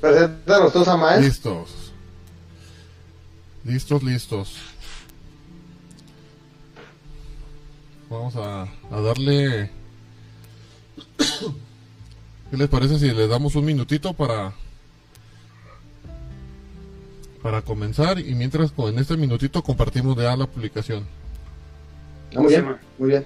Preséntanos tú, Samael. Listos. Listos, listos. Vamos a, a darle... ¿Qué les parece si le damos un minutito para para comenzar y mientras con en este minutito compartimos ya la publicación? Muy bien, muy bien.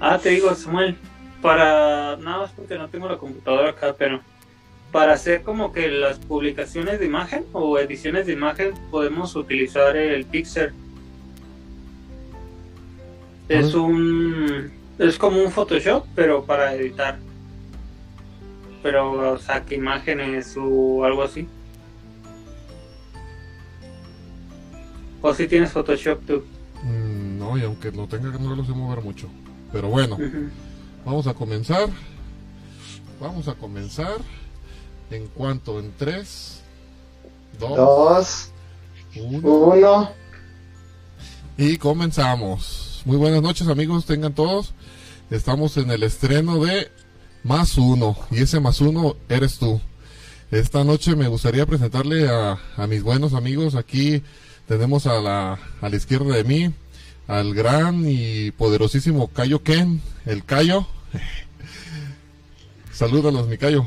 Ah, te digo, Samuel, para nada más porque no tengo la computadora acá, pero para hacer como que las publicaciones de imagen o ediciones de imagen podemos utilizar el Pixel. Es un es como un Photoshop, pero para editar. Pero o sea, que imágenes o algo así. O si tienes Photoshop tú. Mm, no, y aunque lo tenga no lo sé mover mucho. Pero bueno, vamos a comenzar. Vamos a comenzar. ¿En cuanto? En 3, 2, 1. Y comenzamos. Muy buenas noches amigos, tengan todos. Estamos en el estreno de Más Uno. Y ese Más Uno eres tú. Esta noche me gustaría presentarle a, a mis buenos amigos. Aquí tenemos a la, a la izquierda de mí al gran y poderosísimo Cayo Ken, el Cayo. Salúdalos, mi Cayo.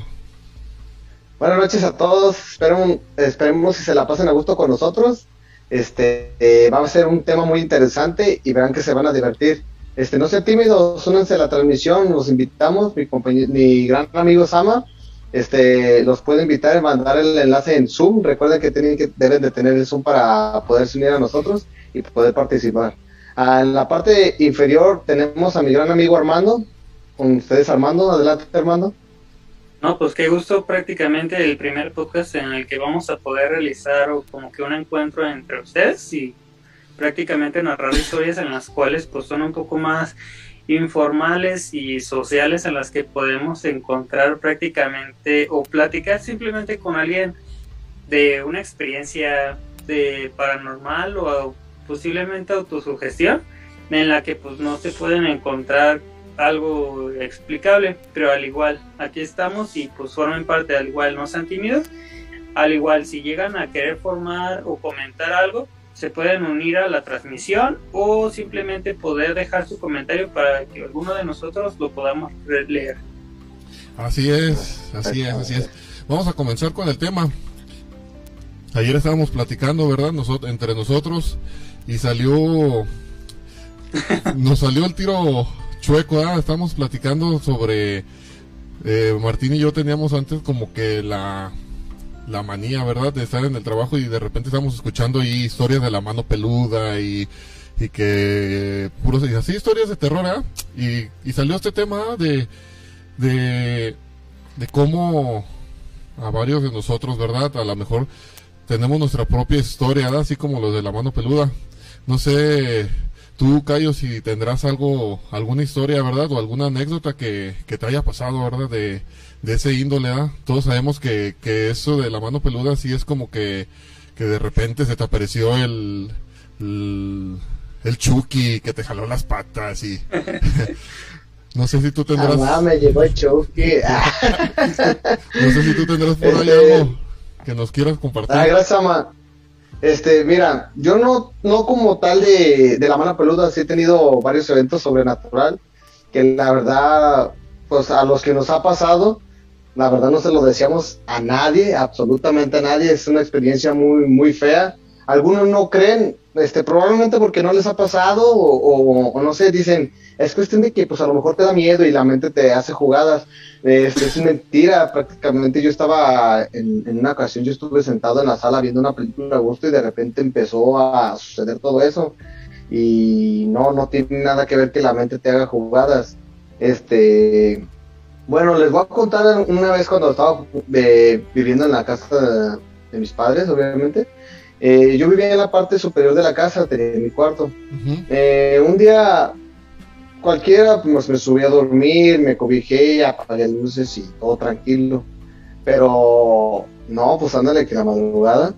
Buenas noches a todos. Esperemos, esperemos si se la pasen a gusto con nosotros. Este eh, va a ser un tema muy interesante y verán que se van a divertir. Este, no sean tímidos, únanse a la transmisión, los invitamos, mi mi gran amigo Sama, este, los puede invitar y mandar el enlace en Zoom. Recuerden que tienen que deben de tener el Zoom para poderse unir a nosotros y poder participar. Ah, en la parte inferior tenemos a mi gran amigo Armando. Con ustedes, Armando. Adelante, Armando. No, pues qué gusto prácticamente el primer podcast en el que vamos a poder realizar como que un encuentro entre ustedes y prácticamente narrar historias en las cuales pues son un poco más informales y sociales en las que podemos encontrar prácticamente o platicar simplemente con alguien de una experiencia de paranormal o posiblemente autosugestión en la que pues no se pueden encontrar algo explicable, pero al igual aquí estamos y pues formen parte, al igual no sean tímidos, al igual si llegan a querer formar o comentar algo, se pueden unir a la transmisión o simplemente poder dejar su comentario para que alguno de nosotros lo podamos leer. Así es, así es, así es. Vamos a comenzar con el tema. Ayer estábamos platicando, ¿verdad? Nosotros, entre nosotros y salió nos salió el tiro chueco ¿ah? estamos platicando sobre eh, Martín y yo teníamos antes como que la la manía verdad de estar en el trabajo y de repente estamos escuchando ahí historias de la mano peluda y, y que puros así historias de terror ¿ah? y, y salió este tema de de de cómo a varios de nosotros verdad a lo mejor tenemos nuestra propia historia, así como los de la mano peluda. No sé, tú, Cayo, si tendrás algo, alguna historia, ¿verdad? O alguna anécdota que, que te haya pasado, ¿verdad? De, de ese índole, ¿verdad? Todos sabemos que, que eso de la mano peluda sí es como que, que de repente se te apareció el, el, el Chucky que te jaló las patas y... No sé si tú tendrás... Ah, me llegó el Chucky. no sé si tú tendrás por ahí algo que nos quieras compartir. Ah, gracias, Ama. Este, mira, yo no, no como tal de, de la mano peluda, sí he tenido varios eventos sobrenatural, que la verdad, pues a los que nos ha pasado, la verdad no se lo decíamos a nadie, absolutamente a nadie, es una experiencia muy, muy fea. Algunos no creen, este, probablemente porque no les ha pasado, o, no sé, dicen, es cuestión de que pues a lo mejor te da miedo y la mente te hace jugadas. Este, es mentira, prácticamente yo estaba en, una ocasión, yo estuve sentado en la sala viendo una película a gusto y de repente empezó a suceder todo eso. Y no, no tiene nada que ver que la mente te haga jugadas. Este, bueno, les voy a contar una vez cuando estaba eh, viviendo en la casa de, mis padres, obviamente. Eh, yo vivía en la parte superior de la casa, de mi cuarto. Eh, un día cualquiera, pues me subí a dormir, me cobijé, apagué luces y todo tranquilo. Pero no, pues ándale que la madrugada,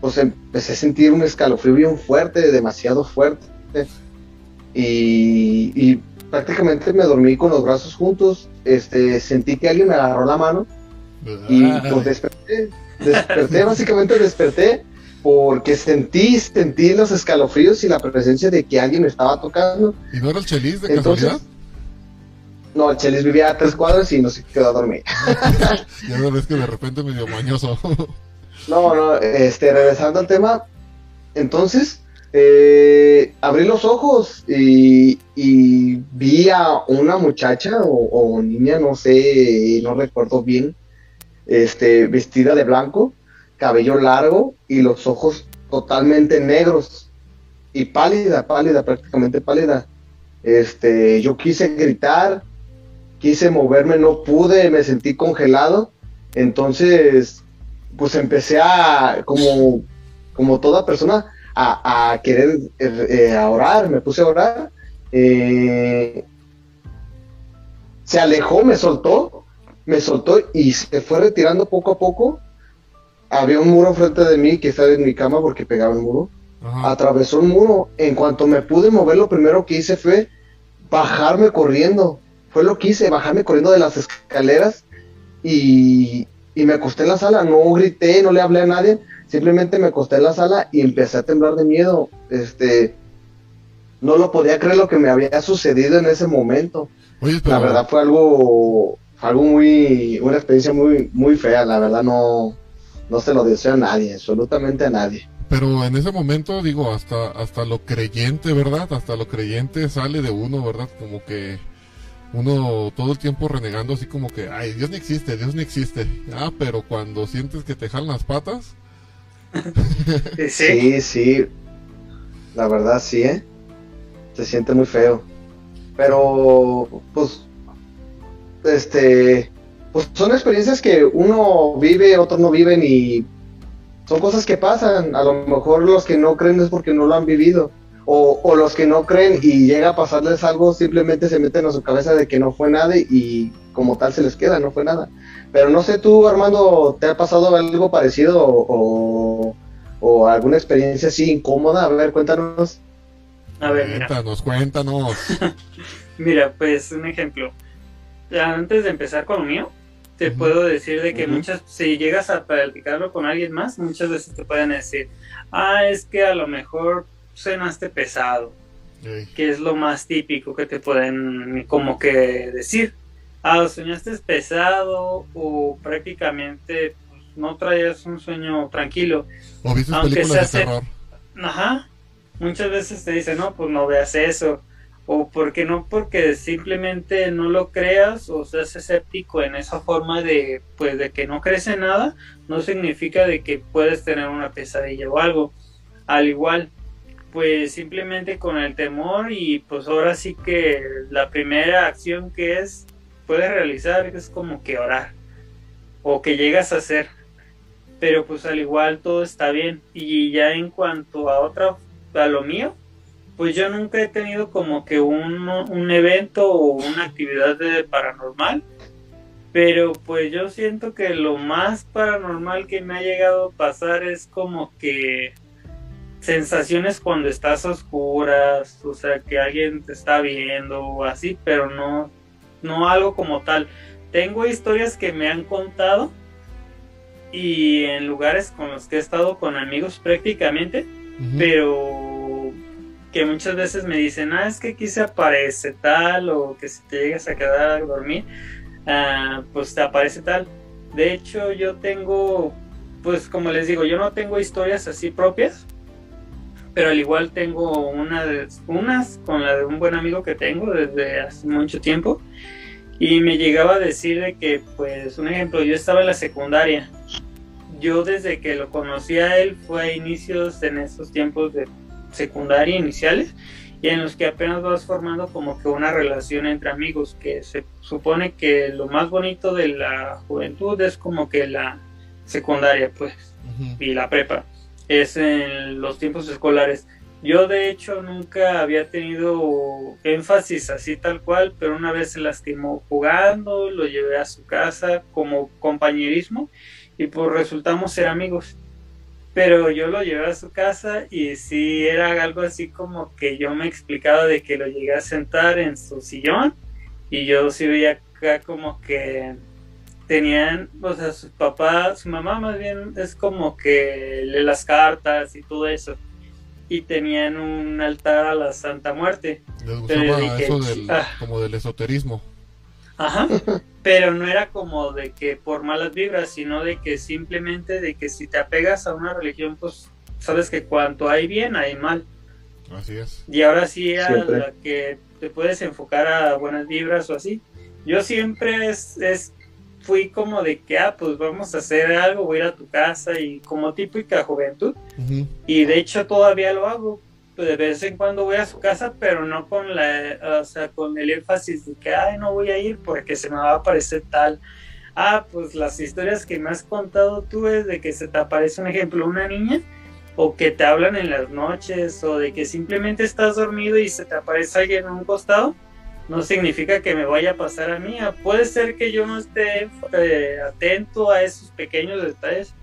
pues empecé a sentir un escalofrío bien fuerte, demasiado fuerte. y, prácticamente me dormí con los brazos juntos. Este, sentí que alguien me agarró la mano y pues desperté. Desperté, básicamente desperté porque sentí, sentí los escalofríos y la presencia de que alguien me estaba tocando. ¿Y no era el Chelis de casualidad? No, el Chelis vivía a tres cuadras y no se quedó a dormir. ya ves que de repente medio mañoso. no, no, este, regresando al tema, entonces eh, abrí los ojos y, vi a una muchacha o, niña, no sé, no recuerdo bien, este, vestida de blanco, cabello largo y los ojos totalmente negros y pálida, pálida, prácticamente pálida. Este, yo quise gritar, quise moverme, no pude, me sentí congelado. Entonces, pues empecé a, como, como toda persona, a, querer eh, a orar, me puse a orar. Eh, se alejó, me soltó, me soltó y se fue retirando poco a poco. Había un muro frente de mí que estaba en mi cama porque pegaba el muro. Atravesó el muro. En cuanto me pude mover, lo primero que hice fue bajarme corriendo. Fue lo que hice, bajarme corriendo de las escaleras y, y me acosté en la sala. No grité, no le hablé a nadie Simplemente me acosté en la sala y empecé a temblar de miedo. Este, no lo podía creer lo que me había sucedido en ese momento. La verdad fue algo, algo muy, una experiencia muy, muy fea. La verdad no, no se lo deseo a nadie, absolutamente a nadie. Pero en ese momento, digo, hasta, hasta lo creyente, ¿verdad? Hasta lo creyente sale de uno, ¿verdad? Como que uno todo el tiempo renegando así como que, ay, Dios no existe, Dios no existe. Ah, pero cuando sientes que te jalan las patas, sí, sí. La verdad, sí, ¿eh? Se siente muy feo. Pero, pues, este, pues son experiencias que uno vive, otros no viven y son cosas que pasan. A lo mejor los que no creen es porque no lo han vivido. O, o los que no creen y llega a pasarles algo, simplemente se meten a su cabeza de que no fue nada y como tal se les queda, no fue nada. Pero no sé tú, Armando, ¿te ha pasado algo parecido o, alguna experiencia así incómoda? A ver, cuéntanos. A ver, cuéntanos, cuéntanos. mira, pues un ejemplo. Antes de empezar con lo mío, te puedo decir de que muchas, si llegas a platicarlo con alguien más, muchas veces te pueden decir, ah, es que a lo mejor cenaste pesado, que es lo más típico que te pueden como que decir ah, soñaste pesado o prácticamente pues, no traías un sueño tranquilo. O viste películas de terror. Ajá. Muchas veces te dicen, no, pues no veas eso. O porque no, porque simplemente no lo creas o seas escéptico en esa forma de, pues, de que no crees en nada, no significa de que puedes tener una pesadilla o algo. Al igual, pues simplemente con el temor y pues ahora sí que la primera acción que es puedes realizar es como que orar o que llegas a hacer. Pero pues al igual todo está bien. Y ya en cuanto a otra a lo mío pues yo nunca he tenido como que un, un evento o una actividad de paranormal pero pues yo siento que lo más paranormal que me ha llegado a pasar es como que sensaciones cuando estás a oscuras, o sea, que alguien te está viendo o así, pero no no algo como tal. Tengo historias que me han contado y en lugares con los que he estado con amigos prácticamente, pero que muchas veces me dicen, ah, es que aquí se aparece tal, o que si te llegas a quedar a dormir, ah, pues te aparece tal. De hecho, yo tengo, pues como les digo, yo no tengo historias así propias, pero al igual tengo una unas con la de un buen amigo que tengo desde hace mucho tiempo y me llegaba a decir de que, pues, un ejemplo, yo estaba en la secundaria. Yo desde que lo conocí a él fue a inicios en esos tiempos de secundaria iniciales y en los que apenas vas formando como que una relación entre amigos, que se supone que lo más bonito de la juventud es como que la secundaria, pues, y la prepa, es en los tiempos escolares. Yo de hecho nunca había tenido énfasis así tal cual, pero una vez se lastimó jugando, lo llevé a su casa como compañerismo y pues resultamos ser amigos. Pero yo lo llevé a su casa y sí era algo así como que yo me explicaba de que lo llegué a sentar en su sillón y yo sí veía acá como que tenían, o sea, su papá, su mamá más bien es como que lee las cartas y todo eso. Y tenían un altar a la Santa Muerte. Les gustaba dije, eso del, ah. como del esoterismo. Ajá. Pero no era como de que por malas vibras, sino de que simplemente de que si te apegas a una religión, pues sabes que cuanto hay bien, hay mal. Así es. Y ahora sí a Siempre. la que te puedes enfocar a buenas vibras o así. Yo siempre es, es- fui como de que, ah, pues vamos a hacer algo, voy a ir a tu casa y como típica juventud. Y de hecho todavía lo hago. Pues, De vez en cuando voy a su casa, pero no con la, o sea, con el énfasis de que, ay, no voy a ir porque se me va a aparecer tal. Ah, pues las historias que me has contado tú es de que se te aparece un ejemplo, una niña, o que te hablan en las noches, o de que simplemente estás dormido y se te aparece alguien en un costado, no significa que me vaya a pasar a mí. Ah, Puede ser que yo no esté eh, atento a esos pequeños detalles,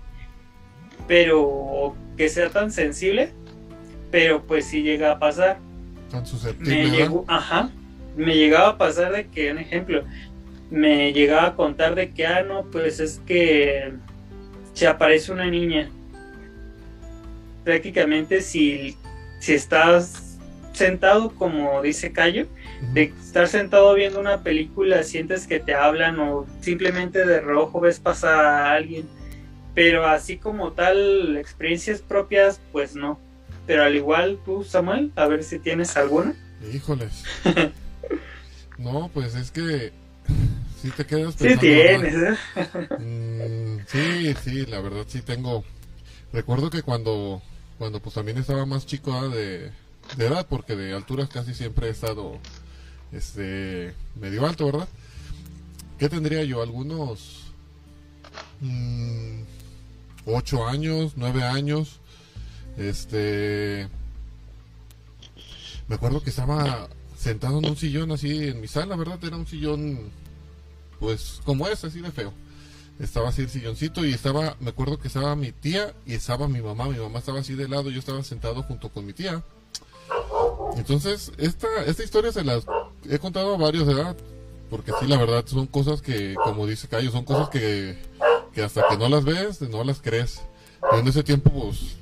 pero que sea tan sensible, pero pues sí llega a pasar. Tan susceptible. Me ajá, me llegaba a pasar de que, un ejemplo, me llegaba a contar de que, ah, no, pues es que se aparece una niña. Prácticamente si, si estás sentado, como dice Cayo, de estar sentado viendo una película, sientes que te hablan o simplemente de rojo ves pasar a alguien. Pero así como tal, experiencias propias, pues no. Pero al igual tú, Samuel, a ver si tienes alguna. Híjoles. No, pues es que sí te quedas Sí pensando, tienes, ¿verdad? ¿eh? Mm, sí, sí, la verdad sí tengo. Recuerdo que cuando, cuando pues también estaba más chico ¿ah? de, de edad, porque de alturas casi siempre he estado, este, medio alto, ¿verdad? ¿Qué tendría yo? Algunos mm, ocho años, nueve años, este, me acuerdo que estaba sentado en un sillón así en mi sala, ¿verdad? Era un sillón, pues como es, así de feo estaba así el silloncito y estaba, me acuerdo que estaba mi tía y estaba mi mamá, mi mamá estaba así de lado, yo estaba sentado junto con mi tía. Entonces, esta, esta historia se las he contado a varios, ¿verdad? Porque sí, la verdad, son cosas que, como dice Cayo, son cosas que, que hasta que no las ves, no las crees. En ese tiempo, pues,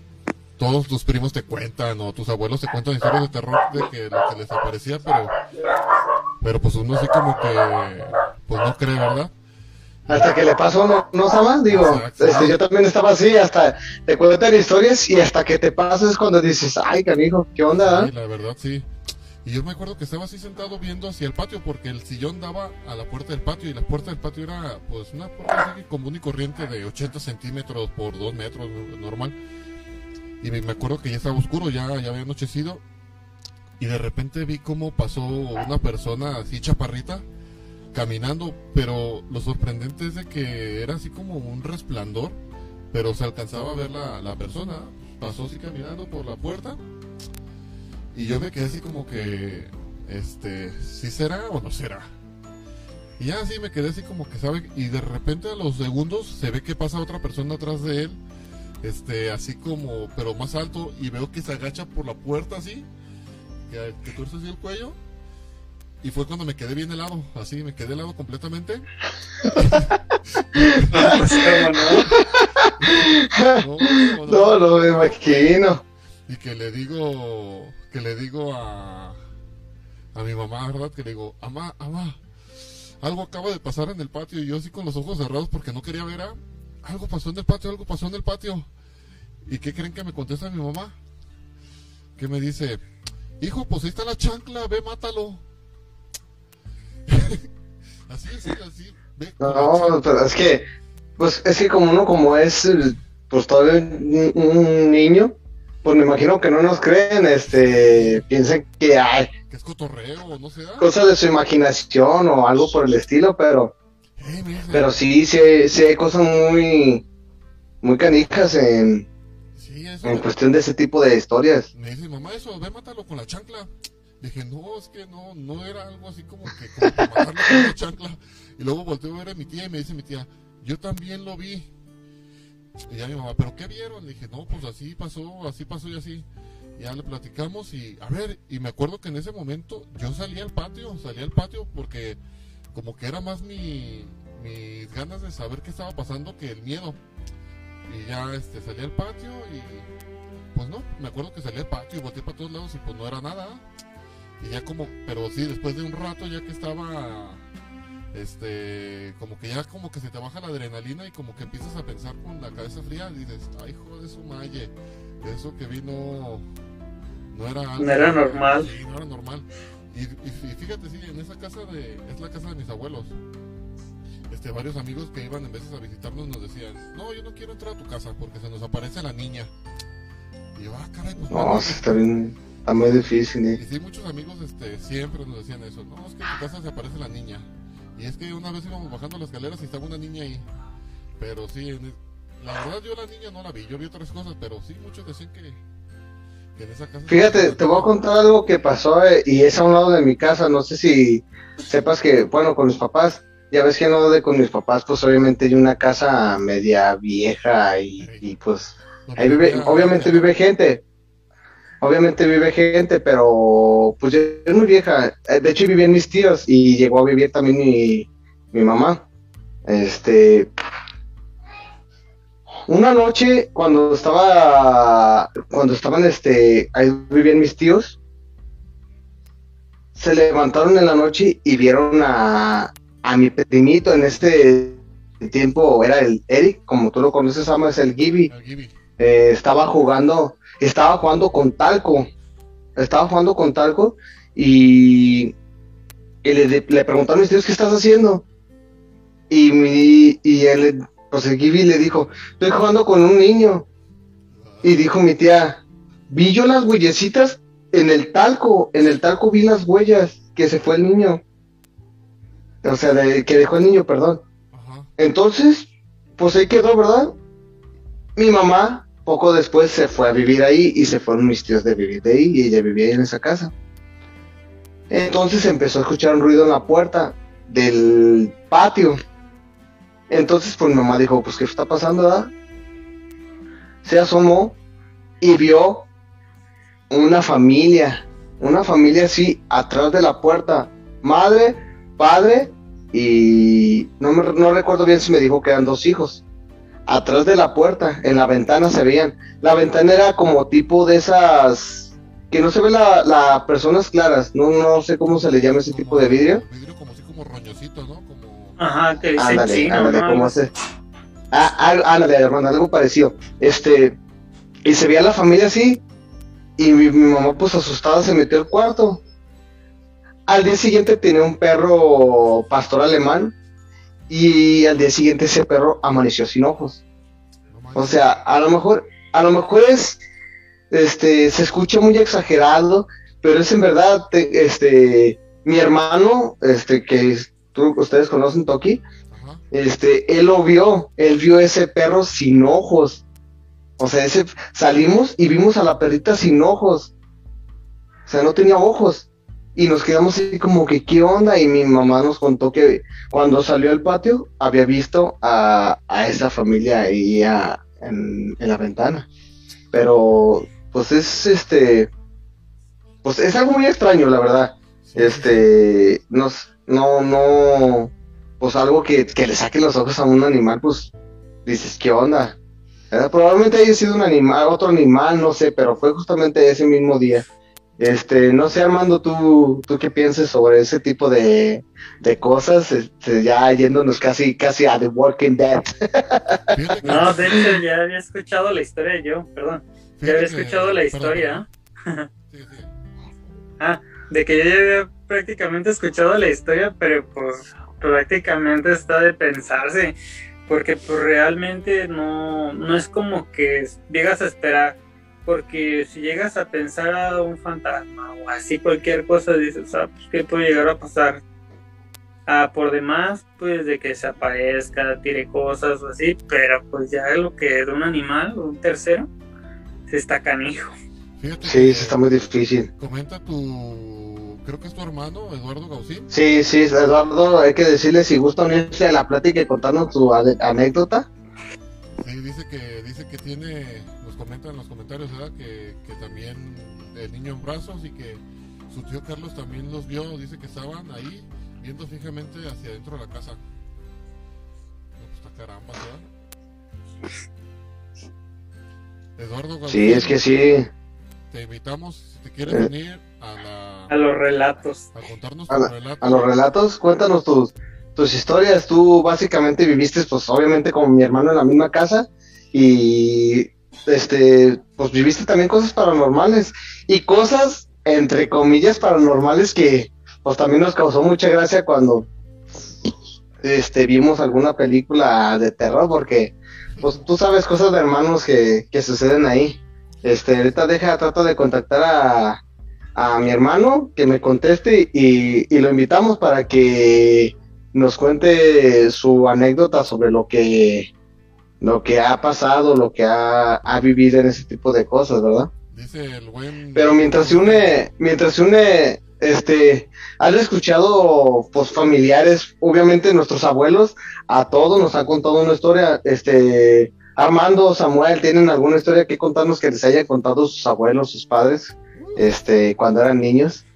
todos tus primos te cuentan o tus abuelos te cuentan historias de terror de que lo que les aparecía, pero, pero pues uno así como que, pues no cree, ¿verdad? Hasta que le pasó, no, no Sama? Digo, este, yo también estaba así, hasta te cuentan historias y hasta que te pasas cuando dices, ay, canijo, ¿qué onda? Sí, la verdad sí. Y yo me acuerdo que estaba así sentado viendo hacia el patio porque el sillón daba a la puerta del patio y la puerta del patio era pues una puerta así común y corriente de 80 centímetros por 2 metros ¿no? normal. Y me, acuerdo que ya estaba oscuro, ya, ya había anochecido. Y de repente vi cómo pasó una persona así chaparrita caminando, pero lo sorprendente es de que era así como un resplandor, pero se alcanzaba a ver la, la persona. Pasó así caminando por la puerta y yo me quedé así como que, este, ¿sí será o no será? Y ya así me quedé así como que sabe, y de repente a los segundos se ve que pasa otra persona atrás de él, este, así como, pero más alto, y veo que se agacha por la puerta así, que, que tuerce así el cuello, y fue cuando me quedé bien helado, así, me quedé helado completamente. Pues, ¿cómo no? No, no, no. No, no me imagino. y que le digo que le digo a a mi mamá verdad que le digo mamá mamá algo acaba de pasar en el patio y yo así con los ojos cerrados porque no quería ver a algo pasó en el patio algo pasó en el patio. Y qué creen que me contesta mi mamá que me dice hijo pues ahí está la chancla ve mátalo así así así ve. No, pero es que, pues es que como uno como es, pues todavía un, un niño, pues me imagino que no nos creen, este, piensan que hay que es cotorreo no sé. cosas de su imaginación o algo por el estilo, pero, pero sí, sí, sí hay cosas muy, muy canijas en, sí, eso en cuestión de ese tipo de historias. Me dice, mamá, eso, ve, mátalo con la chancla. Dije, no, es que no, no era algo así como que como matarlo con la chancla. Y luego volteo a ver a mi tía y me dice mi tía, yo también lo vi. Y ya mi mamá, ¿pero qué vieron? Le dije, no, pues así pasó, así pasó y así. Ya le platicamos y, a ver, y me acuerdo que en ese momento yo salí al patio, salí al patio porque como que era más mi, mis ganas de saber qué estaba pasando que el miedo. Y ya este, salí al patio y pues no, me acuerdo que salí al patio y boté para todos lados y pues no era nada. Y ya como, pero sí, después de un rato ya que estaba este, como que ya como que se te baja la adrenalina y como que empiezas a pensar con la cabeza fría y dices, ay, joder, su malle, eso que vino no era No era normal. Sí, no era normal. Y, y, fíjate, sí, en esa casa de, es la casa de mis abuelos. Este, varios amigos que iban en veces a visitarnos nos decían, no, yo no quiero entrar a tu casa porque se nos aparece la niña. Y yo, ah, caray, pues... No, está bien, está muy difícil, ¿eh? Y sí, muchos amigos este, siempre nos decían eso, no, es que en tu casa se aparece la niña. Y es que una vez íbamos bajando las escaleras y estaba una niña ahí. Pero sí, la verdad yo la niña no la vi, yo vi otras cosas, pero sí, muchos decían que en esa casa... Fíjate, te voy a contar algo que pasó eh, y es a un lado de mi casa, no sé si sepas que, bueno, con mis papás, ya ves que no de con mis papás, pues obviamente hay una casa media vieja y, pues ahí vive, obviamente vive gente, obviamente vive gente, pero pues es muy vieja. Eh, de hecho, vivían mis tíos y llegó a vivir también mi, mi mamá. Este. Una noche, cuando estaba. Cuando estaban, este. Ahí vivían mis tíos. Se levantaron en la noche y vieron a, a mi pequeñito en este tiempo. Era el Eric, como tú lo conoces, ama, es el Gibby. Eh, estaba jugando estaba jugando con Talco. Estaba jugando con Talco y, le, le preguntaron a mis tíos, ¿qué estás haciendo? Y, mi, y él, el Gibi le dijo, estoy jugando con un niño. Y dijo mi tía, vi yo las huellecitas en el talco, en el talco vi las huellas que se fue el niño. O sea, que dejó el niño, perdón. Entonces, pues ahí quedó, ¿verdad? Mi mamá poco después se fue a vivir ahí y se fueron mis tíos de vivir de ahí y ella vivía ahí en esa casa. Entonces empezó a escuchar un ruido en la puerta del patio. Entonces pues mi mamá dijo, pues ¿qué está pasando? Se asomó y vio una familia, una familia así atrás de la puerta, madre, padre y no, me, no recuerdo bien si me dijo que eran dos hijos atrás de la puerta, en la ventana se veían. La ventana era como tipo de esas que no se ve la, la personas claras, no, no sé cómo se le llama ese tipo de vidrio. Vidrio como así como roñosito, ¿no? Ajá, que dice ándale, chino, ándale, ¿no? como hace. Ah, ándale, hermano, algo parecido. Este, y se veía la familia así, y mi, mi mamá pues asustada se metió al cuarto. Al día siguiente tenía un perro pastor alemán y al día siguiente ese perro amaneció sin ojos. O sea, a lo mejor, a lo mejor es, este, se escucha muy exagerado, pero es en verdad, este, mi hermano, este, que tú, ustedes conocen Toki, este, él lo vio, él vio ese perro sin ojos. O sea, ese, salimos y vimos a la perrita sin ojos. O sea, no tenía ojos. Y nos quedamos así como que qué onda y mi mamá nos contó que cuando salió al patio había visto a, esa familia ahí en, la ventana. Pero pues es este pues es algo muy extraño la verdad este nos no no pues algo que, le saque los ojos a un animal pues dices qué onda probablemente haya sido un animal otro animal no sé pero fue justamente ese mismo día. Este, no sé, Armando, tú, tú qué piensas sobre ese tipo de, cosas, este, ya yéndonos casi, casi a The Walking Dead. no, de hecho ya había escuchado la historia yo, perdón, ya había escuchado la historia. ah, de que yo ya había prácticamente escuchado la historia, pero pues prácticamente está de pensarse, porque pues realmente no, no es como que llegas a esperar porque si llegas a pensar a un fantasma o así cualquier cosa, dices, ah, pues, ¿qué puede llegar a pasar? Ah, por demás, pues de que se aparezca, tire cosas o así, pero pues ya lo que de un animal un tercero, se está canijo. Sí, se está muy difícil. Comenta tu, creo que es tu hermano, Eduardo Gausín. Sí, sí, Eduardo, hay que decirle si gusta unirse a la plática y contarnos tu anécdota. Sí, dice que, dice que tiene, nos comenta en los comentarios, ¿verdad? Que, que también el niño en brazos y que su tío Carlos también los vio, dice que estaban ahí viendo fijamente hacia adentro de la casa. No, pues caramba, ¿verdad? Eduardo Sí, Gabriel, es que sí. Te invitamos, si te quieres Eh. venir a la A los relatos. a contarnos A, la- relato. a los relatos, cuéntanos tus, tus historias. Tú básicamente viviste, pues obviamente como mi hermano en la misma casa y este, pues viviste también cosas paranormales y cosas entre comillas paranormales que pues también nos causó mucha gracia cuando este vimos alguna película de terror porque pues tú sabes cosas de hermanos que, que suceden ahí. Este, ahorita deja, trato de contactar a, a mi hermano que me conteste y, y lo invitamos para que nos cuente su anécdota sobre lo que lo que ha pasado, lo que ha, ha vivido en ese tipo de cosas, ¿verdad? Dice el buen Pero mientras se une, mientras se une, este, has escuchado, pues, familiares, obviamente nuestros abuelos, a todos nos han contado una historia, este, Armando, Samuel, ¿tienen alguna historia que contarnos que les haya contado sus abuelos, sus padres, este, cuando eran niños?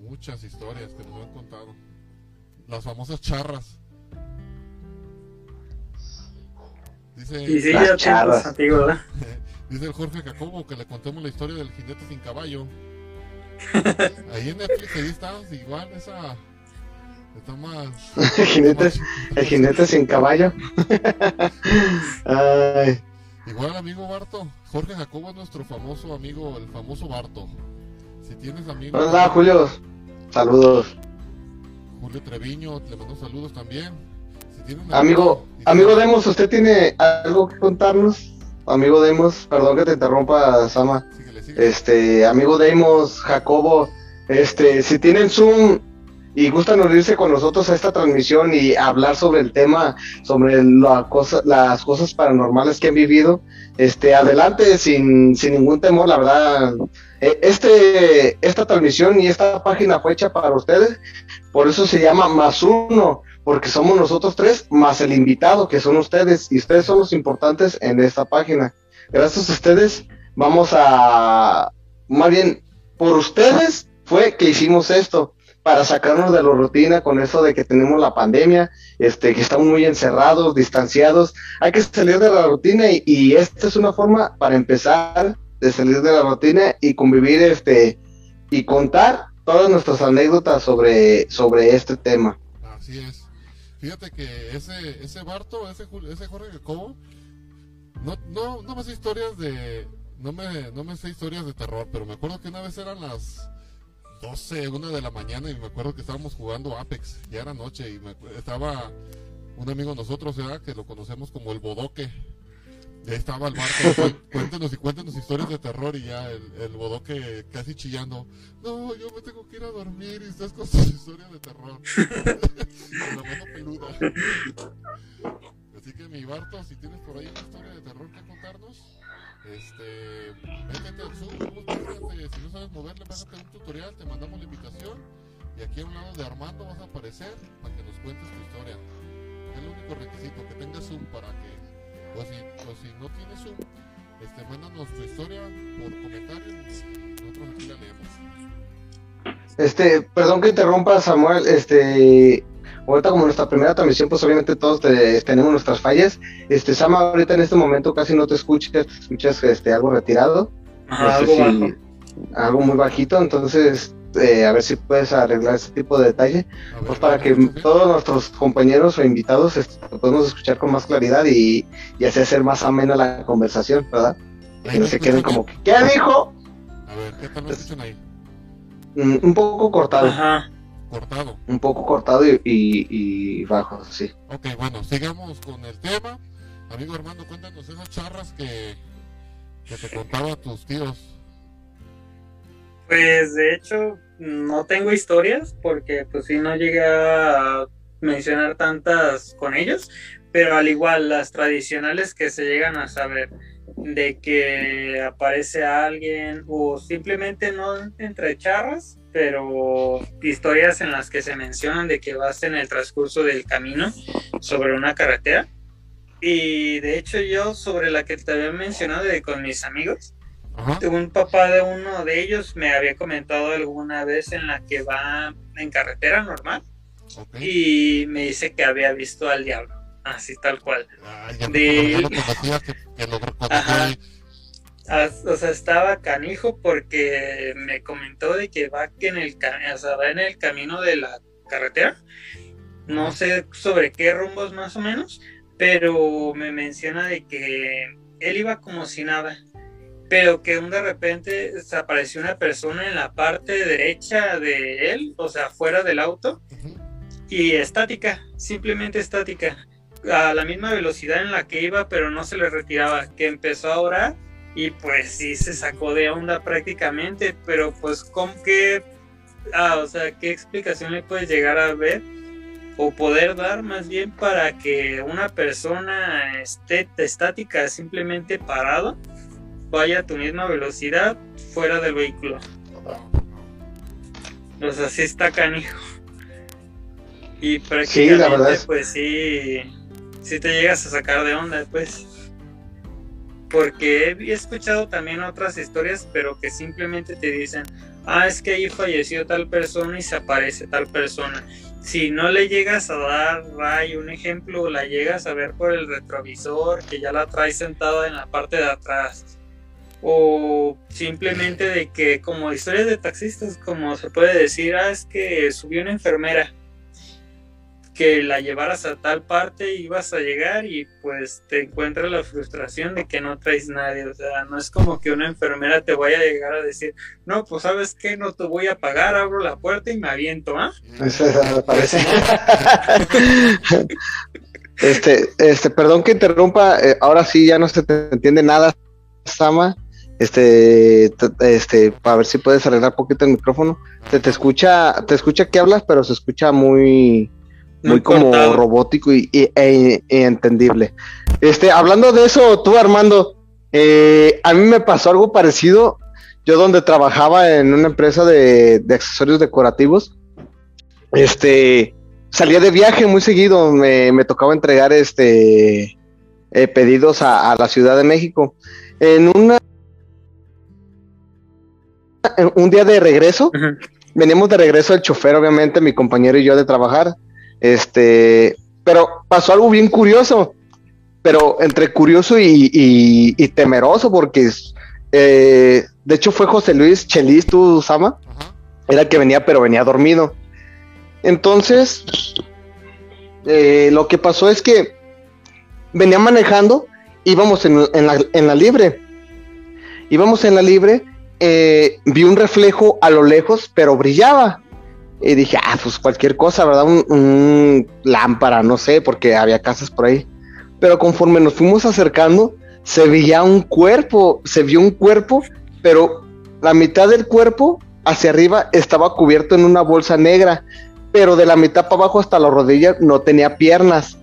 muchas historias que nos han contado. Las famosas charras. Dice, Y sí, Las charras. ¿verdad? dice el Jorge Jacobo que le contemos la historia del jinete sin caballo. Ahí en Netflix ahí está, igual esa está más El jinete, está más- el jinete sin caballo. Ay, Igual amigo Barto, Jorge Jacobo es nuestro famoso amigo, el famoso Barto. Si tienes amigos, hola Julio, saludos. Julio Treviño, le mando saludos también. Si Amigo, y- amigo Demos, ¿usted tiene algo que contarnos? Amigo Demos, perdón que te interrumpa, Sama. síguele, síguele. Este, amigo Demos, Jacobo, este, si tienen Zoom y gustan unirse con nosotros a esta transmisión y hablar sobre el tema, sobre las cosas paranormales que han vivido, este, adelante sin, sin ningún temor, la verdad. Eh, Este, esta transmisión y esta página fue hecha para ustedes, por eso se llama Más Uno, porque somos nosotros tres más el invitado, que son ustedes, y ustedes son los importantes en esta página. Gracias a ustedes, vamos a, más bien, por ustedes fue que hicimos esto, para sacarnos de la rutina con eso de que tenemos la pandemia, este, que estamos muy encerrados, distanciados, hay que salir de la rutina y, y esta es una forma para empezar de salir de la rutina y convivir, este, y contar todas nuestras anécdotas sobre, sobre este tema. Así es. Fíjate que ese, ese Barto, ese, ese Jorge Jacobo, no, no, no me sé historias de. No me, no me sé historias de terror, pero me acuerdo que una vez eran las 12, una de la mañana y me acuerdo que estábamos jugando Apex, ya era noche y me estaba un amigo de nosotros, ¿verdad? Que lo conocemos como el Bodoque. Y ahí estaba el Barto, cué- cuéntenos y cuéntenos historias de terror y ya el, el Bodoque casi chillando. No, yo me tengo que ir a dormir y estás con tus historias de terror. Con la mano peluda. Así que mi Barto, si tienes por ahí una historia de terror que contarnos, este, métete al Zoom, búscate, si no sabes moverle, bájate un tutorial, te mandamos la invitación y aquí a un lado de Armando vas a aparecer para que nos cuentes tu historia. Es el único requisito, que tengas Zoom para que, o si, o si no tienes Zoom, este, mándanos tu historia por comentario y nosotros aquí la leemos. Este, perdón que interrumpa, Samuel, este, ahorita como nuestra primera transmisión, pues obviamente todos te- tenemos nuestras fallas. Este, Sama, ahorita en este momento casi no te escuchas, te escuchas este, algo retirado, Ajá, no sé algo si- bajo. algo muy bajito, entonces eh, a ver si puedes arreglar ese tipo de detalle, ver, pues para ¿me que todos nuestros compañeros o invitados este, lo podemos escuchar con más claridad y, y así hacer más amena la conversación, ¿verdad? Ahí Que no se queden como, que, ¿qué dijo? A ver, ¿qué tal me escuchan ahí? Mm, un poco cortado, Ajá. Cortado. un poco cortado y, y, y bajo, sí. Ok, bueno, sigamos con el tema. Amigo Armando, cuéntanos esas charras que, que te contaba tus tíos. Pues de hecho no tengo historias porque pues sí no llegué a mencionar tantas con ellos, pero al igual las tradicionales que se llegan a saber de que aparece alguien o simplemente no entre charras, pero historias en las que se mencionan de que vas en el transcurso del camino sobre una carretera. Y de hecho yo sobre la que te había mencionado de con mis amigos, un papá de uno de ellos me había comentado alguna vez en la que va en carretera normal y me dice que había visto al diablo, así tal cual. de... o sea, estaba canijo porque me comentó de que va en el, o sea, va en el camino de la carretera. No sé sobre qué rumbos más o menos, pero me menciona de que él iba como si nada, pero que de repente apareció una persona en la parte derecha de él, o sea, fuera del auto, y estática, simplemente estática, a la misma velocidad en la que iba, pero no se le retiraba, que empezó a orar y pues sí se sacó de onda prácticamente, pero pues con qué, ah, o sea, qué explicación le puedes llegar a ver o poder dar más bien para que una persona esté estática, simplemente parado, vaya a tu misma velocidad fuera del vehículo. O sea, sí está canijo. Y prácticamente, pues sí, sí te llegas a sacar de onda, pues. Porque he escuchado también otras historias, pero que simplemente te dicen, ah, es que ahí falleció tal persona y se aparece tal persona. Si no le llegas a dar, Ray, un ejemplo, la llegas a ver por el retrovisor, que ya la traes sentada en la parte de atrás, o simplemente de que como historias de taxistas, como se puede decir, ah, es que subió una enfermera que la llevaras a tal parte ibas a llegar y pues te encuentras la frustración de que no traes nadie. O sea, no es como que una enfermera te vaya a llegar a decir, no, pues sabes que no te voy a pagar, abro la puerta y me aviento, ¿ah? Eso me parece. este, este, perdón que interrumpa, eh, ahora sí ya no se te entiende nada, Sama. Este, este, para ver si puedes arreglar poquito el micrófono. Te escucha, te escucha que hablas, pero se escucha muy, muy como robótico y, e, e, entendible. Este, hablando de eso, tú Armando, eh, a mí me pasó algo parecido. Yo donde trabajaba en una empresa de, accesorios decorativos, este, salía de viaje muy seguido, me, tocaba entregar este eh, pedidos a, la Ciudad de México. En una un día de regreso, venimos de regreso el chofer, obviamente, mi compañero y yo de trabajar. Este, pero pasó algo bien curioso, pero entre curioso y, temeroso, porque eh, de hecho fue José Luis Chelis, tú, Sama, era el que venía, pero venía dormido. Entonces, eh, lo que pasó es que venía manejando, íbamos en, la, en la, libre, íbamos en la libre, eh, vi un reflejo a lo lejos, pero brillaba. Y dije, ah, pues cualquier cosa, ¿verdad? Un, lámpara, no sé, porque había casas por ahí. Pero conforme nos fuimos acercando, se veía un cuerpo, se vio un cuerpo, pero la mitad del cuerpo hacia arriba estaba cubierto en una bolsa negra, pero de la mitad para abajo hasta la rodilla no tenía piernas.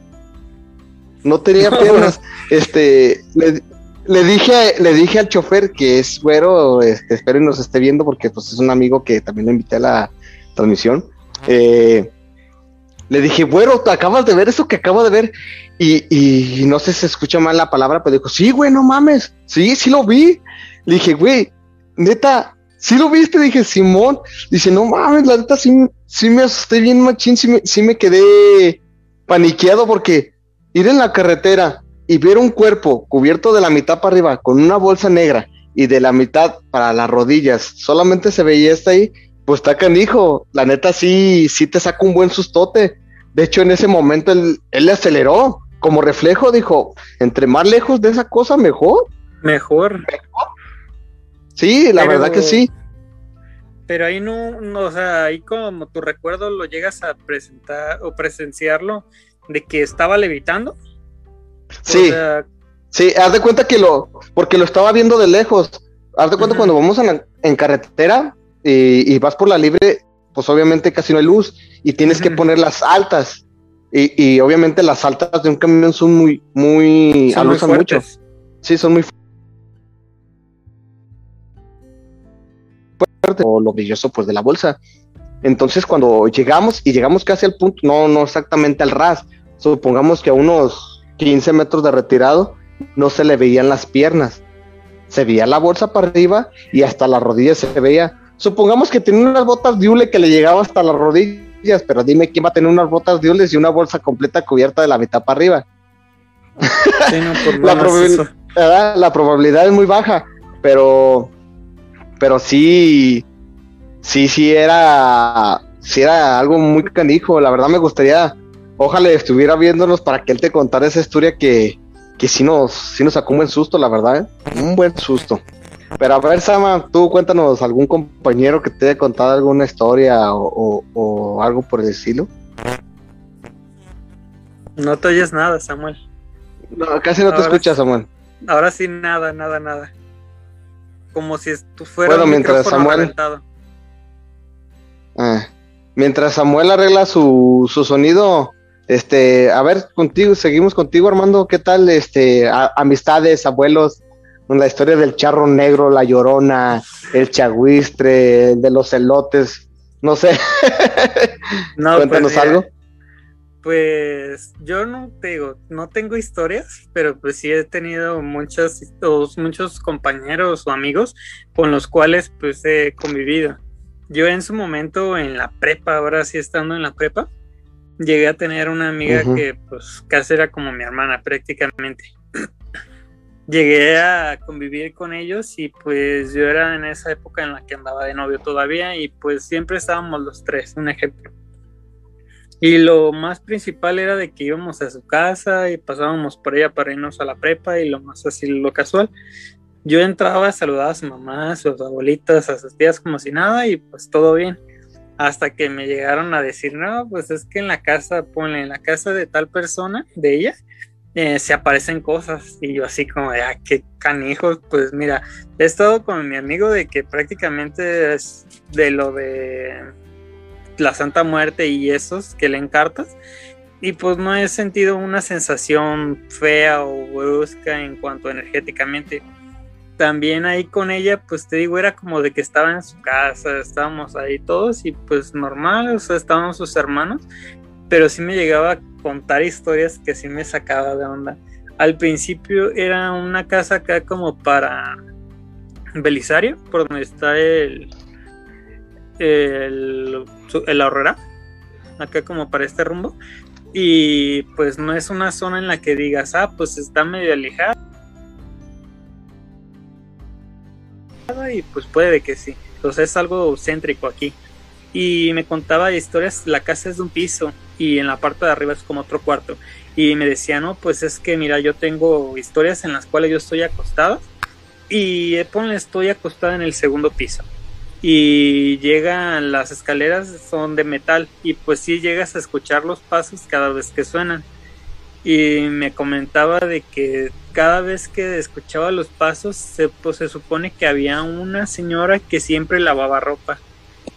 No tenía piernas. este, le, dije, le dije al chofer que es güero, este, espero y nos esté viendo porque pues es un amigo que también lo invité a la, transmisión, eh, le dije, bueno, ¿te acabas de ver eso que acabo de ver? Y, no sé si se escucha mal la palabra, pero dijo, sí, güey, no mames, sí, sí lo vi. Le dije, güey, neta, sí lo viste, dije, Simón. Dice, no mames, la neta sí, sí me asusté bien machín, sí me, sí me quedé paniqueado porque ir en la carretera y ver un cuerpo cubierto de la mitad para arriba con una bolsa negra y de la mitad para las rodillas, solamente se veía esta ahí pues está canijo. La neta sí, sí te saca un buen sustote. De hecho, en ese momento él, le aceleró. Como reflejo, dijo, entre más lejos de esa cosa, mejor. Mejor. Sí, la verdad que sí. Pero ahí no, no, o sea, ahí como tu recuerdo lo llegas a presentar o presenciarlo de que estaba levitando. Sí. sí, haz de cuenta que lo, porque lo estaba viendo de lejos. Haz de cuenta cuando vamos en carretera, y, vas por la libre, pues obviamente casi no hay luz y tienes que poner las altas. Y, obviamente las altas de un camión son muy, muy, son mucho. Sí, son muy fuertes. O lo brilloso, pues, de la bolsa. Entonces, cuando llegamos y llegamos casi al punto, no, no exactamente al ras, supongamos que a unos 15 metros de retirado, no se le veían las piernas. Se veía la bolsa para arriba y hasta las rodillas se veía. Supongamos que tenía unas botas de hule que le llegaba hasta las rodillas, pero dime quién va a tener unas botas de hule y una bolsa completa cubierta de la mitad para arriba. la, la, probabilidad es muy baja, pero, pero sí, sí, sí era, sí era algo muy canijo. La verdad me gustaría, ojalá estuviera viéndonos para que él te contara esa historia que, que sí nos, sí nos sacó un buen susto, la verdad, ¿eh? un buen susto. Pero a ver, Sama, tú cuéntanos algún compañero que te haya contado alguna historia o, algo por el estilo. No te oyes nada, Samuel. No, casi no te escuchas, Samuel. Ahora sí, nada, nada, nada. Como si tú fueras bueno, mientras Samuel, ah, mientras Samuel arregla su, su sonido, este, a ver, contigo, seguimos contigo, Armando. ¿Qué tal, este, amistades, abuelos? La historia del charro negro, la llorona, el chagüistre, de los elotes, no sé. No, pues Cuéntanos algo. Pues yo no te digo, no tengo historias, pero pues sí he tenido muchos, muchos compañeros o amigos con los cuales pues he convivido. Yo en su momento en la prepa, ahora sí estando en la prepa, llegué a tener una amiga que pues casi era como mi hermana prácticamente. Llegué a convivir con ellos y pues yo era en esa época en la que andaba de novio todavía y pues siempre estábamos los tres, un ejemplo. Y lo más principal era de que íbamos a su casa y pasábamos por ella para irnos a la prepa y lo más así, lo casual. Yo entraba, saludaba a su mamá, a sus abuelitas, a sus tías como si nada y pues todo bien hasta que me llegaron a decir, no, pues es que en la casa, ponle, en la casa de tal persona, de ella, eh, se aparecen cosas. Y yo así como de, ah, qué canijos, pues mira, he estado con mi amigo de que prácticamente es de lo de la Santa Muerte y esos que leen cartas. Y pues no he sentido una sensación fea o brusca en cuanto energéticamente también ahí con ella, pues te digo, era como de que estaba en su casa, estábamos ahí todos y pues normal, o sea, estábamos sus hermanos, pero sí me llegaba contar historias que sí me sacaba de onda. Al principio era una casa acá como para Belisario, por donde está el, el, el acá como para este rumbo. Y pues no es una zona en la que digas, ah, pues está medio alejada y pues puede que sí. Entonces es algo céntrico aquí. Y me contaba historias, la casa es de un piso y en la parte de arriba es como otro cuarto. Y me decía, no, pues es que mira, yo tengo historias en las cuales yo estoy acostada y eh, ponle, estoy acostada en el segundo piso. Y llegan las escaleras, son de metal y pues sí llegas a escuchar los pasos cada vez que suenan y me comentaba de que cada vez que escuchaba los pasos se, pues, se supone que había una señora que siempre lavaba ropa,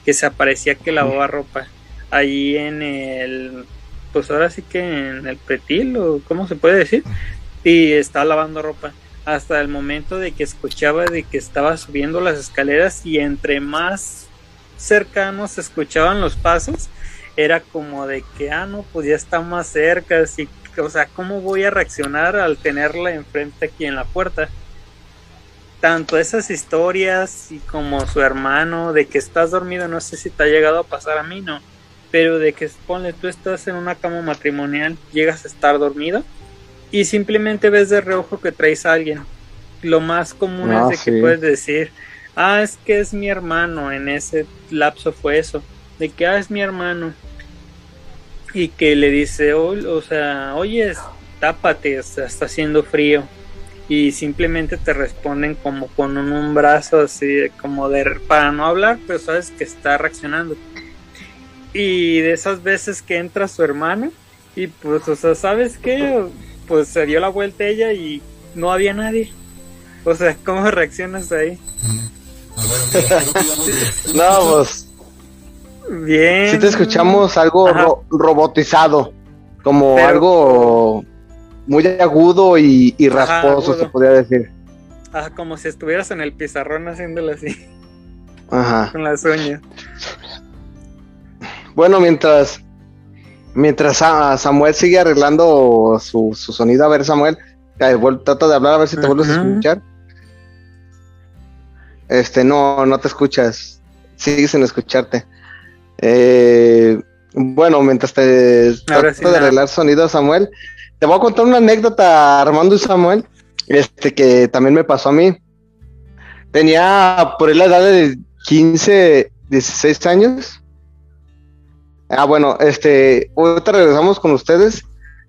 que se aparecía que lavaba ropa. Ahí en el, pues ahora sí que en el pretil o cómo se puede decir, y estaba lavando ropa. Hasta el momento de que escuchaba de que estaba subiendo las escaleras y entre más cercanos se escuchaban los pasos, era como de que, ah, no, pues ya está más cerca, así o sea, ¿cómo voy a reaccionar al tenerla enfrente aquí en la puerta? Tanto esas historias y como su hermano, de que estás dormido, no sé si te ha llegado a pasar a mí, no, pero de que ponle, tú estás en una cama matrimonial, llegas a estar dormido y simplemente ves de reojo que traes a alguien. Lo más común es ah, de que puedes decir, ah, es que es mi hermano, en ese lapso fue eso, de que, ah, es mi hermano, y que le dice, o, sea, oye, tápate, está haciendo frío. Y simplemente te responden como con un, brazo así, como de, para no hablar, pero sabes que está reaccionando. Y de esas veces que entra su hermano, y pues, o sea, ¿sabes qué? Pues se dio la vuelta ella y no había nadie. O sea, ¿cómo reaccionas ahí? no, pues Bien. Si te escuchamos algo robotizado, como algo muy agudo y, rasposo, se podría decir. como si estuvieras en el pizarrón haciéndolo así. Ajá. Con las uñas. Bueno, mientras Mientras Samuel sigue arreglando su, sonido, a ver, Samuel, trata de hablar a ver si te vuelves a escuchar. Este, no, no te escuchas. Sigues sin escucharte. Eh, bueno, mientras te trata de arreglar sonido, Samuel, te voy a contar una anécdota, Armando y Samuel, este que también me pasó a mí. Tenía por la edad de 15, 16 años Ah, bueno, este, ahorita regresamos con ustedes.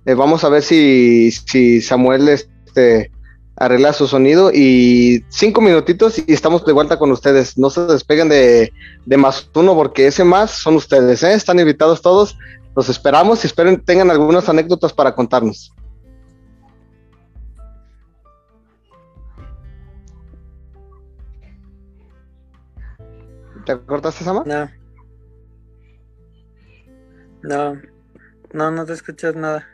Eh, vamos a ver si, si Samuel este, arregla su sonido y cinco minutitos y estamos de vuelta con ustedes. No se despeguen de, de más uno porque ese más son ustedes, ¿eh? Están invitados todos. Los esperamos y esperen tengan algunas anécdotas para contarnos. ¿Te cortaste, Sama? No. No, no, no te escuchas nada.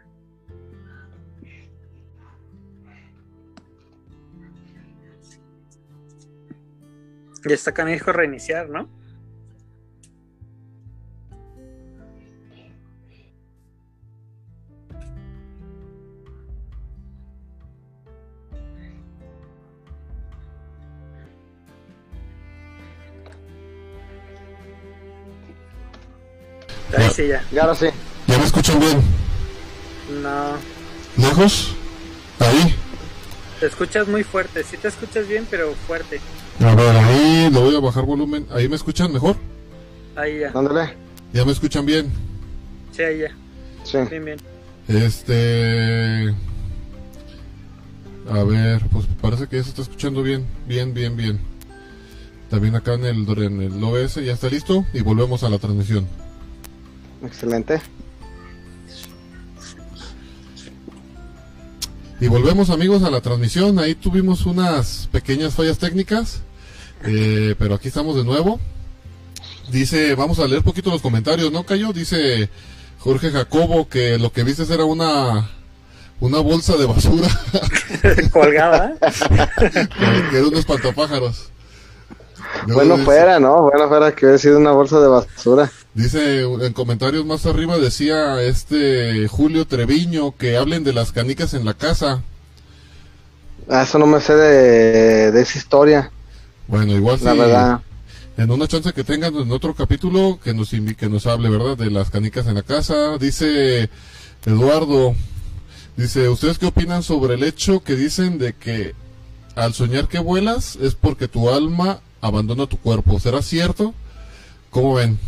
Ya está canijo reiniciar, ¿no? Sí ya. Ya ahora sí. ¿Ya me escuchan bien? No. ¿Lejos? ¿Ahí? Te escuchas muy fuerte, sí te escuchas bien, pero fuerte. A ver, ahí le voy a bajar volumen. ¿Ahí me escuchan mejor? Ahí ya. Ándale. ¿Ya me escuchan bien? Sí, ahí ya. Sí. Bien, bien. Este... A ver, pues parece que ya se está escuchando bien, bien, bien, bien. También acá en el, en el OBS ya está listo y volvemos a la transmisión. Excelente. Y volvemos amigos a la transmisión. Ahí tuvimos unas pequeñas fallas técnicas, eh, pero aquí estamos de nuevo. Dice, vamos a leer poquito los comentarios, ¿no, Cayo? Dice Jorge Jacobo que lo que viste era una una bolsa de basura colgada. que era un espantapájaros. bueno fuera, ¿no? Bueno fuera que hubiera sido una bolsa de basura. Dice en comentarios más arriba decía este Julio Treviño que hablen de las canicas en la casa. Ah, eso no me sé de, esa historia. Bueno, igual la verdad. En una chance que tengan en otro capítulo que nos que nos hable, ¿verdad? De las canicas en la casa. Dice Eduardo, dice, ¿ustedes qué opinan sobre el hecho que dicen de que al soñar que vuelas es porque tu alma abandona tu cuerpo? ¿Será cierto? ¿Cómo ven?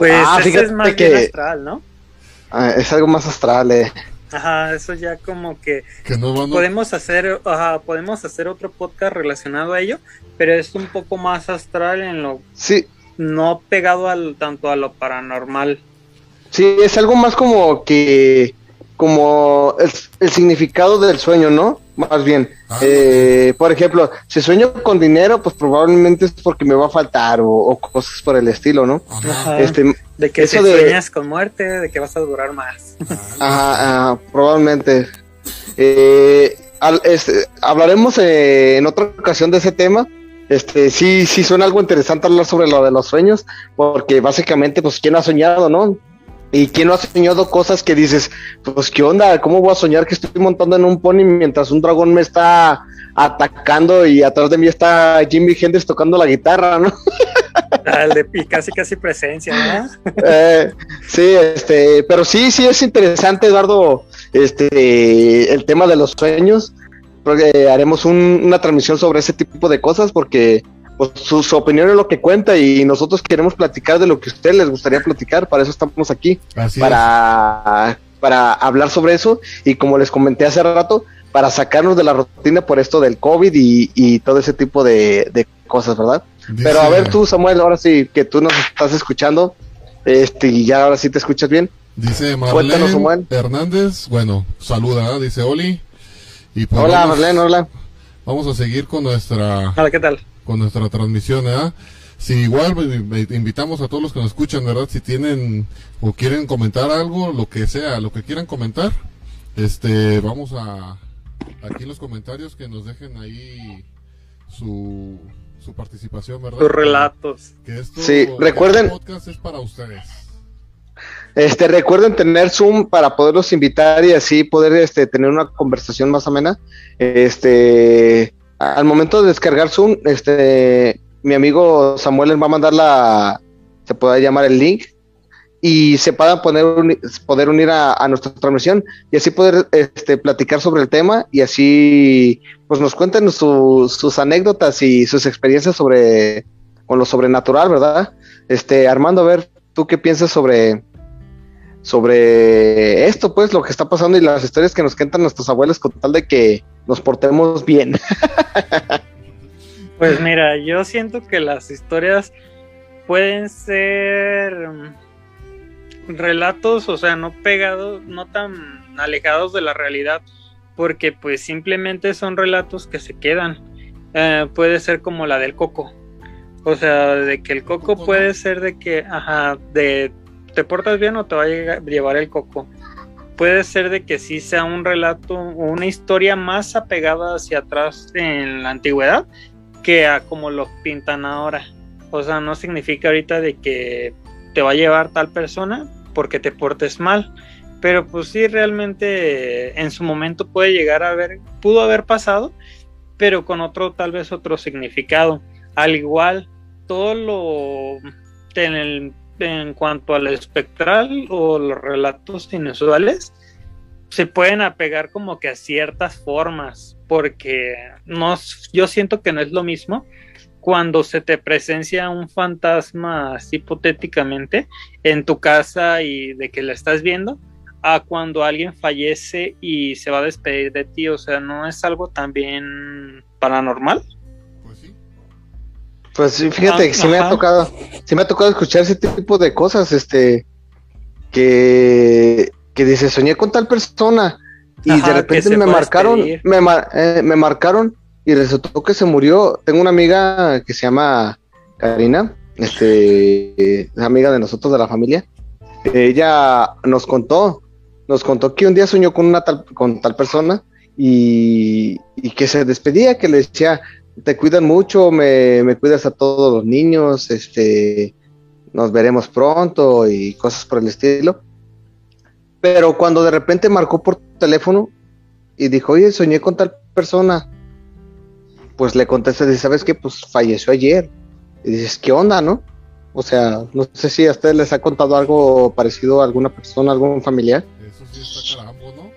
Pues ah, es más que... astral, ¿no? Ah, es algo más astral, eh. Ajá, eso ya como que, podemos hacer, ajá, podemos hacer otro podcast relacionado a ello, pero es un poco más astral en lo sí, no pegado al tanto a lo paranormal. Sí, es algo más como que como el significado del sueño, ¿no? más bien. Ah, eh, por ejemplo, si sueño con dinero, pues probablemente es porque me va a faltar o, cosas por el estilo, ¿no? Este, de que si sueñas con muerte, de que vas a durar más. Ajá, probablemente. Eh, este, hablaremos eh, en otra ocasión de ese tema. Este, sí, sí suena algo interesante hablar sobre lo de los sueños, porque básicamente, pues, ¿quién ha soñado, no? ¿Y quién no ha soñado cosas que dices, pues qué onda? ¿Cómo voy a soñar que estoy montando en un pony mientras un dragón me está atacando y atrás de mí está Jimmy Hendrix tocando la guitarra, ¿no? Y casi casi presencia, ¿no? Eh, sí, este, pero sí, sí es interesante, Eduardo, este, el tema de los sueños. Porque haremos una transmisión sobre ese tipo de cosas porque pues, su, opinión es lo que cuenta y nosotros queremos platicar de lo que a ustedes les gustaría platicar, para eso estamos aquí, para, para hablar sobre eso y como les comenté hace rato, para sacarnos de la rutina por esto del COVID y, todo ese tipo de, cosas, ¿verdad? Pero a ver tú, Samuel, ahora sí que tú nos estás escuchando, este, y ya ahora sí te escuchas bien. Dice Marlene Hernández, bueno, saluda, dice Oli. Y pues hola, Marlene, hola. Vamos a seguir con nuestra... Hola, ¿qué tal? Con nuestra transmisión, ¿verdad? Si igual pues, invitamos a todos los que nos escuchan, ¿verdad? Si tienen o quieren comentar algo, lo que sea, lo que quieran comentar, este, vamos a aquí en los comentarios que nos dejen ahí su, su participación, ¿verdad? Sus relatos. Que esto, sí, recuerden. podcast es para ustedes. Este, recuerden tener Zoom para poderlos invitar y así poder este, tener una conversación más amena. Este, al momento de descargar Zoom, este, mi amigo Samuel les va a mandar la, se puede llamar el link y se puedan poner, poder unir a, nuestra transmisión y así poder este, platicar sobre el tema y así pues nos cuenten sus anécdotas y sus experiencias sobre con lo sobrenatural, ¿verdad? Este, Armando, a ver, ¿tú qué piensas sobre, sobre esto, pues, lo que está pasando y las historias que nos cuentan nuestros abuelos con tal de que nos portemos bien? pues mira, yo siento que las historias pueden ser relatos, o sea, no pegados, no tan alejados de la realidad, porque pues simplemente son relatos que se quedan. Eh, puede ser como la del coco. O sea, de que el coco puede ser de que, ajá, de te portas bien o te va a llevar el coco. Puede ser de que sí sea un relato o una historia más apegada hacia atrás en la antigüedad que a como lo pintan ahora. O sea, no significa ahorita de que te va a llevar tal persona, porque te portes mal. Pero pues sí, realmente en su momento puede llegar a haber, pudo haber pasado, pero con otro, tal vez otro significado. Al igual, todo lo en, en cuanto al espectral o los relatos inusuales, se pueden apegar como que a ciertas formas, porque no, yo siento que no es lo mismo cuando se te presencia un fantasma hipotéticamente en tu casa y de que la estás viendo, a cuando alguien fallece y se va a despedir de ti, o sea, no es algo también paranormal. Pues fíjate que sí me ha tocado, sí me ha tocado escuchar ese tipo de cosas, este, que, que dice, soñé con tal persona y de repente me marcaron, me, eh, me marcaron y resultó que se murió. Tengo una amiga que se llama Karina, este, amiga de nosotros de la familia. Ella nos contó, nos contó que un día soñó con una tal, con tal persona y, que se despedía, que le decía, te cuidan mucho, me, me, cuidas a todos los niños, este, nos veremos pronto y cosas por el estilo. Pero cuando de repente marcó por teléfono y dijo, oye, soñé con tal persona, pues le contesta, dice, ¿sabes qué? Pues falleció ayer. Y dices, ¿qué onda, no? O sea, no sé si a ustedes les ha contado algo parecido a alguna persona, algún familiar. Eso sí está carambo, ¿no?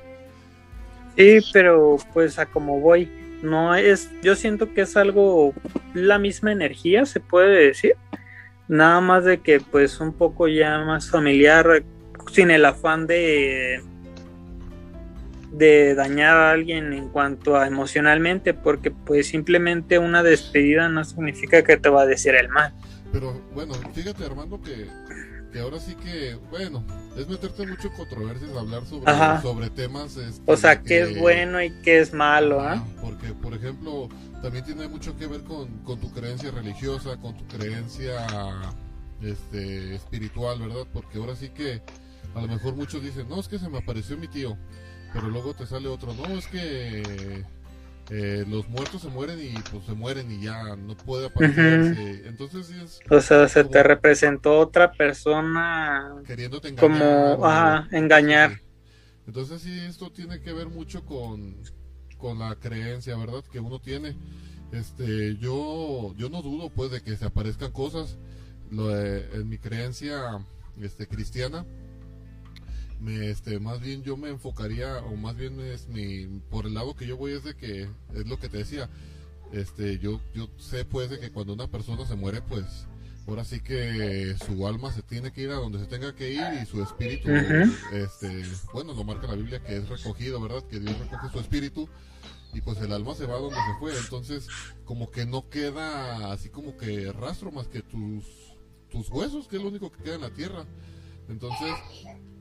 Sí, pero pues a como voy, no es, yo siento que es algo, la misma energía, se puede decir. Nada más de que pues un poco ya más familiar, sin el afán de de dañar a alguien en cuanto a emocionalmente, porque pues simplemente una despedida no significa que te va a decir el mal. Pero bueno, fíjate Armando que, que ahora sí que, bueno, es meterte mucho en controversias, hablar sobre, sobre temas... Este, o sea, qué es bueno y qué es malo, ¿ah? Porque, por ejemplo, también tiene mucho que ver con, con tu creencia religiosa, con tu creencia este, espiritual, ¿verdad? Porque ahora sí que a lo mejor muchos dicen, no, es que se me apareció mi tío pero luego te sale otro, no, es que eh, los muertos se mueren y pues se mueren y ya no puede aparecerse. Entonces es... O sea, se te representó otra persona queriéndote engañar. Como, ajá, engañar. Entonces sí, esto tiene que ver mucho con, con la creencia, ¿verdad? Que uno tiene. Este, yo, yo no dudo pues de que se aparezcan cosas. Lo, en mi creencia este, cristiana, me, este, más bien yo me enfocaría, o más bien es mi, por el lado que yo voy es de que, es lo que te decía, este, yo, yo sé pues de que cuando una persona se muere, pues, ahora sí que su alma se tiene que ir a donde se tenga que ir y su espíritu, este, bueno, lo marca la Biblia que es recogido, ¿verdad? Que Dios recoge su espíritu y pues el alma se va donde se fue, entonces como que no queda así como que rastro más que tus, tus huesos, que es lo único que queda en la tierra. Entonces,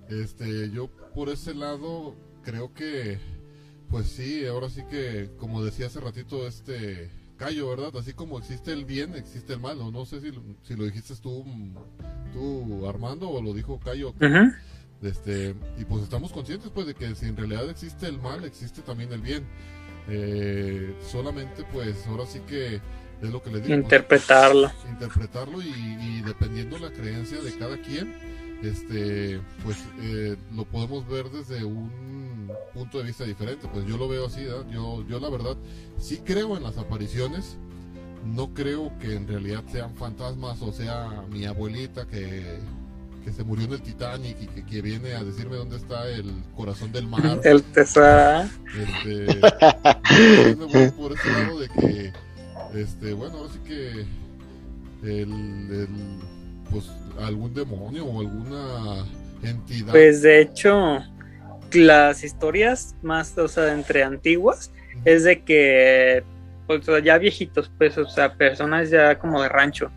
este, yo por ese lado creo que, pues sí, ahora sí que, como decía hace ratito, este Cayo, ¿verdad? Así como existe el bien, existe el mal. No sé si, si lo dijiste tú, tú, Armando, o lo dijo Cayo. Este, y pues estamos conscientes pues de que si en realidad existe el mal, existe también el bien. Eh, solamente pues ahora sí que es lo que le digo. Interpretarlo. interpretarlo y, y, dependiendo la creencia de cada quien, este, pues eh, lo podemos ver desde un punto de vista diferente. Pues yo lo veo así, yo, yo la verdad sí creo en las apariciones. No creo que en realidad sean fantasmas o sea mi abuelita que, que se murió en el Titanic y que, que, viene a decirme dónde está el corazón del mar. El tesoro. Este, por ese lado de que, este, bueno, ahora sí que el, el pues algún demonio o alguna entidad. Pues de hecho, las historias más, o sea, entre antiguas, es de que, pues ya viejitos, pues, o sea, personas ya como de rancho,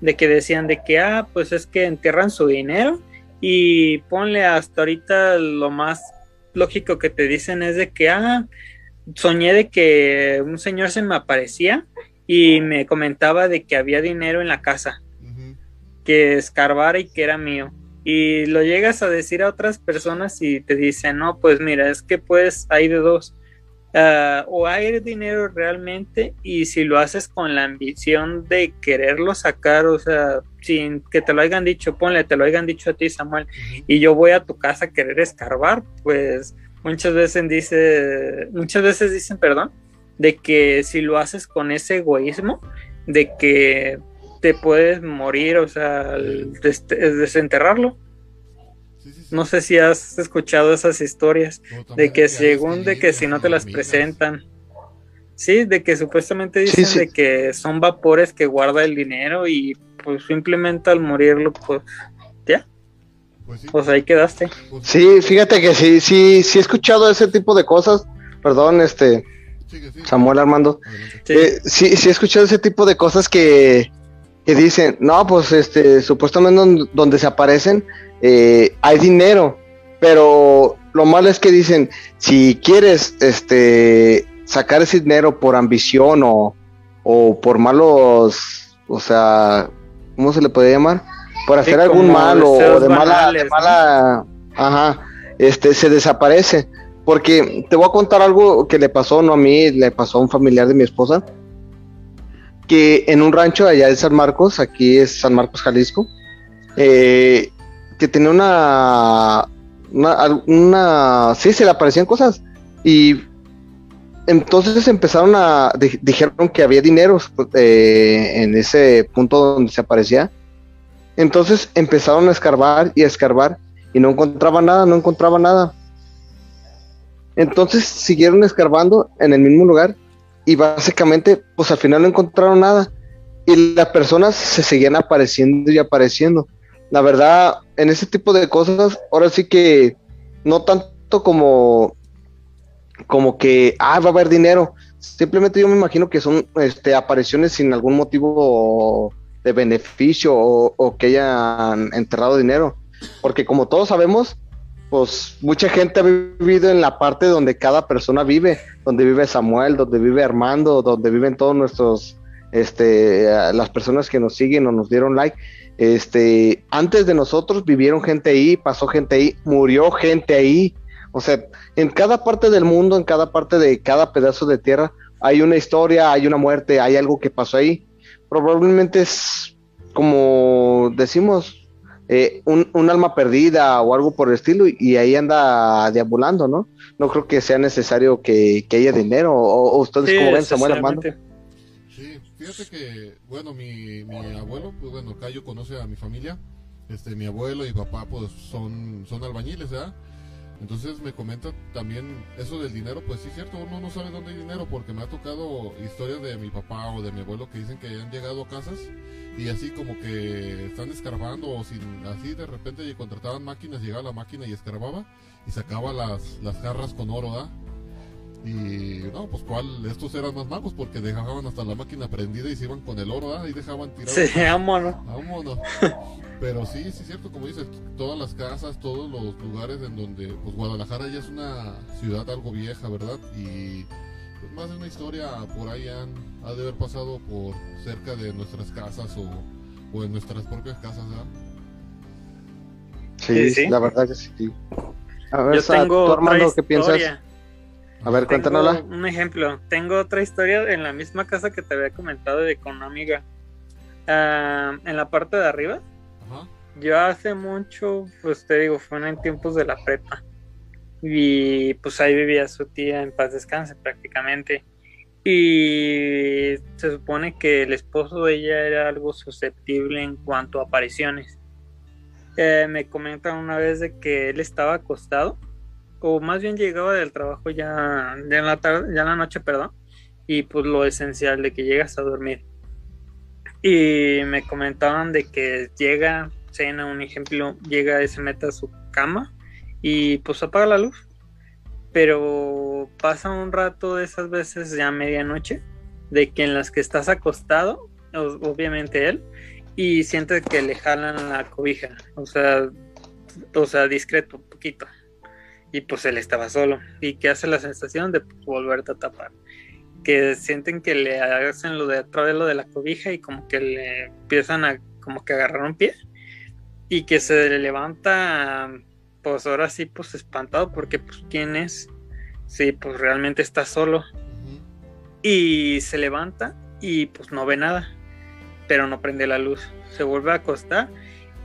de que decían de que, ah, pues es que entierran su dinero y ponle hasta ahorita lo más lógico que te dicen es de que, ah, soñé de que un señor se me aparecía y me comentaba de que había dinero en la casa que escarbara y que era mío. Y lo llegas a decir a otras personas y te dicen, no, pues mira, es que pues hay de dos. Ah, o hay dinero realmente y si lo haces con la ambición de quererlo sacar, o sea, sin que te lo hayan dicho, ponle, te lo hayan dicho a ti, Samuel, y yo voy a tu casa a querer escarbar, pues muchas veces dice, muchas veces dicen, perdón, de que si lo haces con ese egoísmo, de que te puedes morir, o sea, desenterrarlo. No sé si has escuchado esas historias de que según de que si no te las presentan. Sí, de que supuestamente dicen de que son vapores que guarda el dinero y pues simplemente al morirlo, pues ya. Pues, ahí quedaste. Pues sí, fíjate que sí, sí, sí he escuchado ese tipo de cosas. Perdón, este Samuel Armando. Eh, sí, sí he escuchado ese tipo de cosas que, que dicen, no, pues este, supuestamente donde se aparecen eh, hay dinero, pero lo malo es que dicen, si quieres este, sacar ese dinero por ambición o, o por malos, o sea, ¿cómo se le puede llamar? Por hacer algún mal o de mala, de mala, ajá, este, se desaparece. Porque te voy a contar algo que le pasó, no a mí, le pasó a un familiar de mi esposa que en un rancho allá de San Marcos, aquí es San Marcos, Jalisco, eh, que tenía una, una, sí, se le aparecían cosas y entonces empezaron a, dijeron que había dinero eh, en ese punto donde se aparecía, entonces empezaron a escarbar y a escarbar y no encontraban nada, no encontraban nada. Entonces siguieron escarbando en el mismo lugar y básicamente pues al final no encontraron nada. Y las personas se seguían apareciendo y apareciendo. La verdad, en ese tipo de cosas, ahora sí que no tanto como como que ah va a haber dinero, simplemente yo me imagino que son este apariciones sin algún motivo de beneficio o, o que hayan enterrado dinero, porque como todos sabemos, pues mucha gente ha vivido en la parte donde cada persona vive, donde vive Samuel, donde vive Armando, donde viven todos nuestros, este, las personas que nos siguen o nos dieron like. Este, antes de nosotros vivieron gente ahí, pasó gente ahí, murió gente ahí. O sea, en cada parte del mundo, en cada parte de cada pedazo de tierra, hay una historia, hay una muerte, hay algo que pasó ahí. Probablemente es como decimos, eh, un, alma perdida o algo por el estilo y ahí anda deambulando, ¿no? No creo que sea necesario que, haya dinero o, ustedes como ven Samuel Armando. Sí, fíjate que, bueno, mi, mi abuelo, pues bueno, Cayo conoce a mi familia, este, mi abuelo y papá pues son, son albañiles, ¿verdad? Entonces me comenta también eso del dinero, pues sí es cierto, uno no sabe dónde hay dinero porque me ha tocado historias de mi papá o de mi abuelo que dicen que han llegado a casas y así como que están escarbando o sin así de repente contrataban máquinas, llegaba la máquina y escarbaba y sacaba las, las jarras con oro, ¿ah? Y no, pues cuál, estos eran más magos porque dejaban hasta la máquina prendida y se iban con el oro. Y dejaban tirado. Sí, vámonos. Vámonos. Pero sí, sí es cierto, como dices, todas las casas, todos los lugares en donde, pues Guadalajara ya es una ciudad algo vieja, ¿verdad? Y pues más de una historia por ahí han, ha de haber pasado por cerca de nuestras casas o, o en nuestras propias casas, ¿verdad? Sí, sí, la verdad que sí. A ver, Yo tengo Armando, ¿qué piensas? A ver, cuéntanosla. Un ejemplo, tengo otra historia en la misma casa que te había comentado de con una amiga. Ah, en la parte de arriba yo hace mucho, pues te digo, fue en tiempos de la prepa. Y pues ahí vivía su tía en paz descanse prácticamente. Y se supone que el esposo de ella era algo susceptible en cuanto a apariciones. Eh, me comentan una vez de que él estaba acostado, o más bien llegaba del trabajo ya, ya en la tarde, ya en la noche, perdón, y pues lo esencial de que llegas a dormir. Y me comentaban de que llega, cena, un ejemplo, llega y se mete a su cama y pues apaga la luz. Pero pasa un rato de esas veces ya medianoche, de que en las que estás acostado, obviamente él, y sientes que le jalan la cobija, o sea, o sea, discreto, un poquito. Y pues él estaba solo. Y que hace la sensación de volverte a tapar. Que sienten que le hacen lo de atrás lo de la cobija y como que le empiezan a como que agarrar un pie. Y que se levanta pues ahora sí, pues espantado porque pues quién es, sí, pues realmente está solo. Y se levanta y pues no ve nada, pero no prende la luz. Se vuelve a acostar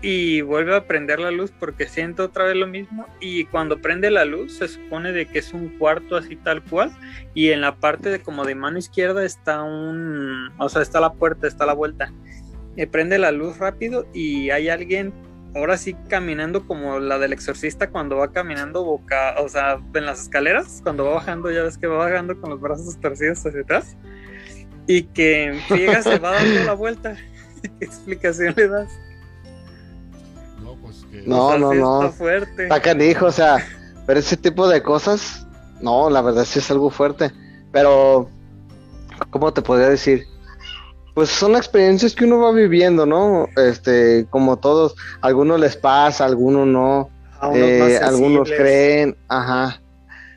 y vuelve a prender la luz porque siente otra vez lo mismo y cuando prende la luz se supone de que es un cuarto así tal cual y en la parte de como de mano izquierda está un, o sea, está la puerta, está la vuelta. Y prende la luz rápido y hay alguien ahora sí caminando como la del exorcista cuando va caminando boca, o sea, en las escaleras, cuando va bajando, ya ves que va bajando con los brazos torcidos hacia atrás, y que friega se va dando la vuelta. ¿Qué explicación le das? No. No, no, no. Está fuerte. Está canijo, o sea, pero ese tipo de cosas, no, la verdad sí es algo fuerte. Pero, ¿cómo te podría decir? Pues son experiencias que uno va viviendo, ¿no? Este, como todos, a algunos les pasa, a algunos no, A eh, algunos creen, ajá.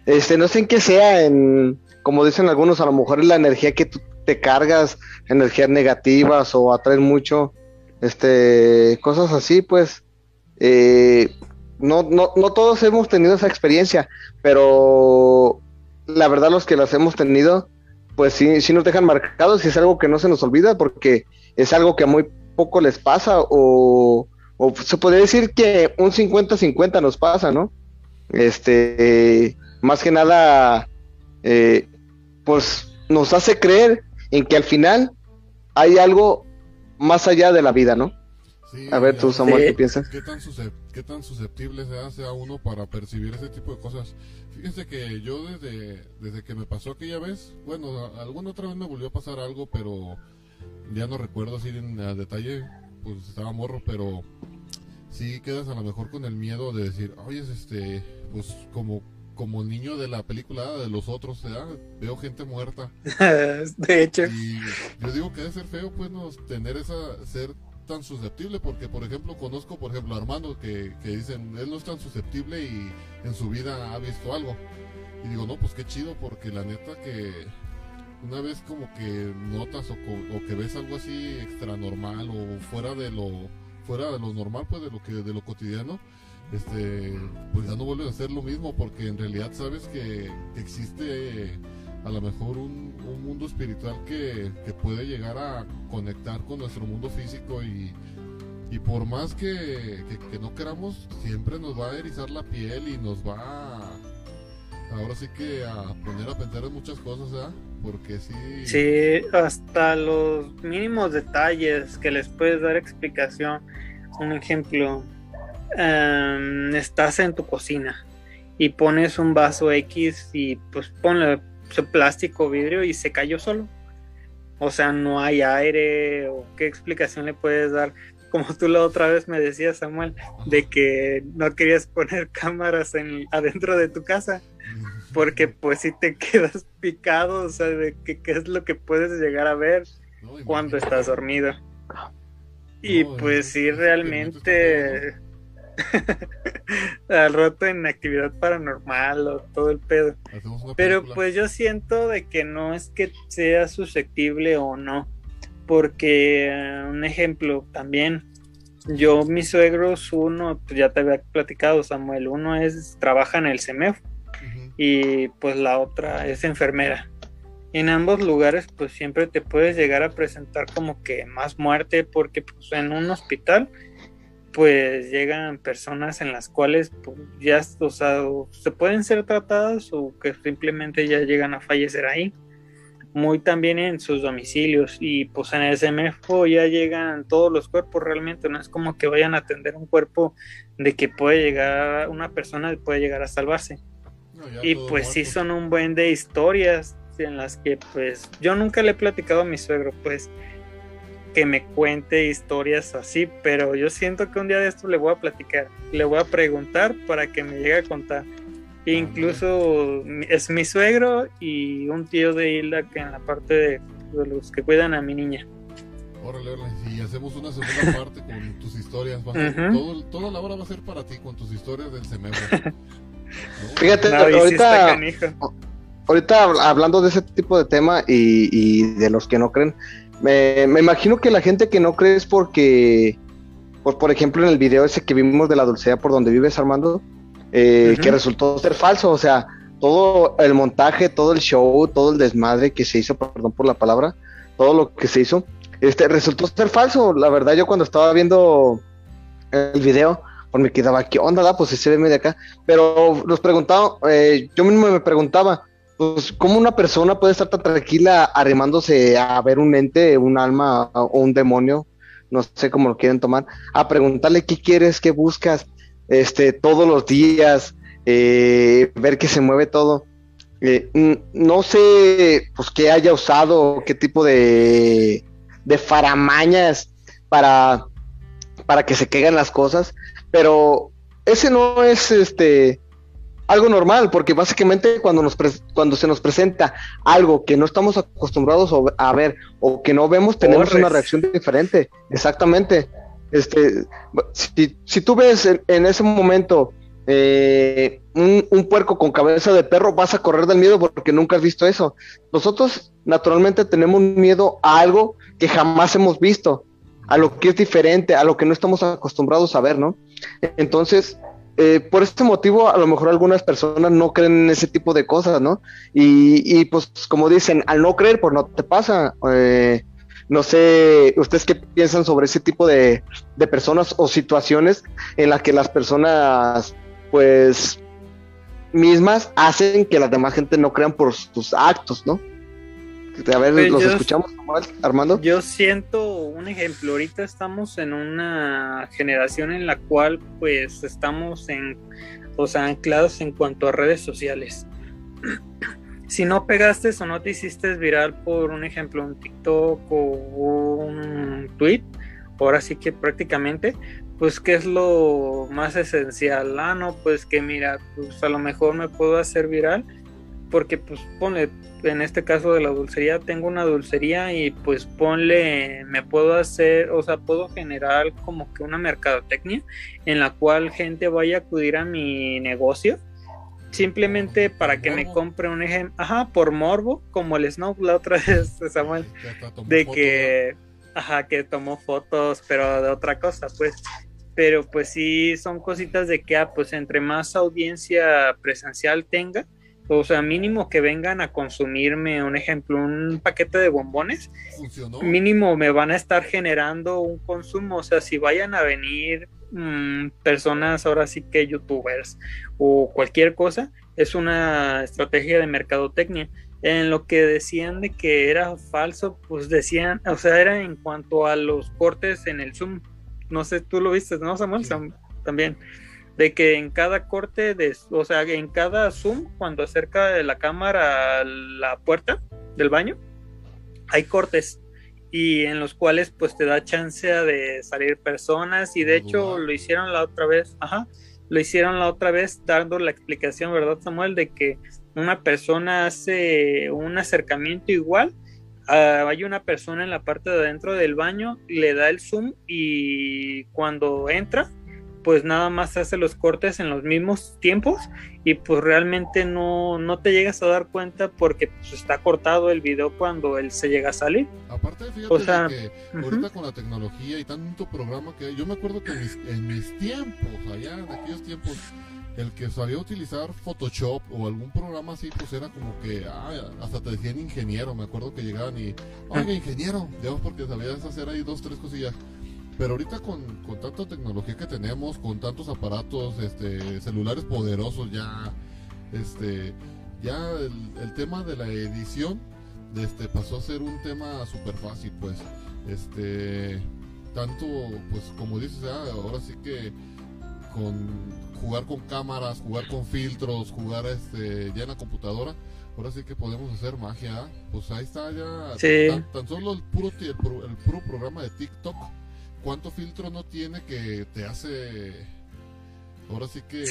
Este, no sé en qué sea, en, como dicen algunos, a lo mejor es la energía que tú te cargas, energías negativas o atraes mucho, este, cosas así, pues. Eh, no, no, no todos hemos tenido esa experiencia, pero la verdad los que las hemos tenido, pues sí, sí nos dejan marcados y es algo que no se nos olvida porque es algo que a muy poco les pasa o, se podría decir que un 50-50 nos pasa, ¿no? Este, más que nada, eh, pues nos hace creer en que al final hay algo más allá de la vida, ¿no? Sí, A ver tú, Samuel, Sí. ¿qué piensas? ¿Qué tan, qué tan susceptible sea, sea uno para percibir ese tipo de cosas? Fíjense que yo desde, desde que me pasó aquella vez, bueno, a- alguna otra vez me volvió a pasar algo, pero ya no recuerdo así en a detalle, pues estaba morro, pero sí quedas a lo mejor con el miedo de decir, oye, este, pues como, como niño de la película de los otros, ¿verdad? veo gente muerta. de hecho, Y yo digo que debe ser feo, pues, no tener esa, ser tan susceptible, porque, por ejemplo, conozco, por ejemplo, a Armando, que, que dicen, él no es tan susceptible y en su vida ha visto algo. Y digo, no, pues qué chido, porque la neta que una vez como que notas o, o que ves algo así extra normal o fuera de lo, fuera de lo normal, pues, de lo que, de lo cotidiano, este, pues ya no vuelve a ser lo mismo, porque en realidad sabes que, que existe a lo mejor un, un mundo espiritual que, que puede llegar a conectar con nuestro mundo físico y, y por más que, que- no queramos, siempre nos va a erizar la piel y nos va a, ahora sí que a poner a pensar en muchas cosas, ¿verdad? Porque sí, sí, hasta los mínimos detalles que les puedes dar explicación. Un ejemplo, em, estás en tu cocina y pones un vaso X y pues ponle plástico vidrio y se cayó solo. O sea, no hay aire o qué explicación le puedes dar. Como tú la otra vez me decías, Samuel, de que no querías poner cámaras en, adentro de tu casa porque pues si te quedas picado, o sea, de que qué es lo que puedes llegar a ver cuando estás dormido. Y pues es- sí, realmente al rato en actividad paranormal o todo el pedo. Pero pues yo siento de que no es que sea susceptible o no, porque eh, un ejemplo también, yo mis suegros, uno, pues ya te había platicado Samuel, uno es, trabaja en el CEMEF y pues la otra es enfermera. En ambos lugares pues siempre te puedes llegar a presentar como que más muerte porque pues en un hospital pues llegan personas en las cuales pues, ya, o sea, se pueden ser tratadas o que simplemente ya llegan a fallecer ahí. Muy también en sus domicilios y pues en el CMFO ya llegan todos los cuerpos realmente, no es como que vayan a atender un cuerpo de que puede llegar, una persona puede llegar a salvarse. y pues sí son un buen de historias en las que pues yo nunca le he platicado a mi suegro, pues que me cuente historias así, pero yo siento que un día de esto le voy a platicar, le voy a preguntar para que me llegue a contar. Incluso es mi suegro y un tío de Hilda que en la parte de, los que cuidan a mi niña. Órale, órale, y hacemos una segunda parte con tus historias. todo, toda la hora va a ser para ti con tus historias del semestre. Fíjate, ahorita, ahorita hablando de ese tipo de tema y, y de los que no creen, me, imagino que la gente que no cree es porque, pues, por ejemplo, en el video ese que vimos de la dulcera por donde vives, Armando, eh, que resultó ser falso, o sea, todo el montaje, todo el show, todo el desmadre que se hizo, perdón por la palabra, todo lo que se hizo, este, resultó ser falso. La verdad, yo cuando estaba viendo el video, pues me quedaba, ¿qué onda? Pues se ve medio acá. Pero los preguntaba, eh, yo mismo me preguntaba, pues, ¿cómo una persona puede estar tan tranquila arrimándose a ver un ente, un alma o un demonio? No sé cómo lo quieren tomar, a preguntarle qué quieres, qué buscas, este, todos los días, eh, ver que se mueve todo. Eh, no sé, pues, qué haya usado, qué tipo de, de faramañas para, para que se caigan las cosas, pero ese no es, este, algo normal, porque básicamente cuando, nos cuando se nos presenta algo que no estamos acostumbrados a ver o que no vemos, tenemos una reacción diferente. Exactamente. Este, si, si tú ves en, ese momento eh, un, un, puerco con cabeza de perro, vas a correr del miedo porque nunca has visto eso. Nosotros naturalmente tenemos miedo a algo que jamás hemos visto, a lo que es diferente, a lo que no estamos acostumbrados a ver, ¿no? Entonces, eh, por este motivo, a lo mejor algunas personas no creen en ese tipo de cosas, ¿no? Y, pues como dicen, al no creer, pues no te pasa. Eh, no sé, ¿ustedes qué piensan sobre ese tipo de, personas o situaciones en las que las personas, pues, mismas hacen que la demás gente no crean por sus actos, ¿no? A ver, pues los escuchamos, Armando. Yo siento un ejemplo. Ahorita estamos en una generación en la cual, pues, estamos en, o sea, anclados en cuanto a redes sociales. si no pegaste o no te hiciste viral por un ejemplo, un TikTok o un tweet, ahora sí que prácticamente, pues, ¿qué es lo más esencial? Ah, no, pues que mira, pues a lo mejor me puedo hacer viral porque pues pone en este caso de la dulcería tengo una dulcería y pues ponle me puedo hacer o sea puedo generar como que una mercadotecnia en la cual gente vaya a acudir a mi negocio simplemente para que me compre un ejemplo ajá por morbo como el Snow la otra vez Samuel de que ajá que tomó fotos pero de otra cosa pues. Pero pues sí son cositas de que ah, pues entre más audiencia presencial tenga o sea, mínimo que vengan a consumirme, un ejemplo, un paquete de bombones, mínimo me van a estar generando un consumo. O sea, si vayan a venir mm, personas, ahora sí que youtubers o cualquier cosa, es una estrategia de mercadotecnia. En lo que decían de que era falso, pues decían, o sea, era en cuanto a los cortes en el Zoom. No sé, tú lo viste, ¿no, Samuel? También de que en cada corte, de, o sea, en cada zoom, cuando acerca de la cámara a la puerta del baño, hay cortes y en los cuales pues te da chance de salir personas y de hecho lo hicieron la otra vez, ajá, lo hicieron la otra vez dando la explicación, ¿verdad Samuel? De que una persona hace un acercamiento igual, ah, hay una persona en la parte de adentro del baño, le da el zoom y cuando entra pues nada más hace los cortes en los mismos tiempos y pues realmente no, no te llegas a dar cuenta porque pues está cortado el video cuando él se llega a salir. Aparte, fíjate que ahorita con la tecnología y tanto programa que yo me acuerdo que en mis, tiempos, allá en aquellos tiempos, el que sabía utilizar Photoshop o algún programa así, pues era como que, ah, hasta te decían ingeniero, me acuerdo que llegaban y, oiga, ingeniero, digamos porque sabías hacer ahí dos, tres cosillas Pero ahorita con, con tanta tecnología que tenemos, con tantos aparatos, este, celulares poderosos ya, este, ya el, tema de la edición, este, pasó a ser un tema súper fácil, pues, este, tanto, pues, como dices, ah, ahora sí que con jugar con cámaras, jugar con filtros, jugar este, ya en la computadora, ahora sí que podemos hacer magia. ¿ah? Pues ahí está ya. Tan, solo el puro, el, puro programa de TikTok, ¿cuánto filtro no tiene que te hace... Ahora sí que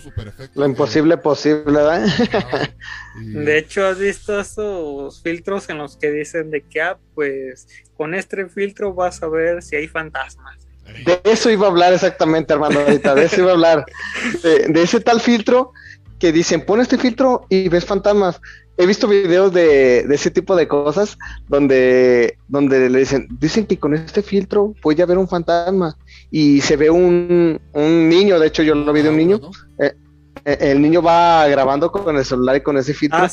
super efecto. Lo imposible posible, ¿verdad? De hecho, ¿has visto esos filtros en los que dicen de que, ah, pues con este filtro vas a ver si hay fantasmas? De eso iba a hablar exactamente, hermano, ahorita, de eso iba a hablar. De, ese tal filtro que dicen, pon este filtro y ves fantasmas. He visto videos de, ese tipo de cosas donde, donde le dicen, dicen que con este filtro puede haber un fantasma y se ve un, un niño, de hecho yo lo vi de un niño, eh, eh, el niño va grabando con el celular y con ese filtro. Ah,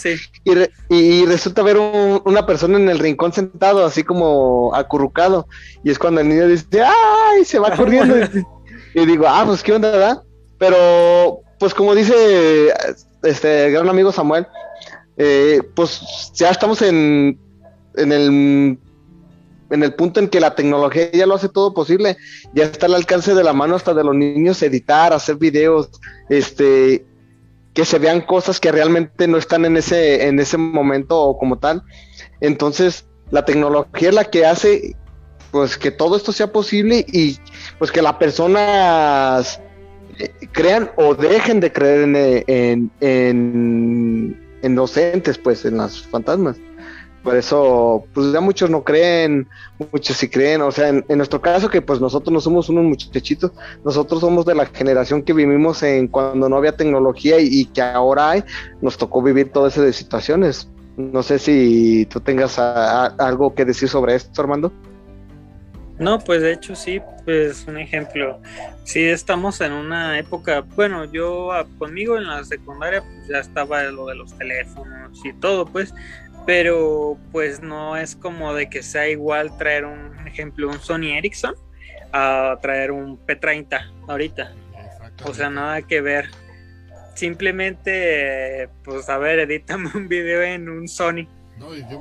y, resulta ver una persona en el rincón sentado, así como acurrucado. Y es cuando el niño dice, ¡ay! Se va corriendo. y, digo, ah, pues qué onda, ¿verdad? Pero, pues como dice este gran amigo Samuel, eh, pues ya estamos en, en el en el punto en que la tecnología ya lo hace todo posible, ya está al alcance de la mano hasta de los niños editar, hacer videos, este, que se vean cosas que realmente no están en ese, en ese momento o como tal. Entonces, la tecnología es la que hace pues que todo esto sea posible y pues que las personas eh, crean o dejen de creer en, en, en, en pues, en las fantasmas. Por eso, pues ya muchos no creen, muchos sí creen, o sea, en, nuestro caso que pues nosotros no somos unos muchachitos, nosotros somos de la generación que vivimos en cuando no había tecnología y, que ahora hay, nos tocó vivir todas esas situaciones. No sé si tú tengas algo que decir sobre esto, Armando. No, pues de hecho sí, pues un ejemplo, sí estamos en una época, bueno, yo ah, conmigo en la secundaria pues ya estaba lo de los teléfonos y todo, pues pero pues no es como de que sea igual traer un ejemplo, un Sony Ericsson a traer un P30 ahorita. O sea, nada que ver. Simplemente, pues a ver, edítame un video en un Sony.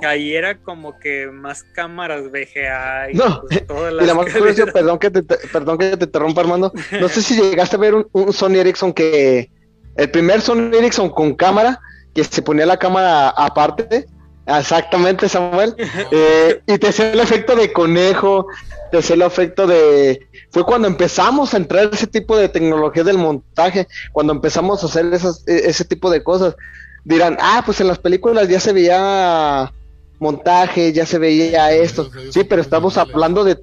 Ahí era como que más cámaras VGA y no. Pues, todas las y la más curiosa, perdón que te, perdón que te interrumpa Armando, no sé si llegaste a ver un, un Sony Ericsson que el primer Sony Ericsson con cámara que se ponía la cámara aparte Exactamente, Samuel. Eh, y te hacía el efecto de conejo, te hacía el efecto de... Fue cuando empezamos a entrar ese tipo de tecnología del montaje, cuando empezamos a hacer esas, e, ese tipo de cosas. Dirán, ah, pues en las películas ya se veía montaje, ya se veía esto. Sí, pero estamos hablando de,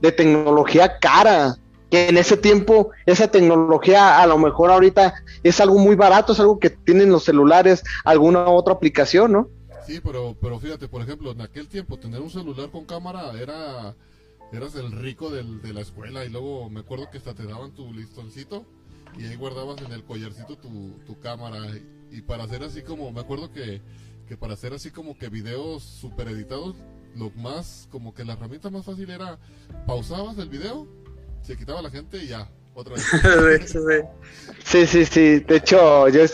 de tecnología cara, que en ese tiempo esa tecnología a lo mejor ahorita es algo muy barato, es algo que tienen los celulares, alguna otra aplicación, ¿no? Sí, pero, pero fíjate, por ejemplo, en aquel tiempo tener un celular con cámara era eras el rico del, de la escuela y luego me acuerdo que hasta te daban tu listoncito y ahí guardabas en el collarcito tu, tu cámara y, para hacer así como, me acuerdo que, que para hacer así como que videos super editados, lo más, como que la herramienta más fácil era pausabas el video, se quitaba la gente y ya, otra vez. sí, sí, sí, de hecho yo...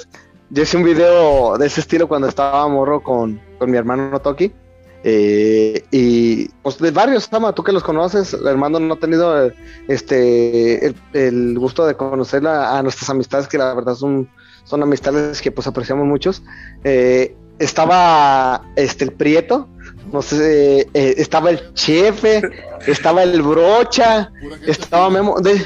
Yo hice un video de ese estilo cuando estaba morro con, mi hermano Toki. Eh, y pues de varios, Sama, tú que los conoces, hermano no ha tenido este el, gusto de conocer a, nuestras amistades, que la verdad son, son amistades que pues apreciamos muchos. Eh, estaba este el Prieto, no sé, eh, estaba el Chefe, estaba el Brocha, estaba Memo. De,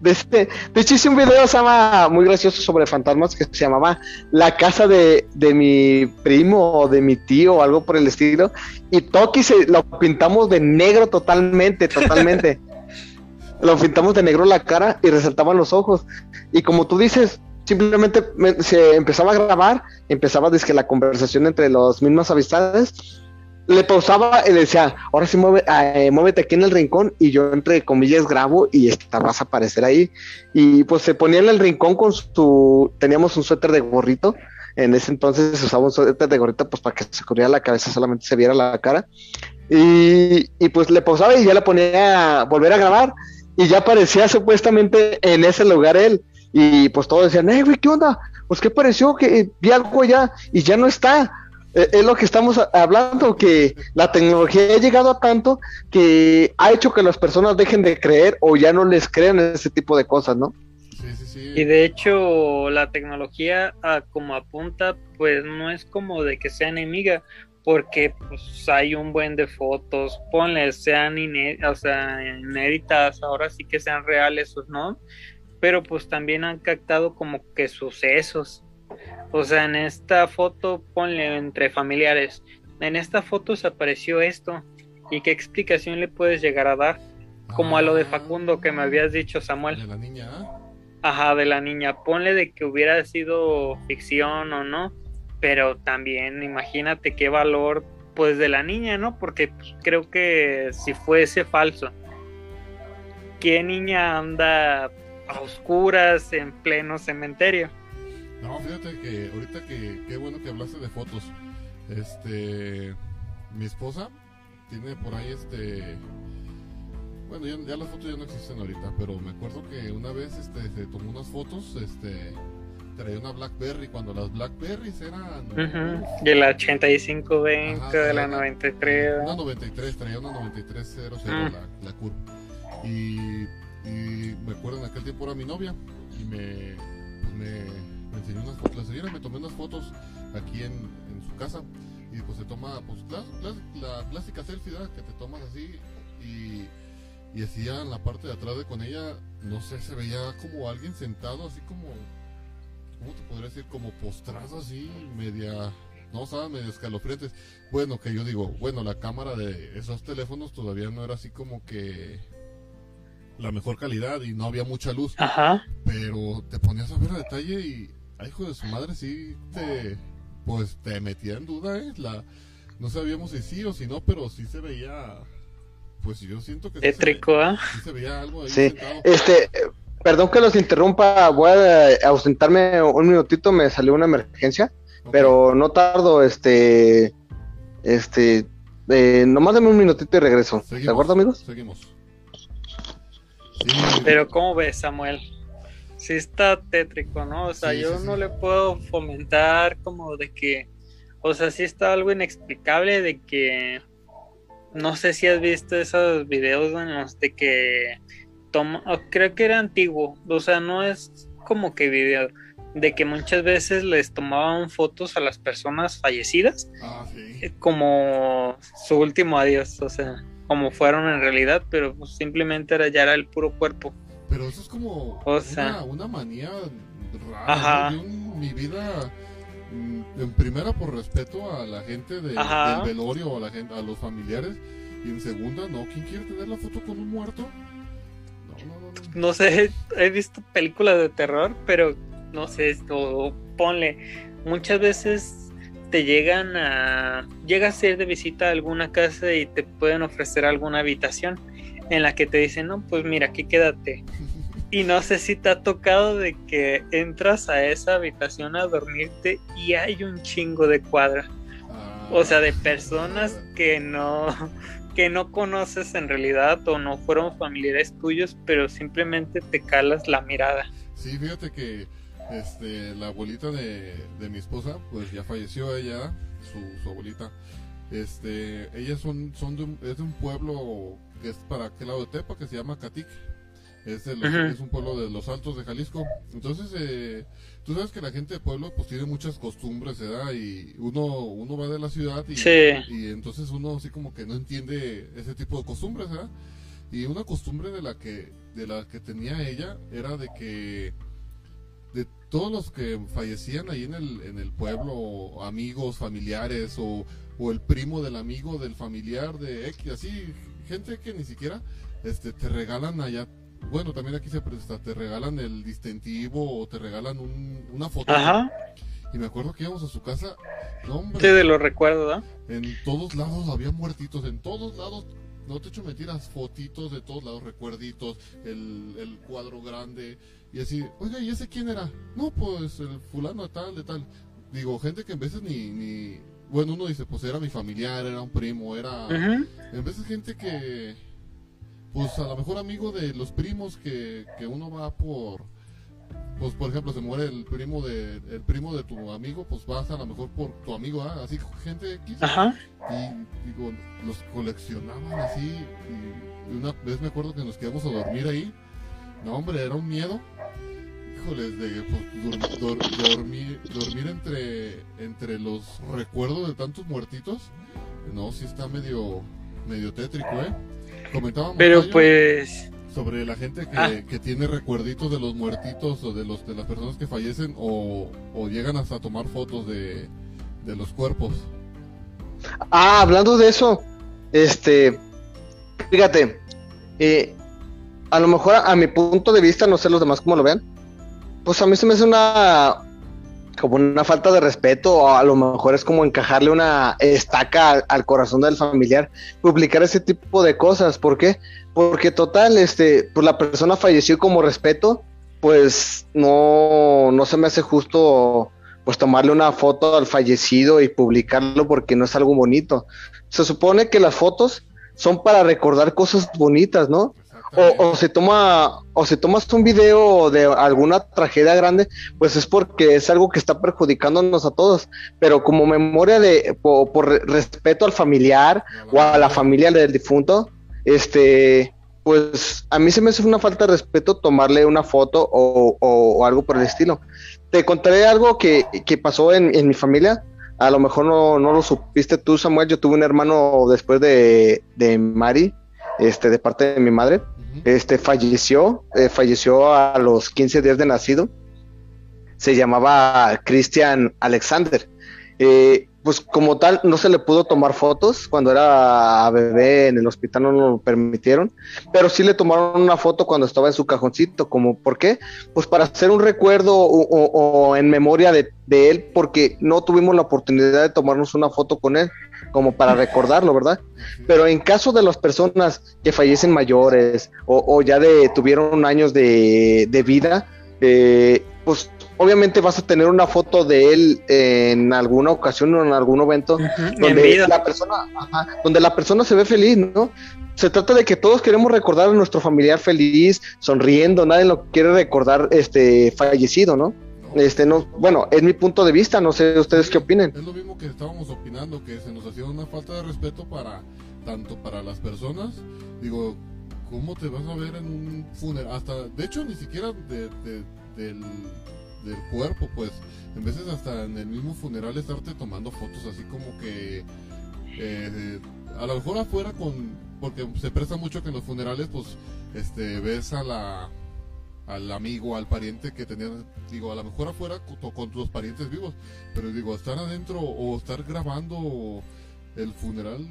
de, este, de hecho, hice un video se llama, muy gracioso sobre fantasmas que se llamaba La casa de, mi primo o de mi tío o algo por el estilo. Y Toki se lo pintamos de negro totalmente, totalmente. lo pintamos de negro la cara y resaltaban los ojos. Y como tú dices, simplemente se empezaba a grabar, empezaba desde la conversación entre las mismas amistades le pausaba y le decía, ahora sí mueve, eh, muévete aquí en el rincón y yo entre comillas grabo y esta vas a aparecer ahí. Y pues se ponía en el rincón con su, teníamos un suéter de gorrito, En ese entonces usaba un suéter de gorrita pues para que se cubriera la cabeza, solamente se viera la cara. Y, y pues le posaba y ya le ponía a volver a grabar y ya aparecía supuestamente en ese lugar él. Y pues todos decían, eh, güey, ¿qué onda? Pues qué pareció que vi algo ya y ya no está. Eh, es lo que estamos hablando, que la tecnología ha llegado a tanto que ha hecho que las personas dejen de creer o ya no les crean ese tipo de cosas, ¿no? Sí, sí, sí. Y de hecho la tecnología como apunta, pues no es como de que sea enemiga, porque pues hay un buen de fotos, ponle, sean o sea, inéditas, ahora sí que sean reales o no, pero pues también han captado como que sucesos o sea, en esta foto ponle entre familiares. En esta foto se apareció esto. ¿Y qué explicación le puedes llegar a dar? Como a lo de ah. Facundo que me habías dicho, Samuel. De la niña. Ajá, de la niña. Ponle de que hubiera sido ficción o no. Pero también imagínate qué valor pues de la niña, ¿no? Porque pues, creo que si fuese falso, ¿qué niña anda a oscuras en pleno cementerio? No, fíjate que ahorita que qué bueno que hablaste de fotos. Este, mi esposa tiene por ahí este, bueno ya, las fotos ya no existen ahorita, pero me acuerdo que una vez este se tomó unas fotos, este, traía una BlackBerry cuando las BlackBerrys eran de la 8520 de la 93. Una 93, traía una 9300 mm. la, la curva. Y, y me acuerdo en aquel tiempo era mi novia y me, pues me enseñó unas fotos, la señora me tomé unas fotos aquí en, en su casa y pues se toma pues la, clásica selfie que te tomas así y, y hacía en la parte de atrás de con ella, no sé, se veía como alguien sentado así como, ¿cómo te podría decir? Como postrado así, media, no, estaban medio escalofriantes. Bueno, que yo digo, bueno, la cámara de esos teléfonos todavía no era así como que la mejor calidad y no había mucha luz. Ajá. Pero te ponías a ver a detalle y Ay, hijo de su madre, sí te. Pues te metía en duda, ¿eh? La, no sabíamos si sí o si no, pero sí se veía. Pues yo siento que. Tétrico, ¿ah? Sí, se veía algo ahí. Sí, este. Perdón que los interrumpa, voy a ausentarme un minutito, me salió una emergencia, pero no tardo, este, este, eh, nomás dame un minutito y regreso. ¿De acuerdo, amigos? Seguimos. Pero ¿cómo ves, Samuel? sí está tétrico, ¿no? O sea, yo no le puedo fomentar como de que, o sea, sí está algo inexplicable de que, no sé si has visto esos videos de que toma, creo que era antiguo, o sea, no es como que video, de que muchas veces les tomaban fotos a las personas fallecidas ah, eh, como su último adiós, o sea, como fueron en realidad, pero pues simplemente era ya era el puro cuerpo. Pero eso es como una, manía rara. Yo en mi vida, mm, en primera por respeto a la gente del velorio, a, la gente, a los familiares, y en segunda, no, ¿quién quiere tener la foto con un muerto? No, no, no. No, sé, he visto películas de terror, pero no sé, o ponle, muchas veces llegan a, llegas a ir de visita a alguna casa y te pueden ofrecer alguna habitación en la que te dicen, no, pues mira, aquí quédate. Y no sé si te ha tocado de que entras a esa habitación a dormirte y hay un chingo de cuadra. o sea, de personas que no, que no conoces en realidad o no fueron familiares tuyos, pero simplemente te calas la mirada. Sí, fíjate que este, la abuelita de, mi esposa, pues ya falleció ella, su, abuelita. Este, ellas son, son de es de un pueblo que es para aquel lado de Tepa, que se llama Catic. Es, es un pueblo de los Altos de Jalisco. Entonces, eh, tú sabes que la gente de pueblo pues tiene muchas costumbres, ¿verdad? Y uno, uno va de la ciudad y, y entonces uno así como que no entiende ese tipo de costumbres, ¿verdad? Y una costumbre de la que, de la que tenía ella era de que de todos los que fallecían ahí en el, en el pueblo, amigos, familiares, o, o el primo del amigo del familiar de X, así gente que ni siquiera este, te regalan allá. Bueno, también aquí se presta, te regalan el distintivo o te regalan una foto. Ajá. Y me acuerdo que íbamos a su casa. No, hombre, sí, de lo recuerdo, ¿no? En todos lados había muertitos, en todos lados. No te echo mentiras, fotitos de todos lados, recuerditos, el, el cuadro grande. Y así, oiga, ¿y ese quién era? No, pues el fulano de tal, de tal digo, gente que en veces ni, ni, bueno, uno dice, pues era mi familiar, era un primo, era, Ujú. en veces gente que, pues a lo mejor amigo de los primos que, que uno va por, pues por ejemplo se muere el primo de, el primo de tu amigo, pues vas a lo mejor por tu amigo, ¿ah? así gente X, Ajá. y digo, los coleccionaban así. Y una vez me acuerdo que nos quedamos a dormir ahí. No, hombre, era un miedo. Híjoles, de pues, dor- dormir, dormir entre, entre los recuerdos de tantos muertitos. No, sí está medio, medio tétrico, ¿eh? Comentábamos Pero pues, sobre la gente que, Ah. que tiene recuerditos de los muertitos o de los de las personas que fallecen o, o llegan hasta tomar fotos de, de los cuerpos. Ah, hablando de eso, este, fíjate, eh, a lo mejor a, mi punto de vista, no sé los demás cómo lo vean, pues a mí se me hace una, como una falta de respeto, o a lo mejor es como encajarle una estaca al, al corazón del familiar, publicar ese tipo de cosas, ¿por qué? Porque total, este, pues la persona falleció como respeto, pues no, no se me hace justo pues tomarle una foto al fallecido y publicarlo porque no es algo bonito. Se supone que las fotos son para recordar cosas bonitas, ¿no? O, o se toma o se tomas un video de alguna tragedia grande, pues es porque es algo que está perjudicándonos a todos. Pero como memoria de por, por re- respeto al familiar o a la familia del difunto, este, pues a mí se me hace una falta de respeto tomarle una foto o algo por el estilo. Te contaré algo que, que pasó en, en mi familia. A lo mejor no, no lo supiste tú, Samuel. Yo tuve un hermano después de, de Mari, este, de parte de mi madre. Este falleció, eh, falleció a los 15 días de nacido. Se llamaba Christian Alexander. Eh, pues como tal, no se le pudo tomar fotos cuando era bebé en el hospital, no lo permitieron, pero sí le tomaron una foto cuando estaba en su cajoncito, como, ¿por qué? Pues para hacer un recuerdo o, o- o en memoria de, de él, porque no tuvimos la oportunidad de tomarnos una foto con él, como para recordarlo, ¿verdad? Pero en caso de las personas que fallecen mayores o, o ya de tuvieron años de, de vida, eh, pues obviamente vas a tener una foto de él en alguna ocasión o en algún evento donde la persona, ajá, donde la persona se ve feliz, ¿no? Se trata de que todos queremos recordar a nuestro familiar feliz, sonriendo, nadie lo quiere recordar este fallecido, ¿no? Este no, bueno, es mi punto de vista, no sé ustedes qué opinen. Es lo mismo que estábamos opinando, que se nos hacía una falta de respeto para tanto para las personas. Digo, ¿cómo te vas a ver en un funeral? Hasta, de hecho, ni siquiera de- del, del cuerpo, pues. En veces hasta en el mismo funeral estarte tomando fotos así como que... eh, a lo mejor afuera con... Porque se presta mucho que en los funerales, pues, este, ves a la al amigo, al pariente que tenías, digo, a lo mejor afuera con, con tus parientes vivos, pero digo, estar adentro o estar grabando el funeral,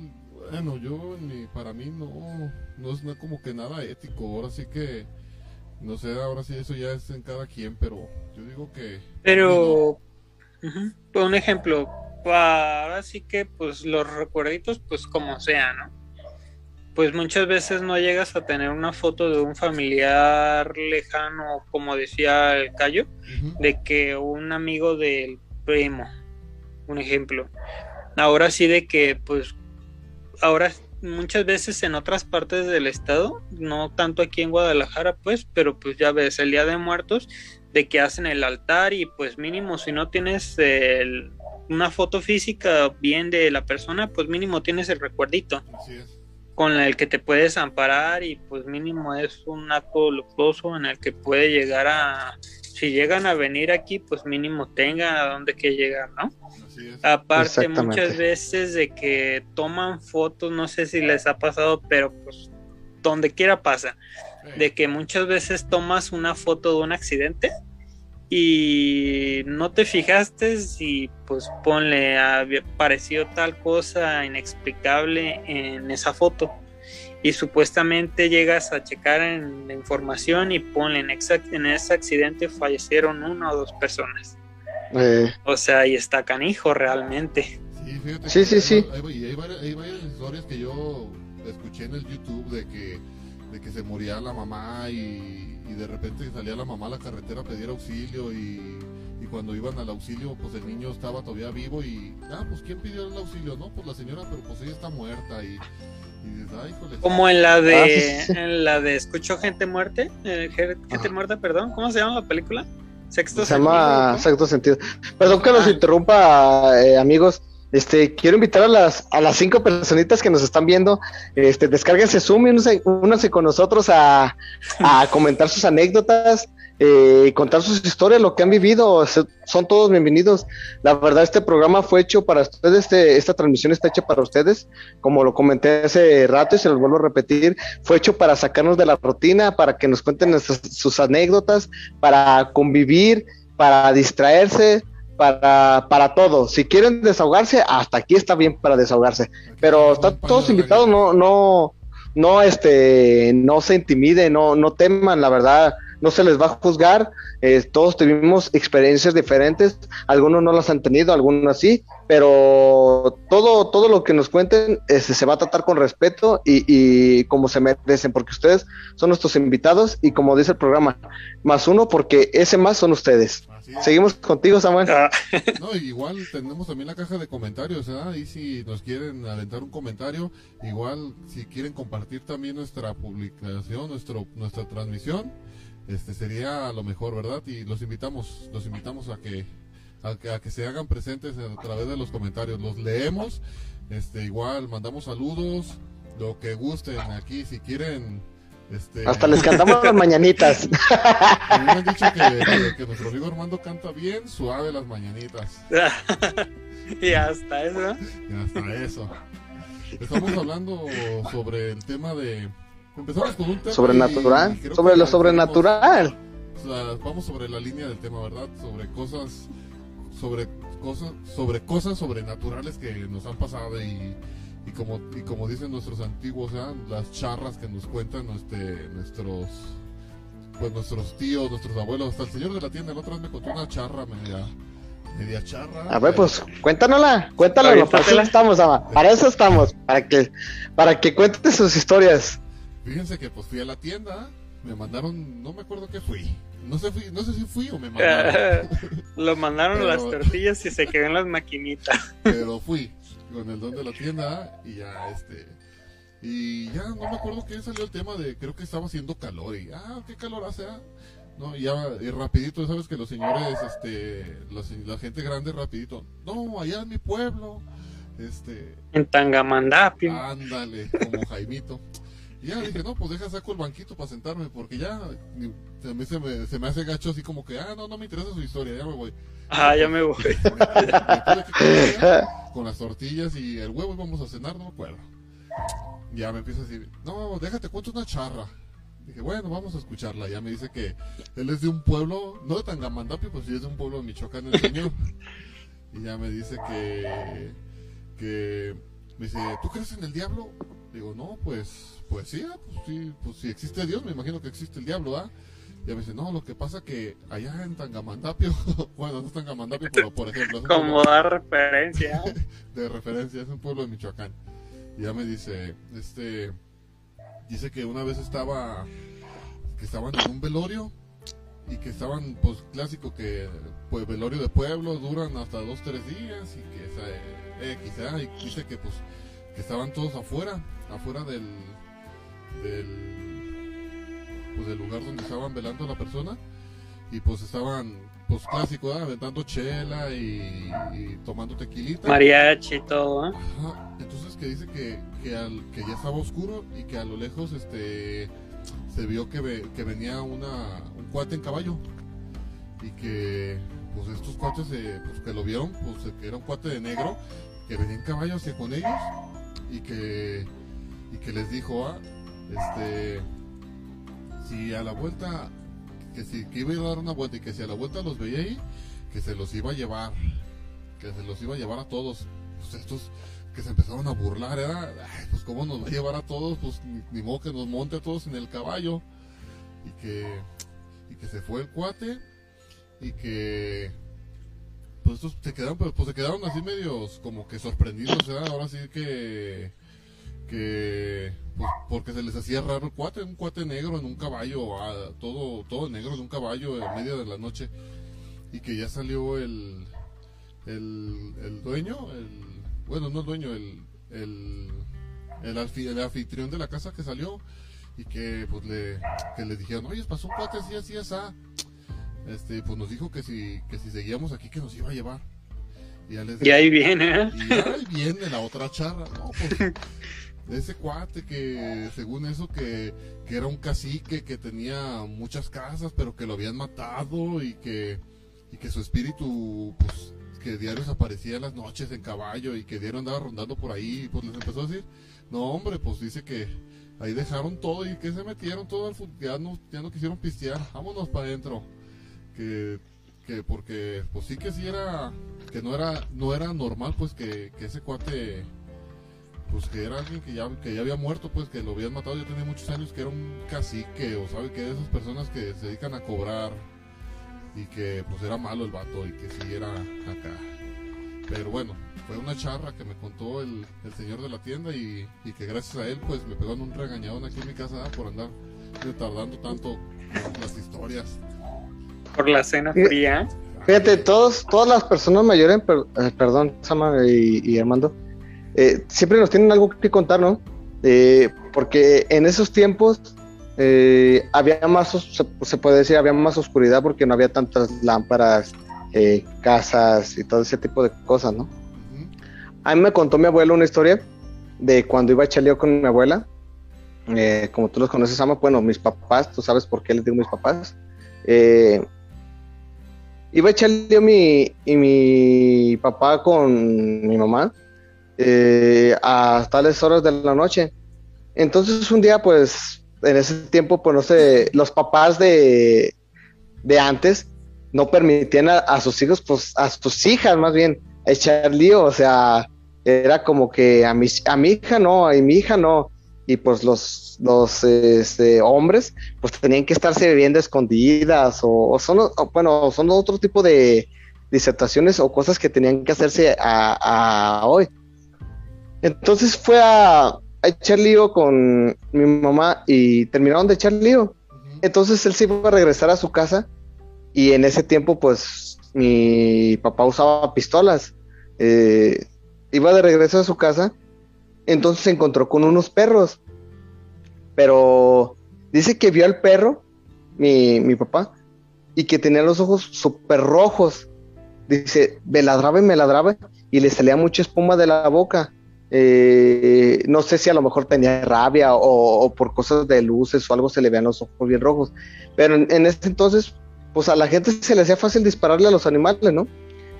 bueno, yo, ni, para mí no, no es como que nada ético, ahora sí que, no sé, ahora sí eso ya es en cada quien, pero yo digo que... Pero, por un ejemplo, ahora sí que pues los recuerditos, pues como sea, ¿no? Pues muchas veces no llegas a tener una foto de un familiar lejano, como decía el Cayo, de que un amigo del primo, un ejemplo. Ahora sí de que pues ahora muchas veces en otras partes del estado, no tanto aquí en Guadalajara pues, pero pues ya ves el Día de Muertos de que hacen el altar y pues mínimo si no tienes el- una foto física bien de la persona, pues mínimo tienes el recuerdito así es. Con el que te puedes amparar y pues mínimo es un acto luctuoso en el que puede llegar a si llegan a venir aquí pues mínimo tengan a dónde que llegar, ¿no? Así es. Aparte muchas veces de que toman fotos, no sé si les ha pasado, pero pues donde quiera pasa, de que muchas veces tomas una foto de un accidente y no te fijaste si pues ponle había- pareció tal cosa inexplicable en esa foto. Y supuestamente llegas a checar en la información y ponle en, exact- en ese accidente fallecieron una o dos personas. Eh, o sea y está canijo realmente. Sí, fíjate Sí, sí, hay, sí. Hay, hay varias, hay varias historias que yo escuché en el YouTube de que, de que se moría la mamá y, y de repente salía la mamá a la carretera a pedir auxilio y, y cuando iban al auxilio, pues el niño estaba todavía vivo y, ah, pues ¿quién pidió el auxilio? No, pues la señora, pero pues ella está muerta y, y dices, ay, híjole. Como en la de, ah, en la de Escucho Gente Muerte, eh, Gente Muerta, perdón, ¿cómo se llama la película? Sexto se llama Sexto Sentido. Perdón que nos interrumpa, eh, amigos. Este, quiero invitar a las, a las cinco personitas que nos están viendo, este, descárguense Zoom y únanse, con nosotros a, a comentar sus anécdotas, eh, contar sus historias, lo que han vivido, son todos bienvenidos. La verdad, este programa fue hecho para ustedes, este, esta transmisión está hecha para ustedes, como lo comenté hace rato y se los vuelvo a repetir, fue hecho para sacarnos de la rutina, para que nos cuenten sus anécdotas, para convivir, para distraerse, para, para todo. Si quieren desahogarse, hasta aquí está bien para desahogarse. Pero están todos invitados, no, no, no, este, no se intimiden, no, no teman, la verdad no se les va a juzgar, eh, todos tuvimos experiencias diferentes, algunos no las han tenido, algunos sí, pero todo, todo lo que nos cuenten este, se va a tratar con respeto y, como se merecen, porque ustedes son nuestros invitados y como dice el programa, más uno porque ese más son ustedes. Seguimos contigo, Samuel. Ah. No, igual tenemos también la caja de comentarios, ¿eh? Y si nos quieren aventar un comentario, igual si quieren compartir también nuestra publicación, nuestro, nuestra transmisión, este sería lo mejor, ¿verdad? Y los invitamos, los invitamos a que a que, se hagan presentes a través de los comentarios. Los leemos, este igual mandamos saludos, lo que gusten aquí, si quieren este... Hasta les cantamos las mañanitas. Me han dicho que, que, nuestro amigo Armando canta bien suave las mañanitas. y hasta eso. Y hasta eso. Estamos hablando sobre el tema de Empezamos con un tema. Sobrenatural. Sobre lo sobrenatural. vamos sobre la línea del tema, ¿verdad? Sobre cosas. Sobre cosas. Sobre cosas sobrenaturales que nos han pasado y. Y como, y como dicen nuestros antiguos, las charras que nos cuentan este, nuestros pues nuestros tíos, nuestros abuelos, hasta el señor de la tienda la otra vez me contó una charra media, media charra. A ver, pues cuéntanosla, cuéntanosla, para eso estamos, ama, para eso estamos, para que, para que cuentes sus historias. Fíjense que pues fui a la tienda, me mandaron, no me acuerdo qué fui. No sé, fui, no sé si fui o me mandaron. Lo mandaron las tortillas y se quedó en las maquinitas. Pero fui con el don de la tienda y ya este y ya no me acuerdo qué salió el tema de creo que estaba haciendo calor y ah qué calor hace ah? no y ya y rapidito sabes que los señores este la, gente grande rapidito no allá en mi pueblo este en Tangamandapio ándale como Jaimito y ya dije, no, pues deja saco el banquito para sentarme, porque ya se me, se me, hace gacho así como que, ah, no, no me interesa su historia, ya me voy. Ah, ya me voy. con las tortillas y el huevo íbamos a cenar, no me acuerdo. Ya me empieza a decir, no, déjate cuento una charra. Dije, bueno, vamos a escucharla. Ya me dice que él es de un pueblo, no de Tangamandapio, pues sí es de un pueblo de Michoacán, el señor. y ya me dice que, que, me dice, ¿tú crees en el diablo? Digo, no, pues, pues sí, ah, pues sí, pues si existe Dios, me imagino que existe el diablo, ¿ah? Y me dice, no, lo que pasa que allá en Tangamandapio, bueno, no es Tangamandapio, pero por ejemplo... Como da referencia. de referencia, es un pueblo de Michoacán. Y ya me dice, este, dice que una vez estaba, que estaban en un velorio y que estaban, pues, clásico que, pues, velorio de pueblo duran hasta dos, tres días y que, eh, quizá, y dice que, pues, que estaban todos afuera, afuera del, del, pues del lugar donde estaban velando a la persona y pues estaban pues clásico, ¿eh? aventando chela y, tomando tequilita. Mariachi y todo, ¿eh? Entonces que dice que, que, al, que ya estaba oscuro y que a lo lejos este se vio que, que venía una, un cuate en caballo y que pues estos cuates eh, pues, que lo vieron, pues que era un cuate de negro que venía en caballo hacia con ellos y que, y que les dijo, ah, este, si a la vuelta, que si que iba a dar una vuelta y que si a la vuelta los veía ahí, que se los iba a llevar, que se los iba a llevar a todos. Pues estos que se empezaron a burlar, era, pues cómo nos va a llevar a todos, pues ni, modo que nos monte a todos en el caballo. Y que, y que se fue el cuate y que pues estos se quedaron, pues, pues se quedaron así medios como que sorprendidos, ahora sí que que pues, porque se les hacía raro el cuate, un cuate negro en un caballo, todo todo negro en un caballo en medio de la noche. y que ya salió el, el, el dueño, el, bueno, no el dueño, el, el, el, anfitrión de la casa que salió y que pues le, que le dijeron, oye, pasó un cuate así, así, así, este, pues nos dijo que si, que si seguíamos aquí que nos iba a llevar. Y, ahí viene, ¿eh? Y ahí viene la otra charra, no, pues, ese cuate que según eso que, que, era un cacique que tenía muchas casas pero que lo habían matado y que y que su espíritu pues que diarios aparecía en las noches en caballo y que diario andaba rondando por ahí pues les empezó a decir no hombre pues dice que ahí dejaron todo y que se metieron todo al ya no ya no quisieron pistear vámonos para adentro que que porque pues sí que sí era que no era no era normal pues que, que ese cuate pues que era alguien que ya, que ya había muerto, pues que lo habían matado, ya tenía muchos años, que era un cacique, o sabe que de esas personas que se dedican a cobrar y que pues era malo el vato y que sí era acá. Pero bueno, fue una charra que me contó el, señor de la tienda y, que gracias a él pues me pegó en un regañadón aquí en mi casa por andar retardando tanto las historias. Por la cena fría. Fíjate, todos, todas las personas mayores, eh, perdón, Sama y, y Armando, eh, siempre nos tienen algo que contar, ¿no? Eh, porque en esos tiempos eh, había más, se, puede decir, había más oscuridad porque no había tantas lámparas, casas y todo ese tipo de cosas, ¿no? A mí me contó mi abuelo una historia de cuando iba a echar con mi abuela. como tú los conoces, Ama, bueno, mis papás, tú sabes por qué les digo mis papás. iba a echar mi, y mi papá con mi mamá eh, a tales horas de la noche. Entonces un día, pues, en ese tiempo, pues no sé, los papás de, de antes no permitían a, sus hijos, pues a sus hijas más bien, echar lío, o sea, era como que a mi, a mi hija no, a mi hija no, y pues los, los este, hombres pues tenían que estarse bebiendo escondidas o, son, bueno, son otro tipo de disertaciones o cosas que tenían que hacerse a hoy. Entonces fue a, echar lío con mi mamá y terminaron de echar lío. Entonces él se iba a regresar a su casa y en ese tiempo pues mi papá usaba pistolas. Eh, iba de regreso a su casa, entonces se encontró con unos perros. Pero dice que vio al perro, mi, mi papá, y que tenía los ojos súper rojos. Dice, me ladraba y me ladraba y le salía mucha espuma de la boca. Eh, no sé si a lo mejor tenía rabia o, por cosas de luces o algo se le vean los ojos bien rojos. Pero en, ese entonces, pues a la gente se le hacía fácil dispararle a los animales, ¿no?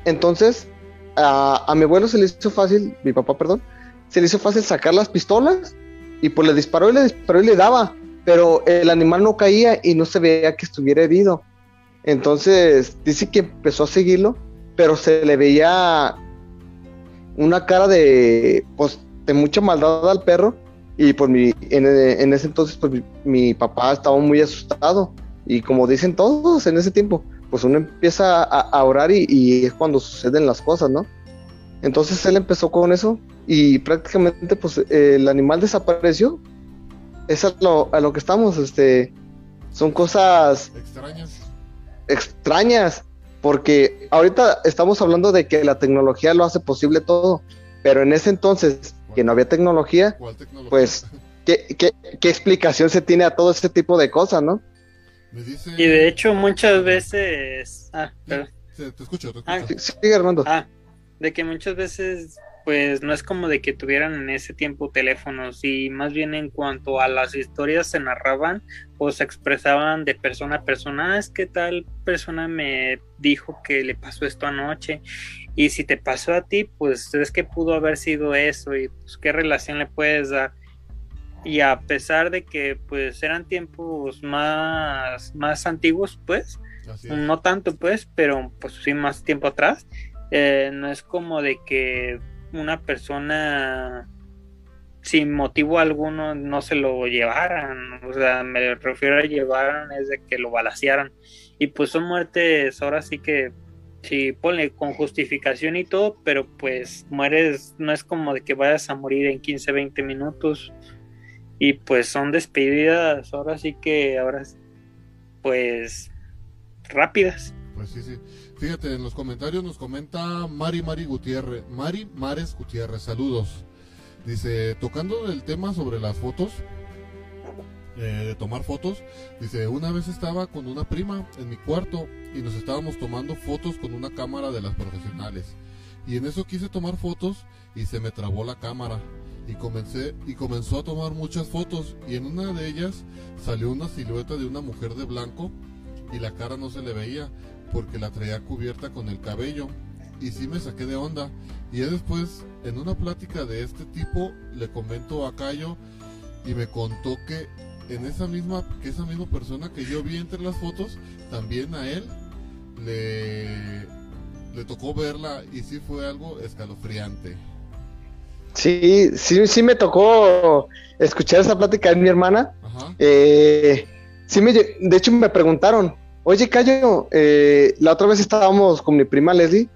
Entonces, a, mi abuelo se le hizo fácil, mi papá, perdón, se le hizo fácil sacar las pistolas y pues le disparó y le disparó y le daba. Pero el animal no caía y no se veía que estuviera herido. Entonces, dice que empezó a seguirlo, pero se le veía una cara de, pues, de mucha maldad al perro. Y pues mi, en, ese entonces, pues mi, papá estaba muy asustado. Y como dicen todos en ese tiempo, pues uno empieza a, orar y, es cuando suceden las cosas, ¿no? Entonces él empezó con eso y prácticamente pues el animal desapareció. Es a lo, a lo que estamos, este, son cosas extrañas. Extrañas porque ahorita estamos hablando de que la tecnología lo hace posible todo, pero en ese entonces que no había tecnología, pues, ¿qué, explicación se tiene a todo ese tipo de cosas, no? Y de hecho muchas veces... Ah, Te, escucho, te escucho. Ah, sigue Armando. Ah, de que muchas veces pues no es como de que tuvieran en ese tiempo teléfonos y más bien en cuanto a las historias se narraban o se expresaban de persona a persona, ah, es que tal persona me dijo que le pasó esto anoche y si te pasó a ti, pues es que pudo haber sido eso y pues qué relación le puedes dar. Y a pesar de que pues eran tiempos más, más antiguos, pues, no tanto pues, pero pues sí más tiempo atrás, eh, no es como de que una persona sin motivo alguno no se lo llevaran, o sea, me refiero a llevaran es de que lo balacearan y pues son muertes ahora sí que sí pone con justificación y todo, pero pues mueres no es como de que vayas a morir en 15, 20 minutos y pues son despedidas ahora sí que ahora pues rápidas. Pues sí, sí. Fíjate, en los comentarios nos comenta Mari Mari Gutiérrez, Mari Mares Gutiérrez, saludos. Dice, tocando el tema sobre las fotos, eh, de tomar fotos, dice, una vez estaba con una prima en mi cuarto y nos estábamos tomando fotos con una cámara de las profesionales. Y en eso quise tomar fotos y se me trabó la cámara. Y comencé y comenzó a tomar muchas fotos y en una de ellas salió una silueta de una mujer de blanco y la cara no se le veía porque la traía cubierta con el cabello y sí me saqué de onda y ya después en una plática de este tipo le comento a Cayo y me contó que en esa misma que esa misma persona que yo vi entre las fotos también a él le le tocó verla y sí fue algo escalofriante. Sí, sí, sí me tocó escuchar esa plática de mi hermana. Eh, sí me, de hecho me preguntaron, oye Cayo, eh, la otra vez estábamos con mi prima Leslie,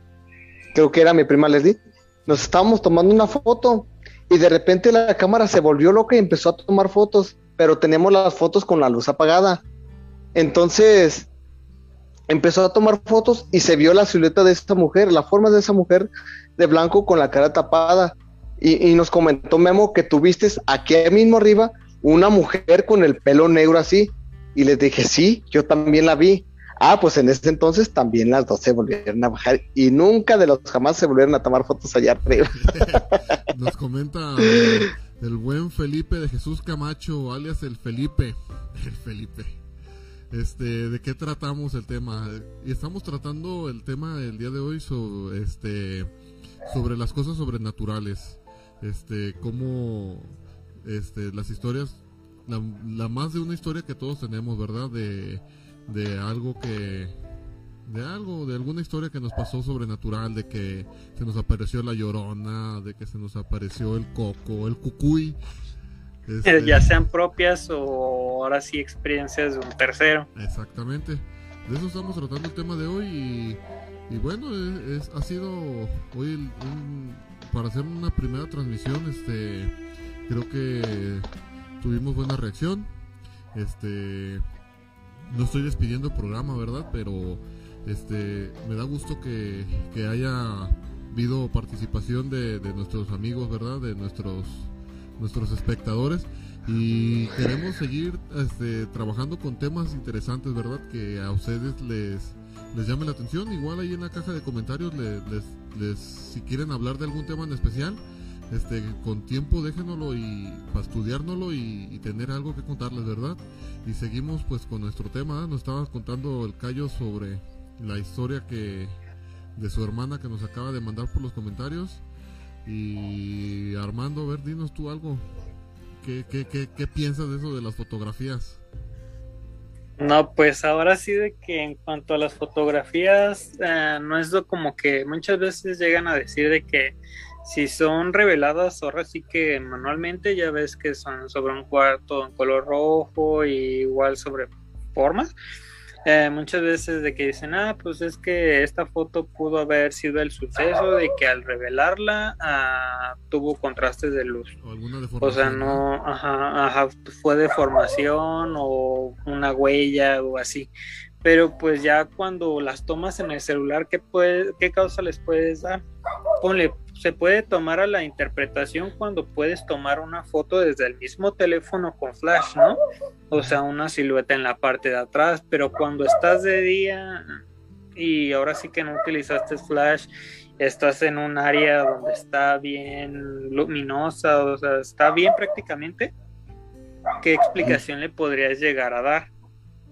creo que era mi prima Leslie, nos estábamos tomando una foto y de repente la cámara se volvió loca y empezó a tomar fotos, pero teníamos las fotos con la luz apagada. Entonces empezó a tomar fotos y se vio la silueta de esta mujer, la forma de esa mujer de blanco con la cara tapada. Y, nos comentó Memo que tuviste aquí mismo arriba una mujer con el pelo negro así. Y les dije, sí, yo también la vi. Ah, pues en ese entonces también las dos se volvieron a bajar y nunca de los jamás se volvieron a tomar fotos allá arriba. Nos comenta el buen Felipe de Jesús Camacho, alias el Felipe. El Felipe. Este, ¿de qué tratamos el tema? Y estamos tratando el tema el día de hoy sobre, este, sobre las cosas sobrenaturales este, cómo este, las historias, la, más de una historia que todos tenemos, ¿verdad? De, de algo que, de algo, de alguna historia que nos pasó sobrenatural, de que se nos apareció la llorona, de que se nos apareció el coco, el cucuy. Este, ya sean propias o ahora sí experiencias de un tercero. Exactamente. De eso estamos tratando el tema de hoy y, y bueno, es, ha sido hoy un, para hacer una primera transmisión, este, creo que tuvimos buena reacción. Este, no estoy despidiendo el programa, ¿verdad? Pero este, me da gusto que, haya habido participación de, nuestros amigos, ¿verdad? De nuestros, nuestros espectadores. Y queremos seguir este, trabajando con temas interesantes, ¿verdad? Que a ustedes les, les llame la atención. Igual ahí en la caja de comentarios les, les, si quieren hablar de algún tema en especial, este, con tiempo déjenoslo y para estudiárnoslo y, tener algo que contarles, ¿verdad? Y seguimos pues con nuestro tema. ¿eh? Nos estaba contando el Cayo sobre la historia que de su hermana que nos acaba de mandar por los comentarios. Y Armando, a ver, dinos tú algo. ¿Qué, qué, qué, qué piensas de eso de las fotografías? No, pues ahora sí de que en cuanto a las fotografías, eh, no es lo como que muchas veces llegan a decir de que si son reveladas ahora sí que manualmente ya ves que son sobre un cuarto en color rojo y igual sobre formas eh, muchas veces de que dicen, ah, pues es que esta foto pudo haber sido el suceso de que al revelarla ah, tuvo contrastes de luz. O, sea, no, ajá, ajá, fue deformación o una huella o así. Pero pues ya cuando las tomas en el celular, ¿qué, puede, qué causa les puedes dar? Ponle, se puede tomar a la interpretación cuando puedes tomar una foto desde el mismo teléfono con flash, ¿no? O sea, una silueta en la parte de atrás, pero cuando estás de día y ahora sí que no utilizaste flash, estás en un área donde está bien luminosa, o sea, está bien prácticamente, ¿qué explicación le podrías llegar a dar?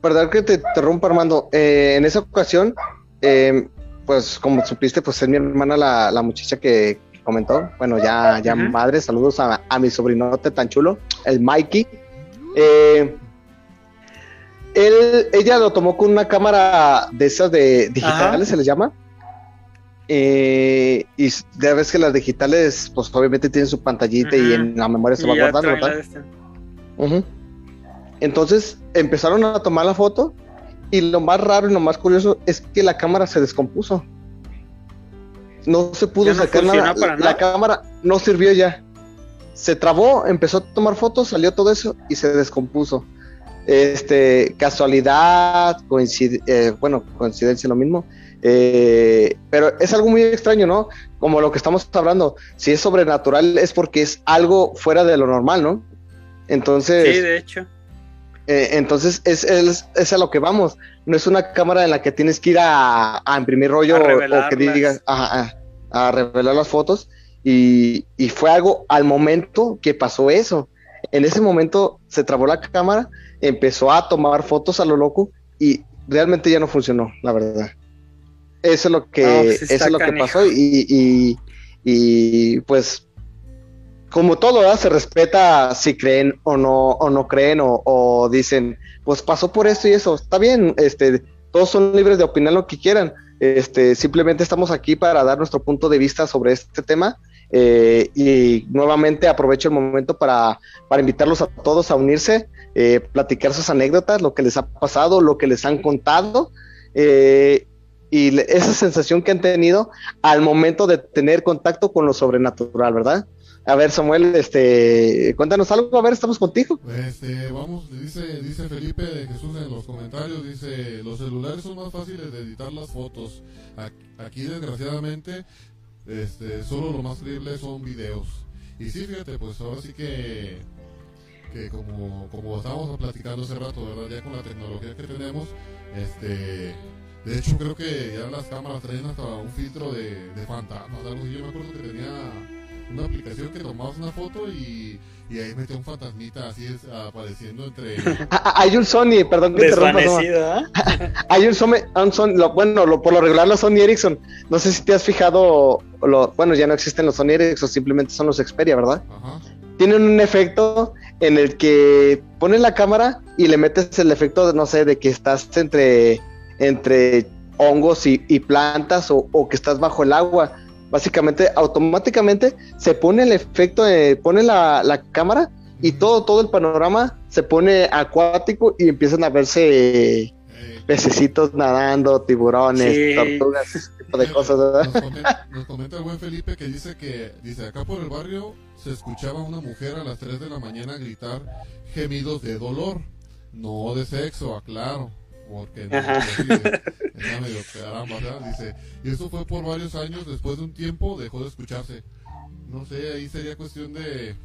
Perdón que te interrumpa, Armando. Eh, en esa ocasión, eh, pues como supiste, pues es mi hermana la, la muchacha que comentó. Bueno, ya, ya madre, saludos a, a, mi sobrinote tan chulo, el Mikey. Eh, él, ella lo tomó con una cámara de esas de digitales, se les llama. Eh, y ya ves que las digitales, pues obviamente tienen su pantallita y en la memoria se va guardando, este. Entonces empezaron a tomar la foto y lo más raro y lo más curioso es que la cámara se descompuso. No se pudo sacar nada. La cámara no sirvió ya. Se trabó, empezó a tomar fotos, salió todo eso y se descompuso. este, casualidad, eh, bueno, coincidencia lo mismo, eh, pero es algo muy extraño, ¿no? Como lo que estamos hablando, si es sobrenatural es porque es algo fuera de lo normal, ¿no? Entonces... Sí, de hecho. Eh, entonces es, es, a lo que vamos, no es una cámara en la que tienes que ir a, imprimir rollo o que digas, a, a, revelar las fotos, y, y fue algo al momento que pasó eso. En ese momento se trabó la cámara empezó a tomar fotos a lo loco y realmente ya no funcionó, la verdad. Eso es lo que, pues eso es lo que pasó y, y, pues como todo, se respeta si creen o no, o no creen o, dicen, pues pasó por esto y eso, está bien, este, todos son libres de opinar lo que quieran, este, simplemente estamos aquí para dar nuestro punto de vista sobre este tema eh, y nuevamente aprovecho el momento para, para invitarlos a todos a unirse eh, platicar sus anécdotas, lo que les ha pasado, lo que les han contado eh, y esa sensación que han tenido al momento de tener contacto con lo sobrenatural, ¿verdad? A ver, Samuel, este, cuéntanos algo, a ver, estamos contigo. Este, vamos, dice, dice Felipe Jesús en los comentarios, dice, los celulares son más fáciles de editar las fotos. Aquí, desgraciadamente, este, solo lo más creíble son videos. Y sí, fíjate, pues ahora sí que que como, como estábamos platicando hace rato, ¿verdad? Ya con la tecnología que tenemos, este, de hecho creo que ya las cámaras traen hasta un filtro de, de fantasmas, algo Yo me acuerdo que tenía una aplicación que tomabas una foto y, y ahí metía un fantasmita así es, apareciendo entre... Ah, ah, hay un Sony, perdón que te rompa. ¿eh? Hay un Sony, un Sony bueno, lo, por lo regular los Sony Ericsson, no sé si te has fijado, lo, bueno, ya no existen los Sony Ericsson, simplemente son los Xperia, ¿verdad? Ajá. Tienen un efecto en el que pones la cámara y le metes el efecto, de, no sé, de que estás entre, entre hongos y, plantas o, que estás bajo el agua. Básicamente, automáticamente se pone el efecto, de, pone la, cámara y todo, todo el panorama se pone acuático y empiezan a verse pececitos nadando, tiburones, tortugas, ese tipo de cosas, Nos comenta, el buen Felipe que dice que, dice, acá por el barrio se escuchaba una mujer a las 3 de la mañana gritar gemidos de dolor, no de sexo, aclaro, porque no, medio caramba, dice, y eso fue por varios años, después de un tiempo dejó de escucharse. No sé, ahí sería cuestión de...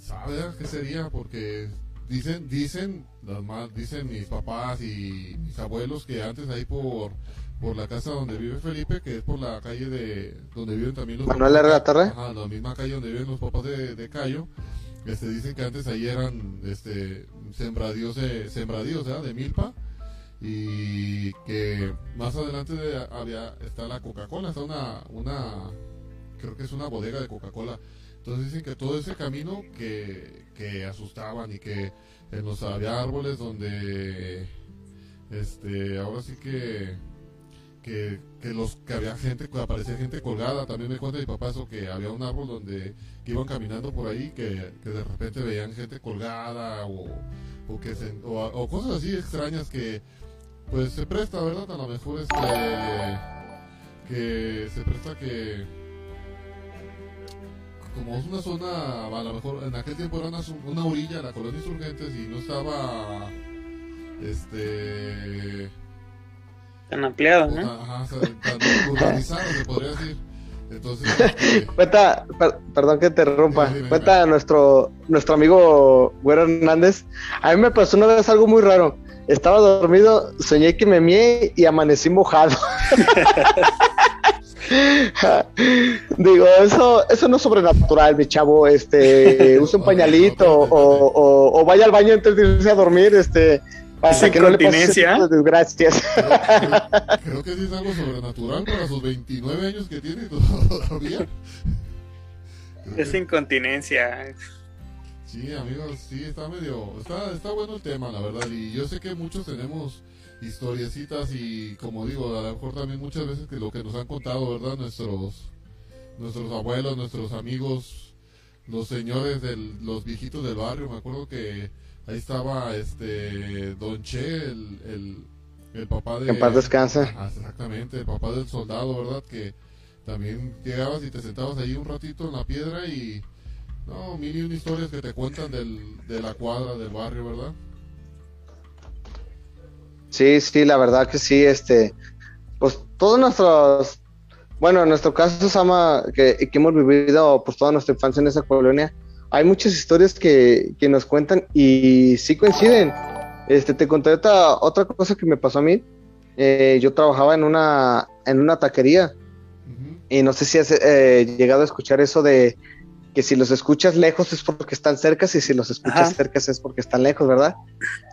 ¿Sabes qué sería? Porque dicen, dicen, las más, dicen mis papás y mis abuelos que antes ahí por por la casa donde vive Felipe, que es por la calle de donde viven también los Manuel la Torre. Ajá, la misma calle donde viven los papás de, de Cayo. Este, dicen que antes ahí eran este, sembradíos, de, sembradíos de milpa y que más adelante había está la Coca-Cola, está una, una, creo que es una bodega de Coca-Cola. Entonces dicen que todo ese camino que, que asustaban y que en los había árboles donde, este, ahora sí que que, los que había gente que aparecía gente colgada. También me cuenta mi papá eso que había un árbol donde que iban caminando por ahí que, de repente veían gente colgada o, cosas así extrañas que pues se presta verdad a lo mejor es que, que se presta que como es una zona a lo mejor en aquel tiempo era una, una orilla la colonia insurgentes y no estaba este tan ampliado, ¿no? Ajá, tan urbanizado, se podría decir. Entonces, este, cuenta, perdón que te rompa, cuenta nuestro nuestro amigo Güero Hernández. A mí me pasó una vez algo muy raro. Estaba dormido, soñé que me mié y amanecí mojado. Digo, eso, eso no es sobrenatural, mi chavo. Este, use un pañalito o, o, o, vaya al baño antes de irse a dormir. Este, para que no le pase desgracias. Creo, que sí es algo sobrenatural para sus 29 años que tiene todavía. es incontinencia. Sí, amigos, sí, está medio... Está, está bueno el tema, la verdad. Y yo sé que muchos tenemos historiecitas y, como digo, a lo mejor también muchas veces que lo que nos han contado, ¿verdad? Nuestros, nuestros abuelos, nuestros amigos, los señores, del, los viejitos del barrio. Me acuerdo que Ahí estaba este Don Che, el, el, papá de... En paz descansa. Ah, exactamente, el papá del soldado, ¿verdad? Que también llegabas y te sentabas ahí un ratito en la piedra y... No, mil y una historias que te cuentan del, de la cuadra, del barrio, ¿verdad? Sí, sí, la verdad que sí, este, pues todos nuestros, bueno, en nuestro caso, Sama, que, que hemos vivido pues toda nuestra infancia en esa colonia, hay muchas historias que, que nos cuentan y sí coinciden. Este, te conté otra, otra cosa que me pasó a mí. Eh, yo trabajaba en una, en una taquería y no sé si has eh, llegado a escuchar eso de que si los escuchas lejos es porque están cerca y si los escuchas Ajá. cerca es porque están lejos, ¿verdad?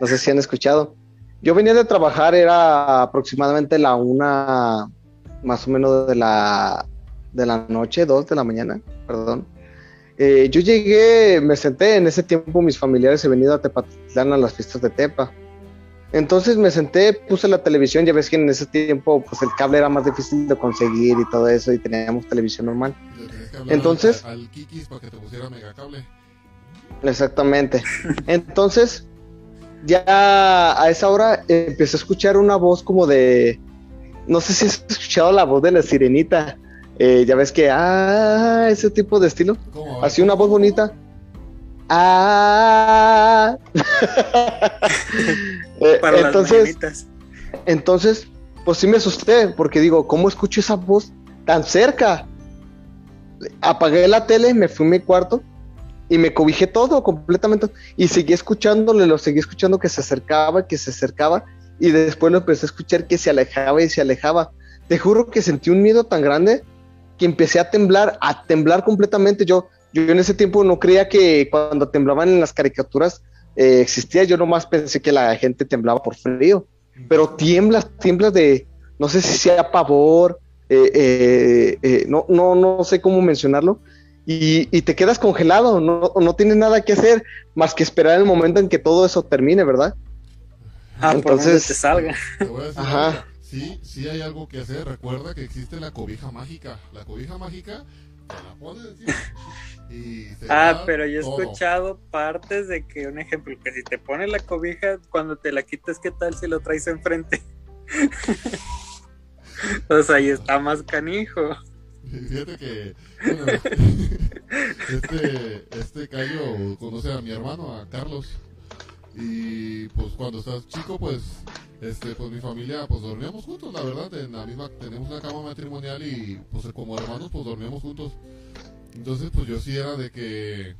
No sé si han escuchado. Yo venía de trabajar, era aproximadamente la una, más o menos de la, de la noche, dos de la mañana, perdón. Eh, yo llegué, me senté, en ese tiempo mis familiares se venido a Tepatitlán a las fiestas de Tepa. Entonces me senté, puse la televisión, ya ves que en ese tiempo pues el cable era más difícil de conseguir y todo eso y teníamos televisión normal. Entonces- al, al Kikis para que te pusiera megacable. Exactamente. Entonces, ya a esa hora empecé a escuchar una voz como de, no sé si has escuchado la voz de la sirenita. Eh, ya ves que, ah, ese tipo de estilo. ¿Cómo? Así una voz bonita. Ah. Eh, Para entonces, las mañanitas. entonces, pues sí me asusté, porque digo, ¿cómo escucho esa voz tan cerca? Apagué la tele, me fui a mi cuarto y me cobijé todo completamente. Y seguí escuchándole, lo seguí escuchando que se acercaba, que se acercaba, y después lo empecé a escuchar que se alejaba y se alejaba. Te juro que sentí un miedo tan grande que empecé a temblar, a temblar completamente. Yo, yo en ese tiempo no creía que cuando temblaban en las caricaturas eh, existía, yo nomás pensé que la gente temblaba por frío pero tiemblas, tiemblas de, no sé si sea pavor, eh, eh, eh, no, no, no sé cómo mencionarlo, y, y te quedas congelado, no, no tienes nada que hacer más que esperar el momento en que todo eso termine, ¿verdad? Ah, por donde entonces- te salga. Te voy a decir Ajá. Sí, sí hay algo que hacer. Recuerda que existe la cobija mágica. La cobija mágica te la pones encima y se Ah, pero yo he todo. escuchado partes de que, un ejemplo, que si te pones la cobija, cuando te la quitas, ¿qué tal si lo traes enfrente? o sea, ahí está más canijo. Fíjate que bueno, este, este Cayo conoce a mi hermano, a Carlos. Y pues cuando estás chico, pues este pues mi familia pues dormíamos juntos, la verdad, en la misma tenemos una cama matrimonial y pues como hermanos pues dormíamos juntos. Entonces pues yo sí era de que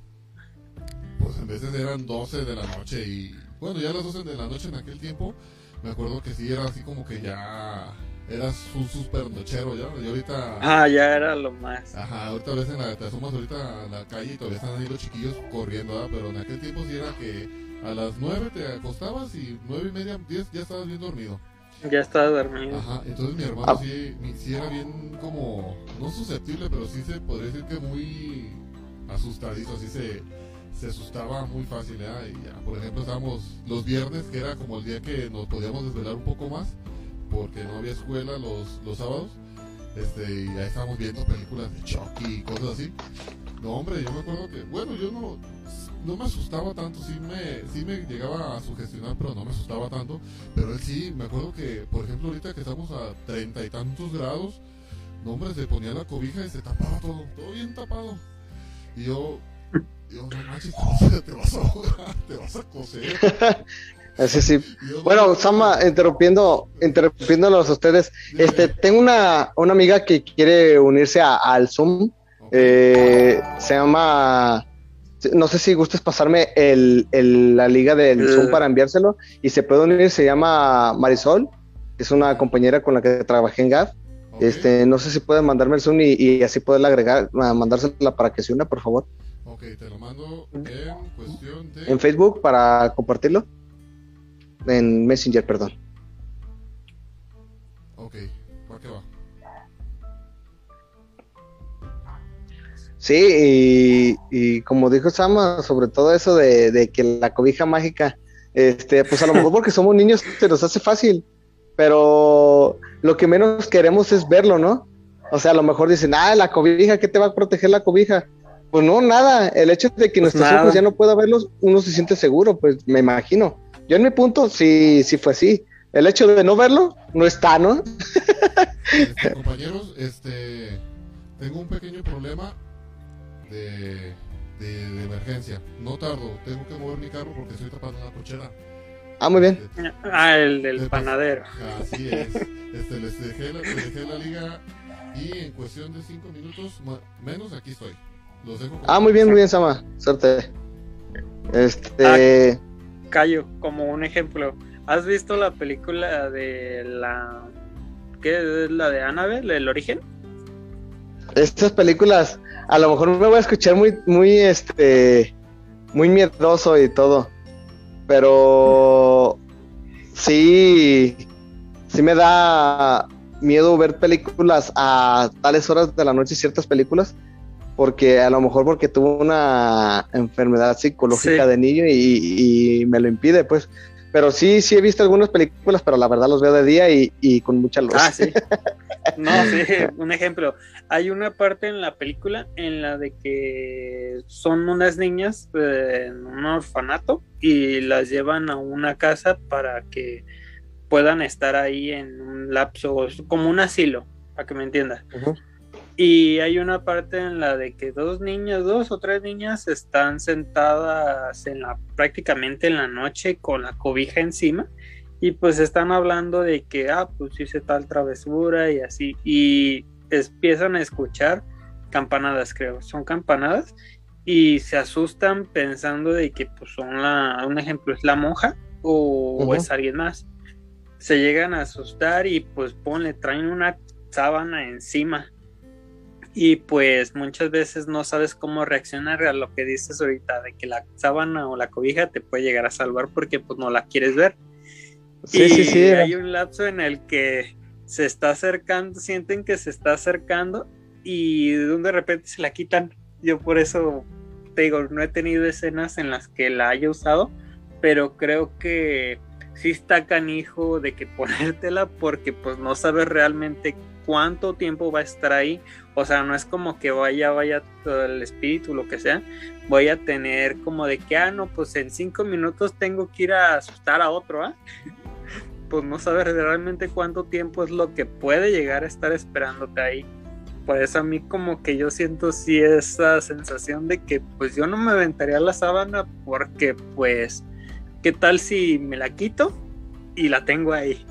pues en veces eran 12 de la noche y bueno, ya a las 12 de la noche en aquel tiempo me acuerdo que sí era así como que ya eras un super nochero ya, y ahorita Ah, ya era lo más. Ajá, ahorita ves en la, te asomas ahorita a la calle y todavía están ahí los chiquillos corriendo, ¿verdad? Pero en aquel tiempo sí era que a las 9 te acostabas y nueve y media, 10 ya estabas bien dormido. Ya estaba dormido. Ajá, entonces mi hermano Ah. sí, mi- sí era bien como, no susceptible, pero sí se podría decir que muy asustadizo, así se, se asustaba muy fácil, ¿verdad? Y ya, por ejemplo, estábamos los viernes, que era como el día que nos podíamos desvelar un poco más, porque no había escuela los, los sábados, este, y ahí estábamos viendo películas de Chucky y cosas así. No, hombre, yo me acuerdo que, bueno, yo no, no me asustaba tanto, sí me, sí me llegaba a sugestionar, pero no me asustaba tanto. Pero él sí, me acuerdo que, por ejemplo, ahorita que estamos a treinta y tantos grados, no, hombre, se ponía la cobija y se tapaba todo, todo bien tapado. Y yo, yo, no manches, te vas a- te vas a ahogar, te vas a coser. Así sí. Bueno, no, Sama, interrumpiendo, interrumpiéndolos a ustedes, este, tengo una, una amiga que quiere unirse a- al Zoom, eh, se llama, no sé si gustes pasarme el, el- la liga del Eh. Zoom para enviárselo, y se puede unir, se llama Marisol, es una compañera con la que trabajé en GAF, este, no sé si pueden mandarme el Zoom y, y así poderla agregar, ma- mandársela para que se una, por favor, ok, te lo mando en cuestión de... en Facebook para compartirlo, en Messenger, perdón. Ok, Sí, y, y como dijo Sama, sobre todo eso de, de que la cobija mágica, este, pues a lo mejor porque somos niños se nos hace fácil, pero lo que menos queremos es verlo, ¿no? O sea, a lo mejor dicen, ah, la cobija, ¿qué te va a proteger la cobija? Pues no, nada, el hecho de que Pues nuestros nada. ojos ya no pueda verlos, uno se siente seguro, pues me imagino. Yo en mi punto sí, sí fue así. El hecho de no verlo no está, ¿no? Este, compañeros, este, tengo un pequeño problema de, de, de emergencia. No tardo, tengo que mover mi carro porque estoy tapando una cochera. Ah, muy bien. Ah, el del panadero. Así es. Este, les, dejé la, les dejé la liga y en cuestión de cinco minutos ma- menos aquí estoy. Los dejo Ah, muy bien, muy bien, Sama. Suerte. Este. Cayo, como un ejemplo. ¿Has visto la película de la... ¿Qué es la de Annabelle, el origen? Estas películas, a lo mejor me voy a escuchar muy, muy, este, muy miedoso y todo. Pero sí, sí me da miedo ver películas a tales horas de la noche, ciertas películas, porque a lo mejor porque tuvo una enfermedad psicológica Sí. de niño y, y me lo impide, pues. Pero sí, sí he visto algunas películas, pero la verdad los veo de día y, y con mucha luz. Ah, sí. No, sí, un ejemplo. Hay una parte en la película en la de que son unas niñas eh, en un orfanato y las llevan a una casa para que puedan estar ahí en un lapso, como un asilo, para que me entiendas. Y hay una parte en la de que dos niñas, dos o tres niñas están sentadas en la prácticamente en la noche con la cobija encima y pues están hablando de que ah pues hice tal travesura y así y empiezan a escuchar campanadas creo, son campanadas y se asustan pensando de que pues son la un ejemplo es la monja o, o es alguien más. Se llegan a asustar y pues ponle traen una sábana encima y pues muchas veces no sabes cómo reaccionar a lo que dices ahorita de que la sábana o la cobija te puede llegar a salvar porque pues no la quieres ver Sí, y sí, sí. hay un lapso en el que se está acercando sienten que se está acercando y de repente se la quitan yo por eso te digo no he tenido escenas en las que la haya usado pero creo que sí está canijo de que ponértela porque pues no sabes realmente cuánto tiempo va a estar ahí. O sea, no es como que vaya, vaya todo el espíritu, lo que sea. Voy a tener como de que, ah, no, pues en cinco minutos tengo que ir a asustar a otro, ¿ah? Pues no sabes realmente cuánto tiempo es lo que puede llegar a estar esperándote ahí. Por eso a mí como que yo siento sí esa sensación de que pues yo no me aventaría la sábana porque pues, ¿qué tal si me la quito y la tengo ahí?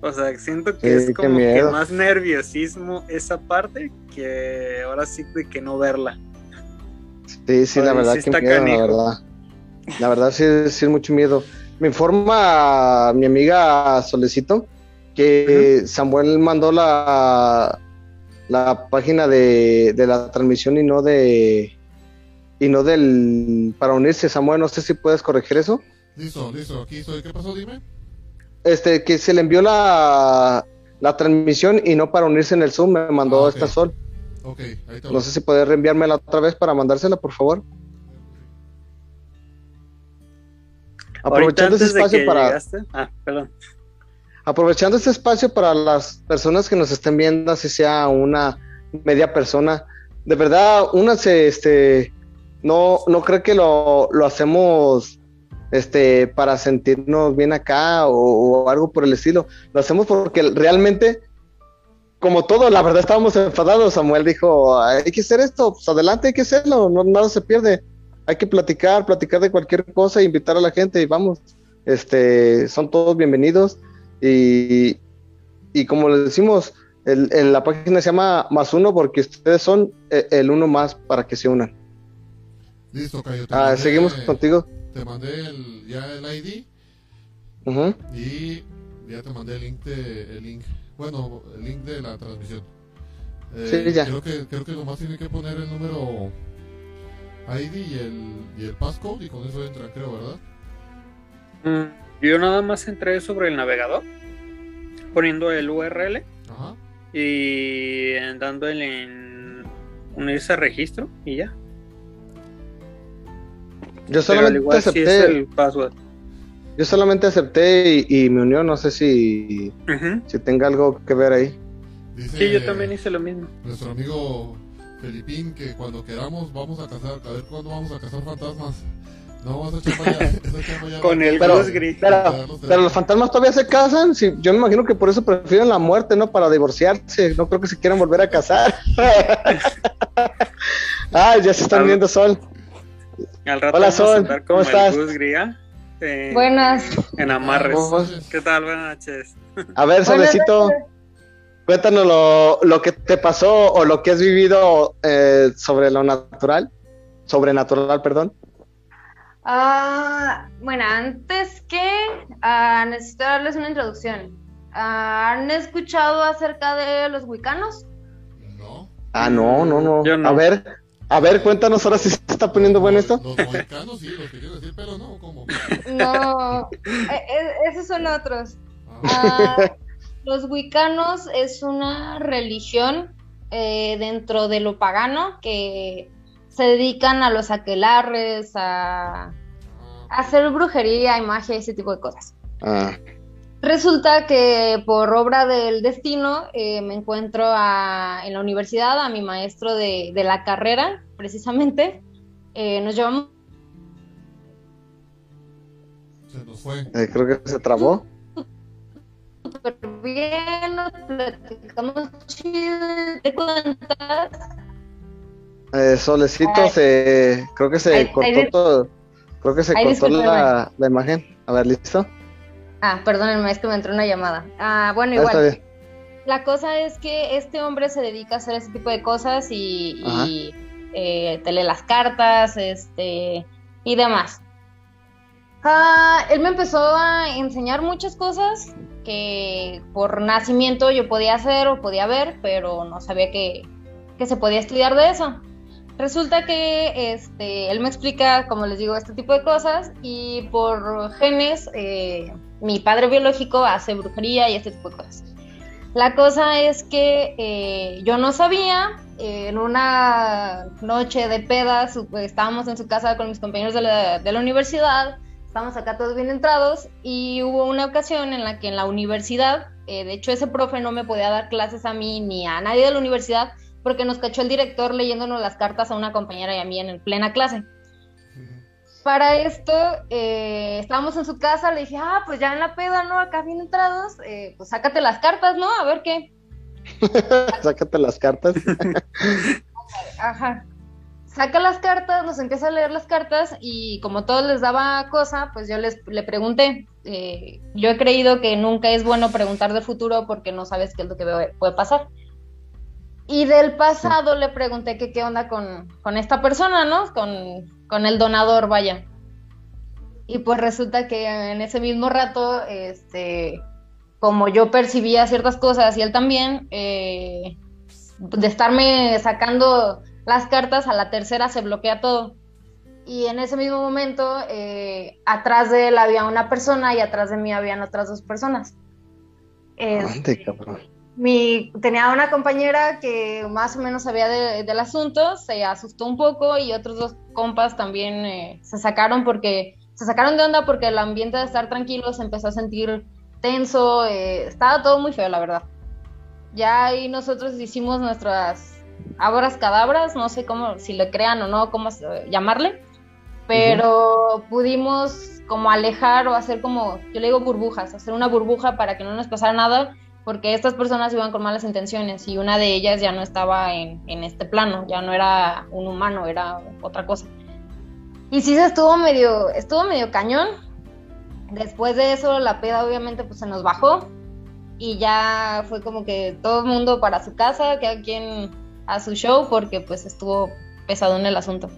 O sea, siento que Sí, es como que más nerviosismo esa parte que ahora sí de que no verla. Sí, sí, la verdad sí que miedo, la verdad. La verdad sí, sí es mucho miedo. Me informa mi amiga Solecito que Samuel mandó la, la página de, de la transmisión y no de y no del para unirse. Samuel, no sé si puedes corregir eso. Listo, listo, aquí estoy. ¿Qué pasó? Dime. Este, que se le envió la, la transmisión y no para unirse en el Zoom, me mandó Ah, esta sol. Ok, ahí te No sé si puedes reenviármela otra vez para mandársela, por favor. Aprovechando de espacio para llegaste- Ah, perdón. aprovechando este espacio para las personas que nos estén viendo, así sea una media persona, de verdad, una se, este, no, no creo que lo, lo hacemos, este, para sentirnos bien acá o, o algo por el estilo, lo hacemos porque realmente, como todo, la verdad estábamos enfadados, Samuel dijo, hay que hacer esto, pues adelante, hay que hacerlo, no, nada se pierde, hay que platicar, platicar de cualquier cosa, invitar a la gente y vamos, este, son todos bienvenidos. Y, y como les decimos, el, en la página se llama más uno porque ustedes son eh, el uno más para que se unan. Listo, Cayo. Ah, seguimos contigo. Te mandé el, ya el ID y ya te mandé el link de, el link, bueno, el link de la transmisión. Eh, Sí, ya. Creo que, creo que nomás tiene que poner el número ID y el, y el passcode y con eso entra, creo, ¿verdad? Mm, Yo nada más entré sobre el navegador, poniendo el URL Ajá. y dándole en unirse a registro y ya. Yo solamente igual acepté, es el password. yo solamente acepté y, y me unió, no sé si, Ujú. si tenga algo que ver ahí. Dice Sí, yo también hice lo mismo. nuestro amigo Felipín que cuando queramos vamos a cazar, a ver cuándo vamos a cazar fantasmas. No vamos a echar para allá. Con el Pero-. Pero, pero los fantasmas todavía se casan, sí, yo me imagino que por eso prefieren la muerte, ¿no? Para divorciarse, no creo que se quieran volver a casar. Ay, ya se están viendo sol. Al rato Hola, Sol, ¿cómo estás? ¿ah? eh, Buenas. en amarres. ¿Qué tal? Buenas noches. A ver, Solecito, cuéntanos lo, lo que te pasó o lo que has vivido eh, sobre lo natural, sobrenatural, perdón. Ah, bueno, antes que ah, necesito darles una introducción. Ah, ¿Han escuchado acerca de los wicanos? No. Ah, no, no, no. Yo no. A ver, a ver, cuéntanos ahora si se está poniendo bueno esto. Los mohicanos sí, los que quiero decir, pero no, ¿cómo? No, eh, eh, esos son otros. Ah, Ah, los wicanos es una religión eh, dentro de lo pagano que se dedican a los aquelarres, a, a hacer brujería, y magia y ese tipo de cosas. Ah, Resulta que por obra del destino eh, me encuentro a- en la universidad a mi maestro de, de la carrera, precisamente. Eh, nos llevamos se nos fue. eh, creo que se trabó. súper bien, nos platicamos chido, ¿te cuentas? Eh, Solecito Ay. se, creo que se Ay, cortó ay, todo, creo que se cortó la imagen. A ver, ¿listo? Ah, perdónenme, es que me entró una llamada. Ah, bueno, Ah, está igual. bien. La cosa es que este hombre se dedica a hacer ese tipo de cosas y, y, eh, te lee las cartas, este, y demás. Ah, él me empezó a enseñar muchas cosas que por nacimiento yo podía hacer o podía ver, pero no sabía que, que se podía estudiar de eso. Resulta que este, él me explica, como les digo, este tipo de cosas y por genes, eh, mi padre biológico hace brujería y este tipo de cosas. La cosa es que eh, yo no sabía, en una noche de pedas, estábamos en su casa con mis compañeros de la, universidad, estábamos acá todos bien entrados y hubo una ocasión en la que en la universidad, eh, de hecho ese profe no me podía dar clases a mí ni a nadie de la universidad porque nos cachó el director leyéndonos las cartas a una compañera y a mí en plena clase. Para esto, eh, estábamos en su casa, le dije, ah, pues ya en la peda, ¿no? Acá bien entrados, eh, pues sácate las cartas, ¿no? A ver qué. Sácate las cartas. Ajá. Saca las cartas, nos empieza a leer las cartas y como todos les daba cosa, pues yo les le pregunté. Eh, yo he creído que nunca es bueno preguntar del futuro porque no sabes qué es lo que puede pasar. Y del pasado le pregunté que qué onda con, con esta persona, ¿no? Con, con el donador, vaya. Y pues resulta que en ese mismo rato, este, como yo percibía ciertas cosas y él también, eh, de estarme sacando las cartas, a la tercera se bloquea todo. Y en ese mismo momento, eh, atrás de él había una persona y atrás de mí habían otras dos personas. Ande, cabrón. Mi, tenía una compañera que más o menos sabía de- del asunto, se asustó un poco y otros dos compas también eh, se sacaron porque se sacaron de onda porque el ambiente de estar tranquilo se empezó a sentir tenso, eh, estaba todo muy feo, la verdad. Ya ahí nosotros hicimos nuestras abras cadabras, no sé cómo, si le crean o no, cómo llamarle, pero pudimos como alejar o hacer como, yo le digo burbujas, hacer una burbuja para que no nos pasara nada, porque estas personas iban con malas intenciones y una de ellas ya no estaba en, en este plano, ya no era un humano, era otra cosa. Y sí se estuvo medio, estuvo medio cañón. Después de eso la peda obviamente pues se nos bajó y ya fue como que todo el mundo para su casa, cada quien a su show porque pues estuvo pesado en el asunto.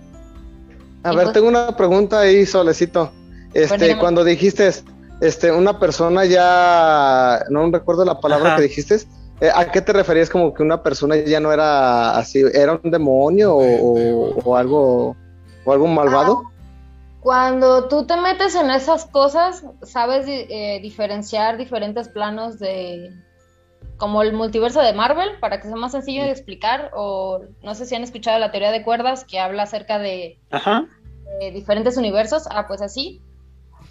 A Y ver, pues- tengo una pregunta ahí, Solecito. Este, cuando dijiste, este, una persona ya, no recuerdo la palabra Ajá. que dijiste, eh, ¿a qué te referías como que una persona ya no era así, era un demonio o, o- o algo, o algo malvado? Cuando tú te metes en esas cosas, sabes eh, diferenciar diferentes planos de como el multiverso de Marvel, para que sea más sencillo de explicar, o no sé si han escuchado la teoría de cuerdas que habla acerca de Ajá. eh, diferentes universos, ah, pues así.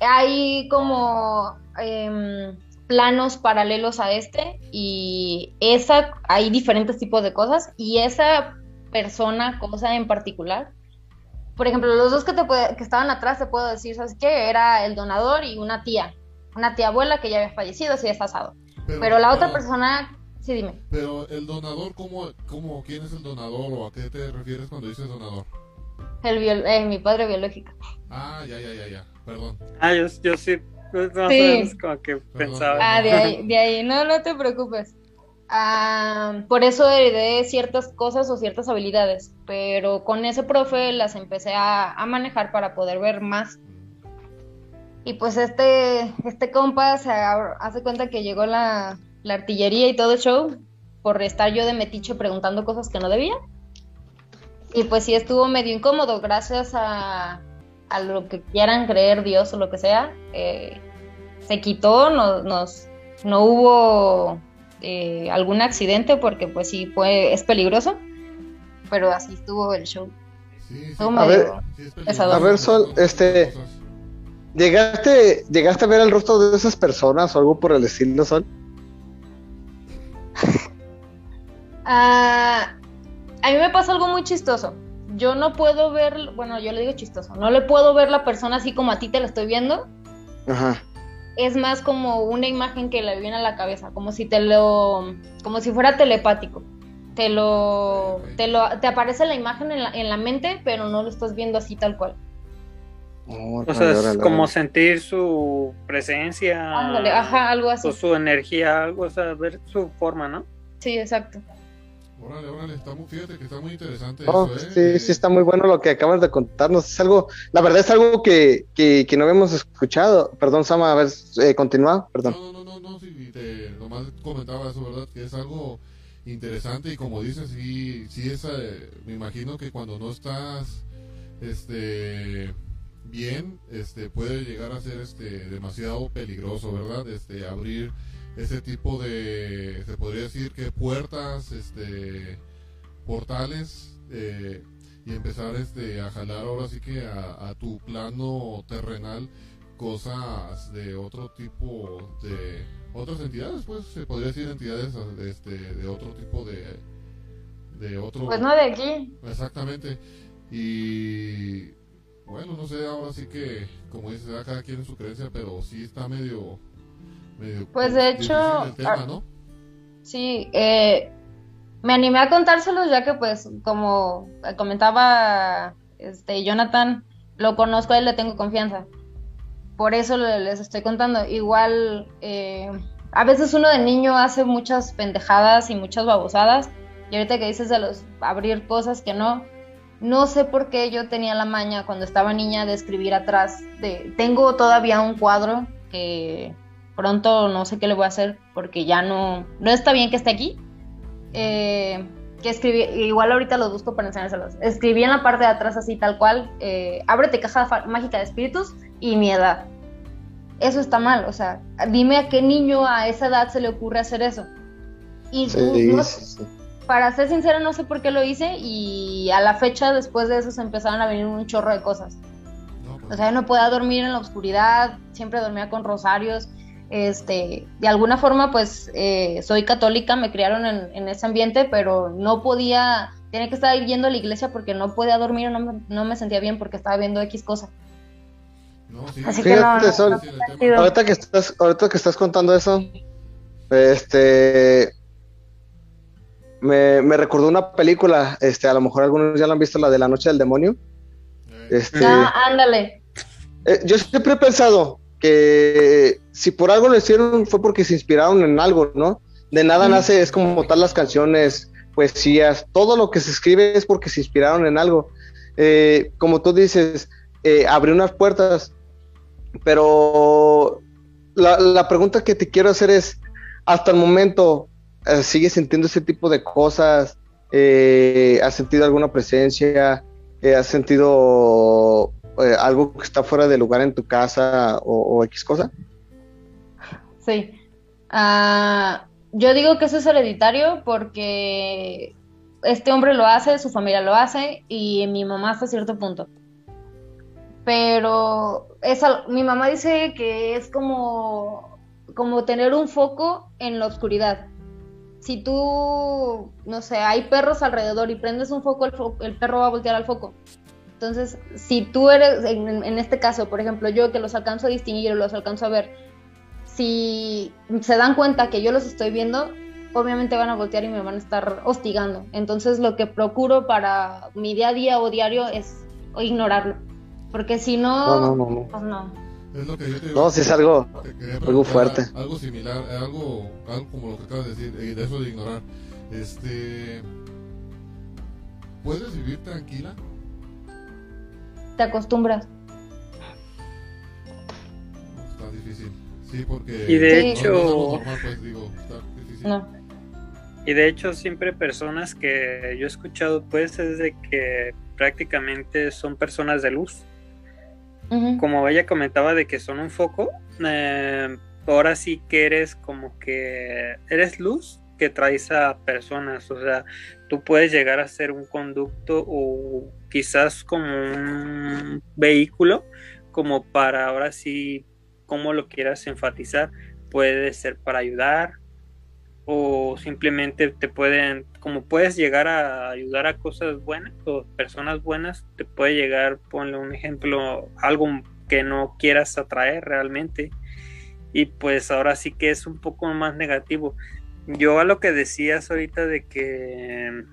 Hay como em, planos paralelos a este y esa, hay diferentes tipos de cosas y esa persona, cosa en particular, por ejemplo, los dos que, te puede- que estaban atrás, te puedo decir, ¿sabes qué? Era el donador y una tía, una tía abuela que ya había fallecido, así desfasado. Pero la otra pero- persona, sí, dime. Pero el donador, ¿cómo, cómo, quién es el donador o a qué te refieres cuando dices donador? El eh, mi padre biológico. Ah, ya, ya, ya, ya. Perdón. Ah, yo, yo sí, pues, más Sí. o menos como que pensaba. Ah, de ahí, de ahí, no, no te preocupes. Ah, por eso heredé ciertas cosas o ciertas habilidades, pero con ese profe las empecé a, a manejar para poder ver más. Y pues este, este compa se hace cuenta que llegó la, la artillería y todo el show por estar yo de metiche preguntando cosas que no debía. Y pues sí estuvo medio incómodo, gracias a, a lo que quieran creer Dios o lo que sea. eh, se quitó, no, nos, no hubo eh, algún accidente porque pues sí fue, es peligroso, pero así estuvo el show. Sí, sí. Estuvo A ver, A ver, Sol, este-. ¿Llegaste, ¿Llegaste a ver el rostro de esas personas o algo por el estilo, Sol? Ah, a mí me pasa algo muy chistoso. Yo no puedo ver, bueno, yo le digo chistoso, no le puedo ver la persona así como a ti te la estoy viendo. Ajá. Es más como una imagen que le viene a la cabeza, como si te lo, como si fuera telepático. Te lo, te lo, te aparece la imagen en la, en la mente, pero no lo estás viendo así tal cual. O sea, es como sentir su presencia. Ándale, ajá, algo así. O su energía, algo, o sea, ver su forma, ¿no? Sí, exacto. Órale, órale, está muy, fíjate que está muy interesante Oh, eso, ¿eh? sí, sí está muy bueno lo que acabas de contarnos. Es algo, la verdad es algo que, que, que no habíamos escuchado. Perdón, Sama, a ver, eh, continúa, perdón. No, no, no, no, no, sí, te, nomás comentaba eso, ¿verdad? Que es algo interesante y como dices, sí, sí es, eh, me imagino que cuando no estás, este, bien, este, puede llegar a ser, este, demasiado peligroso, ¿verdad? Este, abrir ese tipo de, se podría decir que puertas, este, portales, eh, y empezar, este, a jalar ahora sí que a, a tu plano terrenal cosas de otro tipo de otras entidades pues se podría decir entidades este, de otro tipo de de otro Pues no de aquí. exactamente y bueno no sé ahora sí que como dice ah, cada quien en su creencia pero sí está medio medio Pues, de hecho, el tema, ah, ¿no? Sí, eh, me animé a contárselos ya que pues como comentaba este Jonathan, lo conozco él, le tengo confianza. Por eso le- les estoy contando. Igual, eh, a veces uno de niño hace muchas pendejadas y muchas babosadas. Y ahorita que dices de los abrir cosas que no, no sé por qué yo tenía la maña cuando estaba niña de escribir atrás. De, tengo todavía un cuadro que pronto no sé qué le voy a hacer porque ya no, no está bien que esté aquí. Eh, que escribí, igual ahorita los busco para enseñárselos. Escribí en la parte de atrás así tal cual, eh, ábrete caja mágica de espíritus y mi edad. Eso está mal, o sea, dime a qué niño a esa edad se le ocurre hacer eso. Y Sí, no- sí, sí. para ser sincera no sé por qué lo hice y a la fecha después de eso se empezaron a venir un chorro de cosas. No, pues, O sea, yo no podía dormir en la oscuridad, siempre dormía con rosarios. Este, de alguna forma, pues eh, soy católica, me criaron en, en ese ambiente, pero no podía, tenía que estar yendo a la iglesia porque no podía dormir, no me, no me sentía bien porque estaba viendo X cosa. no, sí, Así sí, que Fíjate, no, sido- Ahorita que estás, ahorita que estás contando eso, este me, me recordó una película, este, a lo mejor algunos ya la han visto, la de la noche del demonio. Eh, Este, Ah, ándale. eh, yo siempre he pensado que si por algo lo hicieron fue porque se inspiraron en algo, ¿no? De nada nace, es como tal las canciones, poesías, todo lo que se escribe es porque se inspiraron en algo. Eh, como tú dices, eh, abrió unas puertas, pero la, la pregunta que te quiero hacer es, hasta el momento, eh, ¿sigues sintiendo ese tipo de cosas? Eh, ¿Has sentido alguna presencia? ¿Has sentido eh, algo que está fuera de lugar en tu casa o, X cosa? Sí. Ah, yo digo que eso es hereditario porque este hombre lo hace, su familia lo hace y mi mamá hasta cierto punto. Pero es mi mamá dice que es como, como tener un foco en la oscuridad. Si tú, no sé, hay perros alrededor y prendes un foco, el, fo- el perro va a voltear al foco. Entonces, si tú eres, en, en este caso, por ejemplo, yo que los alcanzo a distinguir o los alcanzo a ver, si se dan cuenta que yo los estoy viendo, obviamente van a voltear y me van a estar hostigando. Entonces lo que procuro para mi día a día o diario es ignorarlo. Porque si no, no, no, no. Pues no. Es lo que yo te No, si es algo, algo fuerte. Algo similar, algo, algo como lo que acabas de decir, y de eso de ignorar. Este. ¿Puedes vivir tranquila? Te acostumbras. Está difícil. Sí, porque. Y de hecho. Pues, y de hecho, siempre personas que yo he escuchado, pues, es de que prácticamente son personas de luz como ella comentaba de que son un foco, eh, ahora sí que eres como que eres luz que traes a personas, o sea, tú puedes llegar a ser un conducto o quizás como un vehículo, como para ahora sí, como lo quieras enfatizar, puede ser para ayudar, o simplemente te pueden, como puedes llegar a ayudar a cosas buenas o personas buenas, te puede llegar, ponle un ejemplo, algo que no quieras atraer realmente. Y pues ahora sí que es un poco más negativo. Yo a lo que decías ahorita de que,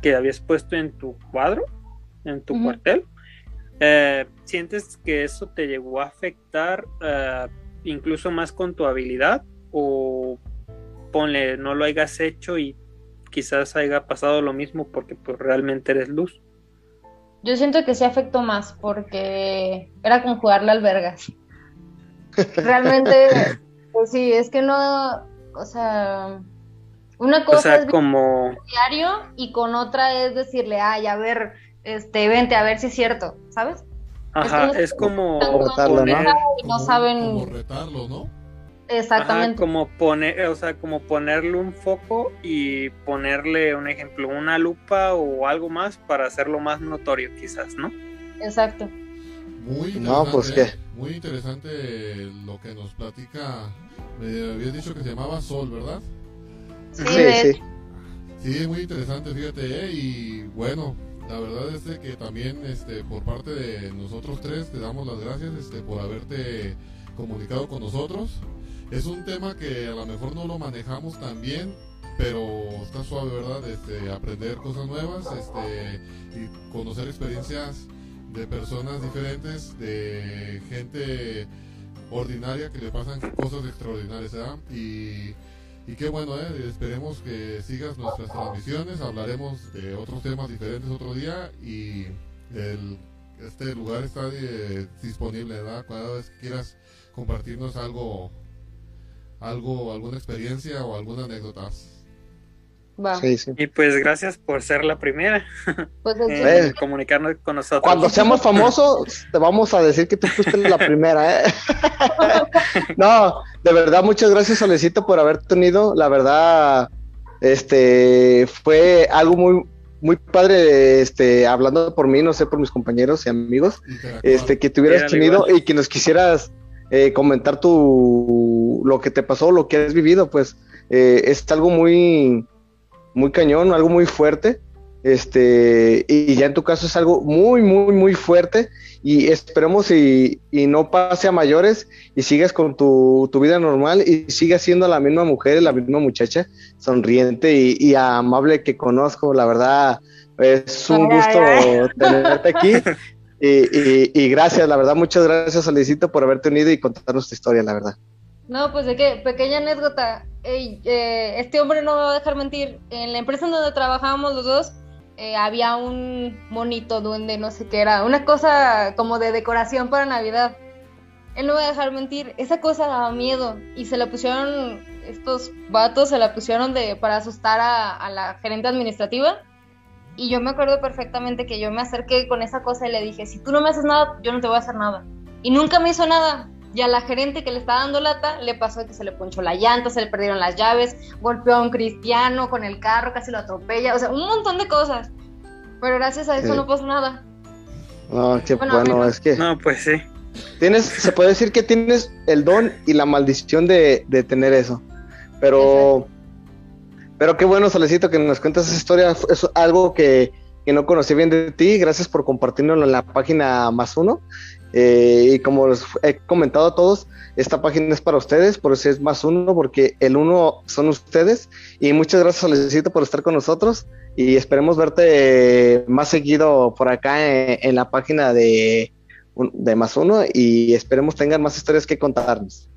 que habías puesto en tu cuadro, en tu cuartel, eh, ¿sientes que eso te llegó a afectar eh, incluso más con tu habilidad? ¿O ponle, no lo hayas hecho y quizás haya pasado lo mismo porque pues realmente eres luz. Yo siento que sí afectó más porque era como jugarle al vergas. Realmente, pues sí, es que no, o sea, una cosa es como diario y con otra es decirle, ay, a ver, este, vente a ver si es cierto, ¿sabes? Ajá, es, como, ¿no? saben como retarlo, ¿no? Exactamente. como poner, o sea, como ponerle un foco y ponerle un ejemplo, una lupa o algo más para hacerlo más notorio, quizás, ¿no? Exacto. Muy interesante, pues, Muy interesante lo que nos platica. Me habías dicho que se llamaba Sol, ¿verdad? Sí, sí. Sí, muy interesante, fíjate, ¿eh? y bueno, la verdad es que también este, por parte de nosotros tres te damos las gracias este, por haberte comunicado con nosotros. Es un tema que a lo mejor no lo manejamos tan bien, pero está suave, ¿verdad? Este, aprender cosas nuevas este, y conocer experiencias de personas diferentes, de gente ordinaria que le pasan cosas extraordinarias, ¿verdad? Y, y qué bueno, ¿eh? esperemos que sigas nuestras transmisiones, hablaremos de otros temas diferentes otro día y el, este lugar está eh, disponible, ¿verdad? Cada vez que quieras compartirnos algo algo, alguna experiencia o alguna anécdota. Y pues gracias por ser la primera. Pues eh, comunicarnos con nosotros. Cuando seamos famosos, te vamos a decir que tú fuiste la primera, ¿eh? no, de verdad, muchas gracias, Alecito, por haber tenido. La verdad, este fue algo muy, muy padre, este, hablando por mí, no sé, por mis compañeros y amigos, este, que te hubieras tenido y que nos quisieras eh, comentar tu lo que te pasó, lo que has vivido, pues eh, es algo muy, muy cañón, algo muy fuerte. Este, y ya en tu caso es algo muy, muy, muy fuerte. Y esperemos y, y no pase a mayores y sigas con tu, tu, vida normal y sigas siendo la misma mujer, la misma muchacha, sonriente y, amable que conozco. La verdad, es un gusto tenerte aquí. Y, gracias, la verdad, muchas gracias, Alicito, por haberte unido y contarnos tu historia, la verdad. No, pues de qué, pequeña anécdota. Eh, este hombre no me va a dejar mentir. En la empresa en donde trabajábamos los dos, eh, había un monito duende, no sé qué era, una cosa como de decoración para Navidad. Él no va a dejar mentir, esa cosa daba miedo y se la pusieron, estos vatos se la pusieron de, para asustar a la gerente administrativa y yo me acuerdo perfectamente que yo me acerqué con esa cosa y le dije, si tú no me haces nada, yo no te voy a hacer nada. Y nunca me hizo nada. Y a la gerente que le estaba dando lata, le pasó que se le ponchó la llanta, se le perdieron las llaves, golpeó a un cristiano con el carro, casi lo atropella, o sea, un montón de cosas. Pero gracias a eso no pasó nada. No, qué bueno, es que... No, pues sí. Tienes, se puede decir que tienes el don y la maldición de, de tener eso. Pero... Pero qué bueno, Solecito, que nos cuentas esa historia. Es algo que, no conocí bien de ti. Gracias por compartirlo en la página más uno. Eh, y como les he comentado a todos, esta página es para ustedes, por eso es más uno, porque el uno son ustedes. Y muchas gracias, Solecito, por estar con nosotros. Y esperemos verte más seguido por acá en, la página de de más uno y esperemos tengan más historias que contarnos.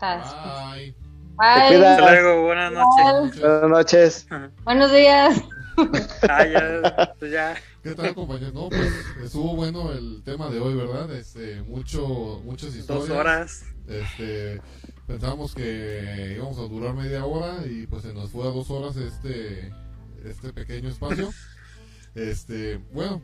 Bye. Bye. Hasta luego, buenas noches. Buenas noches. Buenos días. Ah, ya, pues ya. ¿Qué tal, compañeros? No, pues estuvo bueno el tema de hoy, ¿verdad? Este, mucho, muchas historias. Dos horas. Este, pensábamos que íbamos a durar media hora y pues se nos fue a dos horas este, este pequeño espacio. Este, bueno,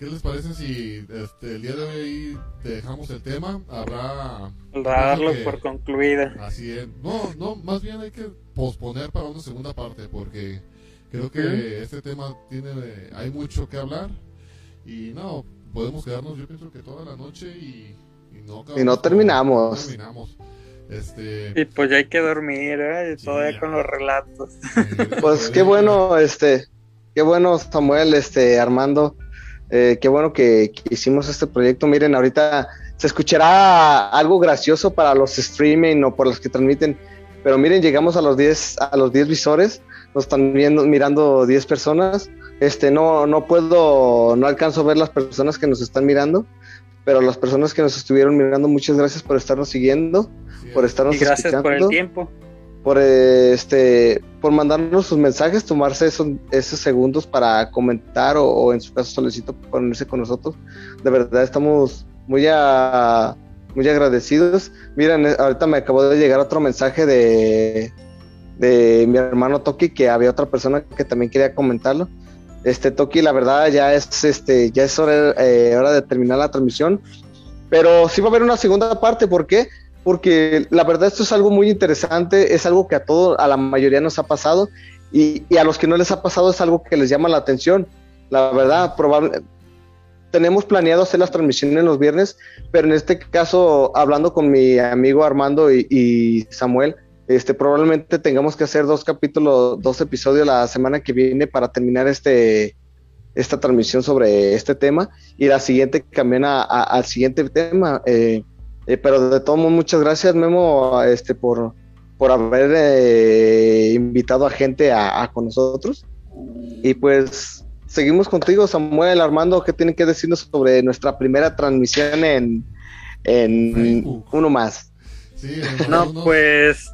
¿qué les parece si este, el día de hoy dejamos el tema? Habrá... Darlo por concluida. Así es. No, no, más bien hay que posponer para una segunda parte porque Creo que este tema tiene, hay mucho que hablar y no, podemos quedarnos yo pienso que toda la noche y, no, y no terminamos. Este... Y pues ya hay que dormir, ¿eh? todavía con los relatos. pues qué bueno, este, qué bueno Samuel, este, Armando, eh, qué bueno que, hicimos este proyecto. Miren, ahorita se escuchará algo gracioso para los streaming o por los que transmiten, pero miren, llegamos a los 10 a los 10 visores nos están viendo, mirando 10 personas. Este, no, no puedo, no alcanzo a ver las personas que nos están mirando, pero las personas que nos estuvieron mirando, muchas gracias por estarnos siguiendo, por estarnos y gracias por el tiempo. Por, este, por mandarnos sus mensajes, tomarse esos, esos segundos para comentar o, en su caso solicito ponerse con nosotros. De verdad estamos muy, a, muy agradecidos. Miren, ahorita me acabó de llegar otro mensaje de, de mi hermano Toki, que había otra persona que también quería comentarlo. Este Toki, la verdad, ya es este, ya es hora, eh, hora de terminar la transmisión. Pero sí va a haber una segunda parte, ¿por qué? Porque la verdad esto es algo muy interesante, es algo que a todos, a la mayoría nos ha pasado, y, a los que no les ha pasado es algo que les llama la atención. La verdad, probable, tenemos planeado hacer las transmisiones los viernes, pero en este caso, hablando con mi amigo Armando y Samuel, este, probablemente tengamos que hacer dos capítulos, dos episodios la semana que viene para terminar este, esta transmisión sobre este tema y la siguiente también al siguiente tema. Eh, eh, pero de todo modo, muchas gracias, Memo, este, por, por haber eh, invitado a gente a, con nosotros. Y pues seguimos contigo, Samuel, Armando, ¿qué tienen que decirnos sobre nuestra primera transmisión en, en uno más? no, pues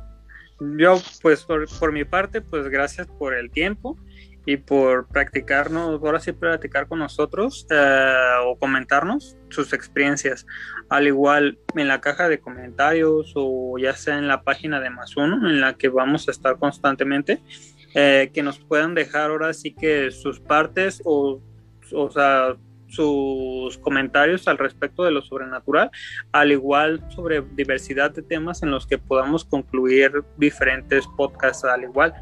yo, pues por, mi parte, pues gracias por el tiempo y por practicarnos, ahora sí practicar con nosotros eh, o comentarnos sus experiencias. Al igual en la caja de comentarios o ya sea en la página de Más Uno, en la que vamos a estar constantemente, eh, que nos puedan dejar ahora sí que sus partes o, o sea, sus comentarios al respecto de lo sobrenatural, al igual sobre diversidad de temas en los que podamos concluir diferentes podcasts al igual,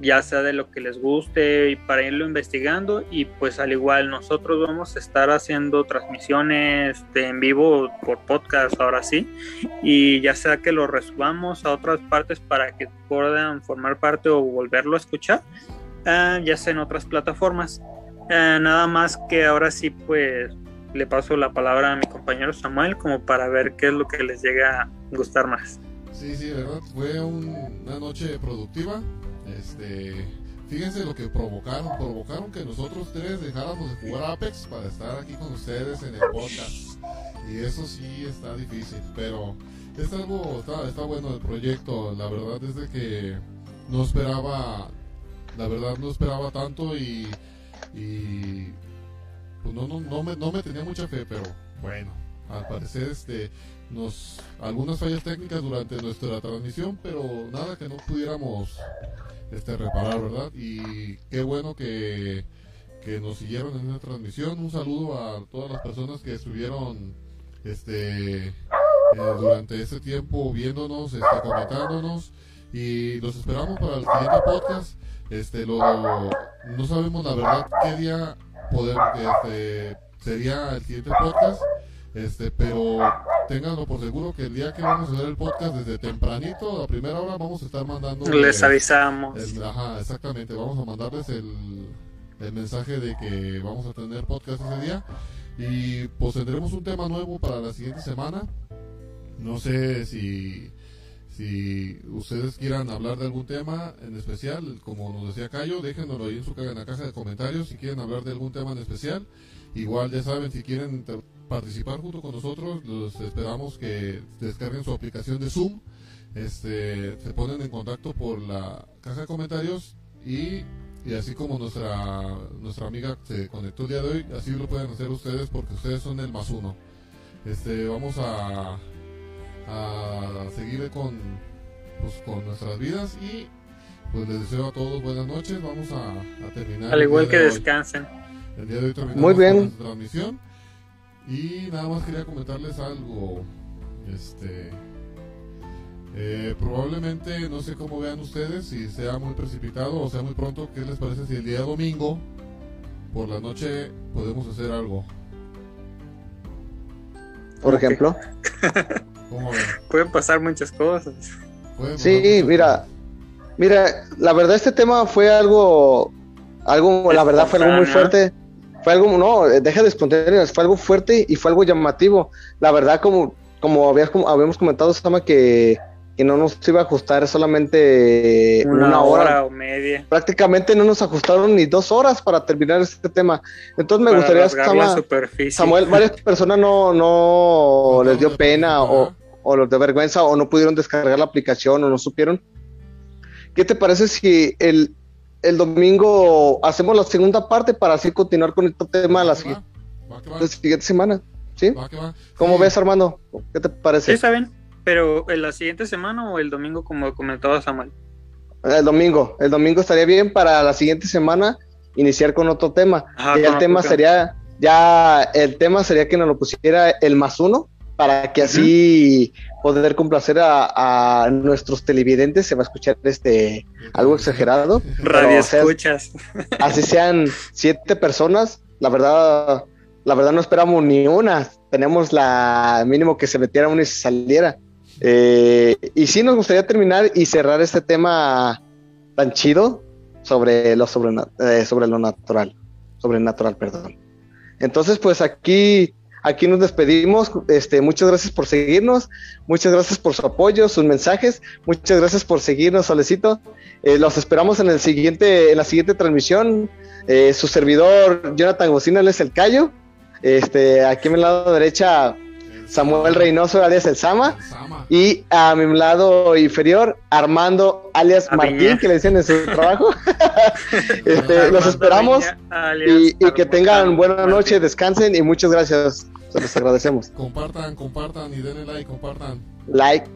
ya sea de lo que les guste y para irlo investigando y pues al igual nosotros vamos a estar haciendo transmisiones en vivo por podcast ahora sí y ya sea que lo resubamos a otras partes para que puedan formar parte o volverlo a escuchar, ah, ya sea en otras plataformas. Eh, nada más que ahora sí, pues le paso la palabra a mi compañero Samuel como para ver qué es lo que les llega a gustar más. Sí, sí, verdad. Fue una noche productiva. Este, fíjense lo que provocaron. Provocaron que nosotros tres dejáramos de jugar Apex para estar aquí con ustedes en el podcast. Y eso sí está difícil, pero es algo, está, está bueno el proyecto. La verdad es que no esperaba, la verdad no esperaba tanto y y pues no, no, no, me, no me tenía mucha fe, pero bueno, al parecer este nos algunas fallas técnicas durante nuestra transmisión, pero nada que no pudiéramos este reparar, ¿verdad? Y qué bueno que, que nos siguieron en esta transmisión. Un saludo a todas las personas que estuvieron este eh, durante este tiempo viéndonos, este, comentándonos y los esperamos para el siguiente podcast. Este, lo, no sabemos la verdad qué día poder, este, sería el siguiente podcast, este, pero ténganlo por seguro que el día que vamos a hacer el podcast desde tempranito, a primera hora, vamos a estar mandando. Les avisamos. ajá, exactamente, vamos a mandarles el, el mensaje de que vamos a tener podcast ese día y pues tendremos un tema nuevo para la siguiente semana. No sé si si ustedes quieran hablar de algún tema en especial, como nos decía Cayo, déjenoslo ahí en, su, la caja de comentarios si quieren hablar de algún tema en especial. Igual ya saben, si quieren participar junto con nosotros, los esperamos que descarguen su aplicación de Zoom. Este, se ponen en contacto por la caja de comentarios y, y así como nuestra nuestra amiga se conectó el día de hoy, así lo pueden hacer ustedes porque ustedes son el más uno. Este, vamos a, a seguir con, pues, con nuestras vidas y pues les deseo a todos buenas noches. Vamos a, a terminar. Al igual que descansen. El día de hoy terminamos Muy bien. nuestra transmisión. Y nada más quería comentarles algo. Este. eh, probablemente, no sé cómo vean ustedes, si sea muy precipitado o sea muy pronto, ¿qué les parece si el día domingo, por la noche, podemos hacer algo? Por ejemplo. Pueden pasar muchas cosas. ¿Pueden pasar Sí, muchas mira, mira, la verdad este tema fue algo, algo, la verdad fue algo muy Espontáneo. fuerte. Fue algo, no, deja de espontáneo, fue algo fuerte y fue algo llamativo. La verdad, como, como, habías, como habíamos comentado, Sama, que, que no nos iba a ajustar solamente Una, una, hora, hora. o media. Prácticamente no nos ajustaron ni dos horas para terminar este tema. Entonces me para gustaría, Sama. Samuel, varias personas no, no les dio pena o, o los de vergüenza o no pudieron descargar la aplicación o no supieron. ¿Qué te parece si el, el domingo hacemos la segunda parte para así continuar con este tema la, Va va, va la siguiente semana? ¿Sí? va que va. ¿Cómo Sí, ves, Armando? ¿Qué te Sí, parece? está bien. Pero en la siguiente semana o el domingo, como comentaba Samuel. El domingo. El domingo estaría bien para la siguiente semana iniciar con otro tema. Ajá, el tema sería, ya, el tema sería que nos lo pusiera el más uno para que así poder complacer a, a nuestros televidentes. Se va a escuchar este algo exagerado. Radio Pero, o sea, escuchas. así sean siete personas, la verdad, la verdad no esperamos ni una. Tenemos la mínimo que se metiera una y se saliera. Eh, y sí nos gustaría terminar y cerrar este tema tan chido sobre lo sobrena- eh, sobre lo natural, sobrenatural, perdón. Entonces, pues aquí aquí nos despedimos. Este, muchas gracias por seguirnos, muchas gracias por su apoyo, sus mensajes, muchas gracias por seguirnos, Solecito. Eh, los esperamos en el siguiente, en la siguiente transmisión. Eh, su servidor Jonathan Gocina, él es el Cayo. Este, aquí a mi lado derecha, Samuel Reynoso, alias el Sama. Y a mi lado inferior, Armando, alias Aviña. Martín, que le dicen en su trabajo. este, los esperamos y, y que tengan buena noche, descansen y muchas gracias. Se los agradecemos. Compartan, compartan y denle like, compartan. Like.